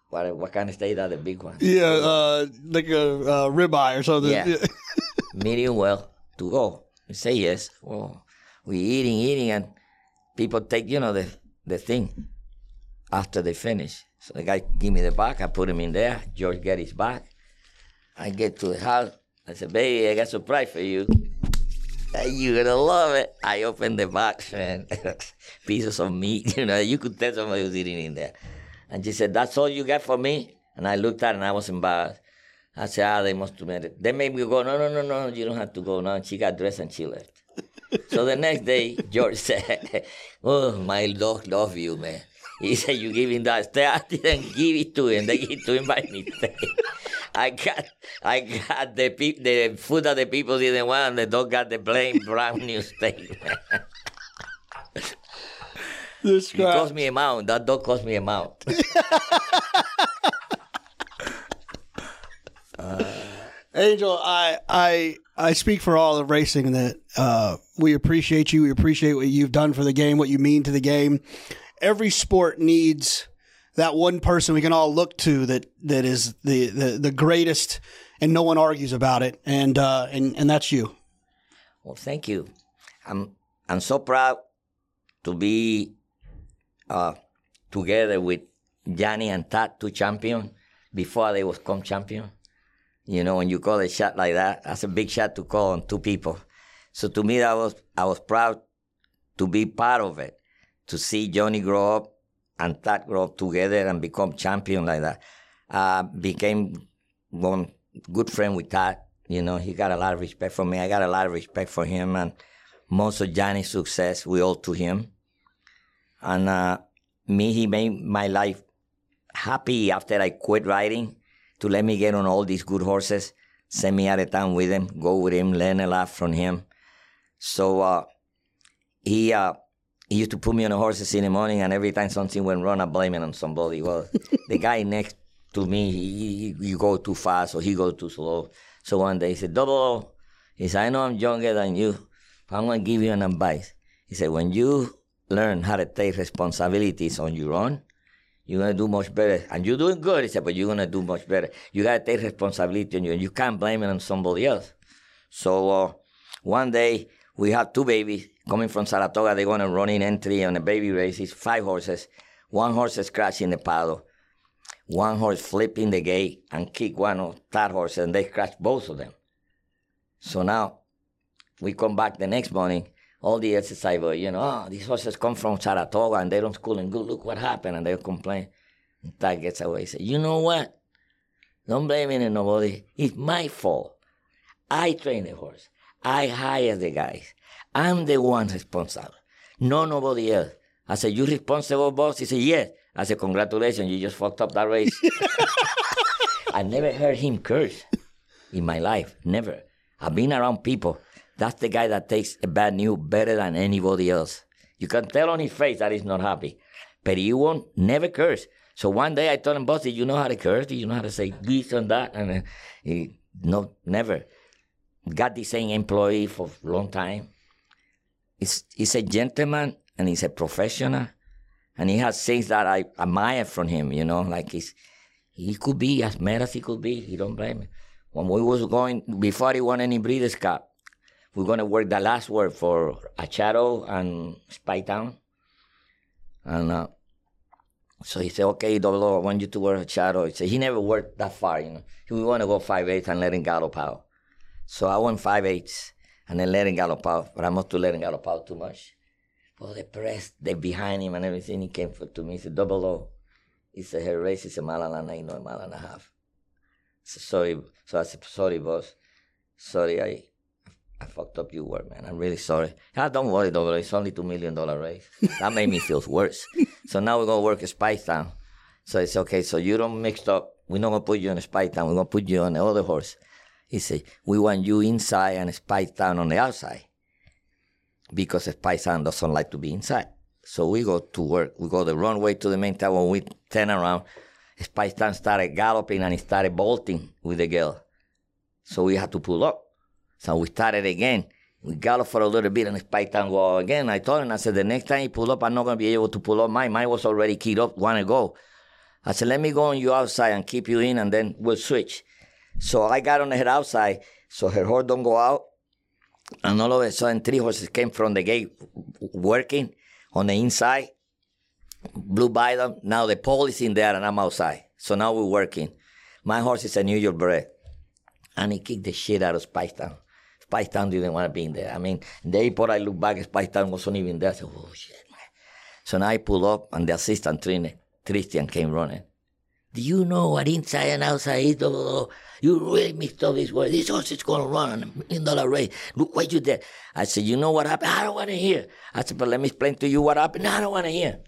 What, what kind of steak are the big ones? Yeah, uh, like a uh, ribeye or something. Yeah. medium well to go. We say yes. Well, we eating, eating, and people take, you know, the the thing after they finish. So the guy give me the bag. I put him in there. George get his bag. I get to the house. I said, baby, I got a surprise for you. You're gonna love it. I opened the box, man. Pieces of meat, you know. You could tell somebody was eating in there. And she said, "That's all you got for me." And I looked at her and I was embarrassed. I said, "Ah, they must have made it." They made me go, "No, no, no, no, you don't have to go." now." And she got dressed and she left. so the next day, George said, "Oh, my dog love you, man." He said, "You give him that." I didn't give it to him. They give it to him by mistake. I got, I got the pe- the food that the people didn't want, and the dog got the plain brown new steak. This It cost me a mount. That dog cost me a mount. Angel, I I I speak for all of racing that uh, we appreciate you. We appreciate what you've done for the game, what you mean to the game. Every sport needs that one person we can all look to that that is the the, the greatest, and no one argues about it. And uh, and and that's you. Well, thank you. I'm I'm so proud to be uh, together with Johnny and Tad, two champion, before they was come champion. You know, when you call a shot like that, that's a big shot to call on two people. So to me, that was I was proud to be part of it, to see Johnny grow up and Tad grow up together and become champion like that. Uh, became one good friend with Tad. You know, he got a lot of respect for me. I got a lot of respect for him, and most of Johnny's success we owe to him. And uh, me, he made my life happy after I quit riding to let me get on all these good horses, send me out of town with him, go with him, learn a lot from him. So uh, he uh, he used to put me on the horses in the morning, and every time something went wrong, I blame it on somebody. Well, the guy next to me, he, he, you go too fast or he go too slow. So one day he said, Double O, he said, I know I'm younger than you, but I'm going to give you an advice. He said, when you learn how to take responsibilities on your own, you're gonna do much better. And you're doing good, he said, but you're gonna do much better. You gotta take responsibility on you, and you can't blame it on somebody else. So uh, one day we had two babies coming from Saratoga. They're gonna run in entry on a baby race. It's five horses. One horse is crashing the paddle. One horse flipping the gate and kick one of that horse, and they crash both of them. So now we come back the next morning all the exercise boys, you know, oh, these horses come from Saratoga and they don't school and good. Look what happened. And they complain. And Tad gets away. He said, you know what? Don't blame it on nobody. It's my fault. I train the horse. I hire the guys. I'm the one responsible. No nobody else. I said, you responsible, boss? He said, yes. I said, congratulations, you just fucked up that race. I never heard him curse in my life. Never. I've been around people that's the guy that takes a bad news better than anybody else. You can tell on his face that he's not happy, but he won't never curse. So one day I told him, boss, you know how to curse? You know how to say this and that? And uh, he, no, never. Got the same employee for a long time. He's, he's a gentleman and he's a professional. And he has things that I admire from him, you know, like he's, he could be as mad as he could be. He don't blame me. When we was going, before he won any Breeders' Cup, we're going to work the last word for Ashado and Speightstown. And uh, so he said, okay, Double I want you to work Ashado. He said, he never worked that far, you know. We want to go 5'8 and let him gallop out. So I went 5'8 and then let him gallop out, but I must to let him gallop out too much. Well, the press, they behind him and everything, he came for, to me. He said, Double O. He said, her race is a mile and a nine, no a mile and a half. So sorry. So I said, sorry, boss. Sorry, I I fucked up your work, man. I'm really sorry. Ah, don't worry, though. It's only two million dollar raise. That made me feel worse. so now we're gonna work a Speightstown. So it's okay. So you don't mix up. We're not gonna put you on a Speightstown. We're gonna put you on the other horse. He said, we want you inside and Speightstown on the outside because Speightstown doesn't like to be inside. So we go to work. We go the wrong way to the main town. When we turn around, Speightstown started galloping and he started bolting with the girl. So we had to pull up. So we started again. We galloped for a little bit and the spike go again. I told him, I said, the next time you pull up, I'm not going to be able to pull up mine. Mine was already keyed up, want to go. I said, let me go on you outside and keep you in and then we'll switch. So I got on her outside so her horse don't go out. And all of a sudden, three horses came from the gate working on the inside, blew by them. Now the pole is in there and I'm outside. So now we're working. My horse is a New York bred. And he kicked the shit out of Speightstown. Speightstown didn't want to be in there. I mean, the airport I look back, Speightstown wasn't even there. I said, oh shit, man. So now I pull up and the assistant Christian came running. Do you know what inside and outside is? You really mixed up this word. This horse is going to run on a million dollar race. Look what you did. I said, you know what happened? I don't want to hear. I said, but let me explain to you what happened. No, I don't want to hear.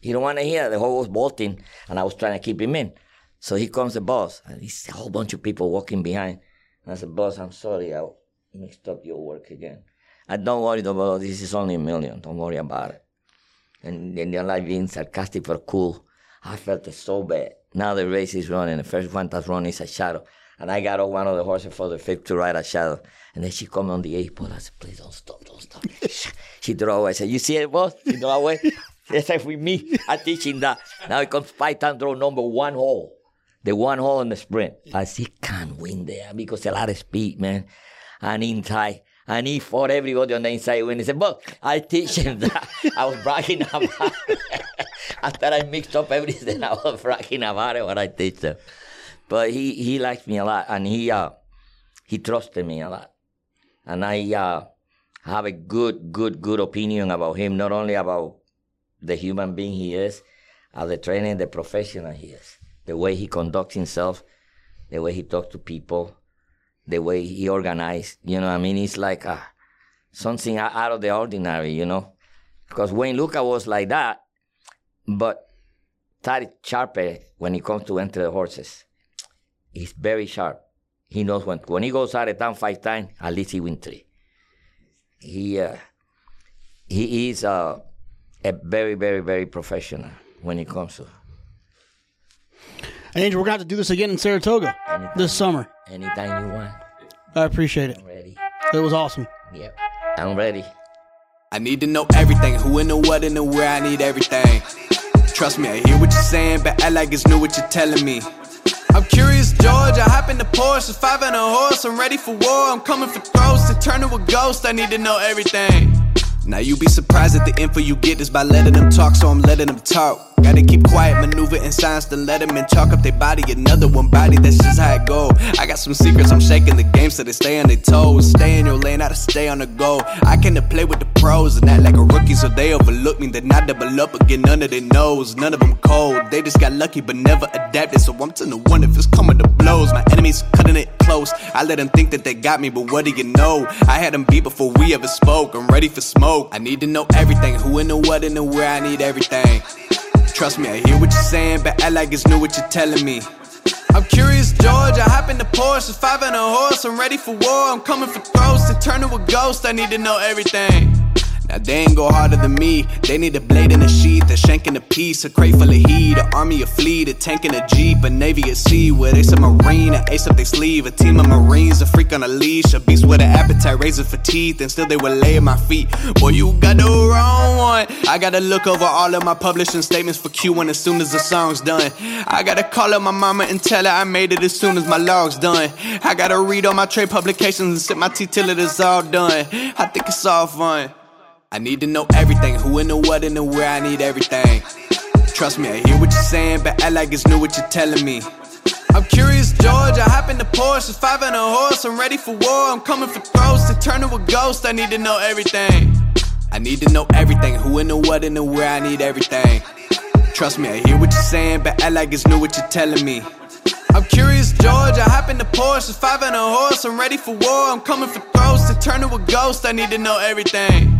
He don't want to hear. The horse was bolting, and I was trying to keep him in. So he comes the boss, and he's a whole bunch of people walking behind. And I said, boss, I'm sorry, I mixed up your work again. And don't worry about this is only a million. Don't worry about it. And then they're like being sarcastic but cool. I felt it so bad. Now the race is running. The first one that's running is Ashado. And I got on one of the horses for the fifth to ride Ashado. And then she come on the eighth pole. I said, please don't stop, don't stop. she drove away. I said, you see it, boss? You know away? Like with me. I teach him that. Now it comes Python throw number one hole. The one hole in the sprint. I said, can't win there because a lot of speed, man. And inside. And he fought everybody on the inside when he said, But I teach him that. I was bragging about. After I mixed up everything, I was bragging about it what I teach them. But he, he likes me a lot and he uh, he trusted me a lot. And I uh, have a good, good, good opinion about him, not only about the human being he is, as the trainer, the professional he is. The way he conducts himself, the way he talks to people, the way he organized. You know, I mean, it's like uh, something out of the ordinary. You know, because Wayne Lukas was like that, but Tari sharper when it comes to enter the horses. He's very sharp. He knows when when he goes out of town five times, at least he wins three. He uh, he is uh, a very very very professional when it comes to. Angel, we're going to have to do this again in Saratoga Anytime. this summer. Anytime you want, I appreciate it. I'm ready. It was awesome. Yep, I'm ready. I need to know everything, who and the what and the where, I need everything. Trust me, I hear what you're saying, but act like it's new what you're telling me. I'm curious, George, I hop in the Porsche, five and a horse, I'm ready for war, I'm coming for throats, to turn to a ghost, I need to know everything. Now you'll be surprised at the info you get is by letting them talk, so I'm letting them talk. Gotta keep quiet, maneuver in silence, then let them in chalk up their body. Another one body, that's just how it go. I got some secrets, I'm shaking the game so they stay on their toes. Stay in your lane, how to stay on the go. I can to play with the pros and act like a rookie, so they overlook me. Then I double up again, none of their knows. None of them cold, they just got lucky but never adapted. So I'm to the one if it's coming to blows. My enemies cutting it close. I let them think that they got me, but what do you know? I had them beat before we ever spoke. I'm ready for smoke. I need to know everything, who and the what and the where. I need everything. Trust me, I hear what you're saying, but act like it's new what you're telling me. I'm curious, George. I hop in the Porsche, five and a horse. I'm ready for war. I'm coming for throats to turn to a ghost. I need to know everything. Now they ain't go harder than me. They need a blade in a sheath, a shank in a piece, a crate full of heat, an army, a fleet, a tank in a jeep, a navy at sea with ace a marine, an ace up their sleeve, a team of marines, a freak on a leash, a beast with an appetite, razor for teeth, and still they will lay at my feet. Boy, you got the wrong one. I gotta look over all of my publishing statements for Q1 as soon as the song's done. I gotta call up my mama and tell her I made it as soon as my log's done. I gotta read all my trade publications and sip my tea till it is all done. I think it's all fun. I need to know everything, who and the what and the where, I need everything. Trust me, I hear what you're saying, but act like it's new what you're telling me. I'm curious, George, I hop in the Porsche, five and a horse, I'm ready for war, I'm coming for throats, to turn to a ghost, I need to know everything. I need to know everything, who and the what and the where, I need everything. Trust me, I hear what you're saying, but act like it's new what you're telling me. I'm curious, George. I hop in the Porsche, five and a horse. I'm ready for war. I'm coming for throats to turn to a ghost. I need to know everything.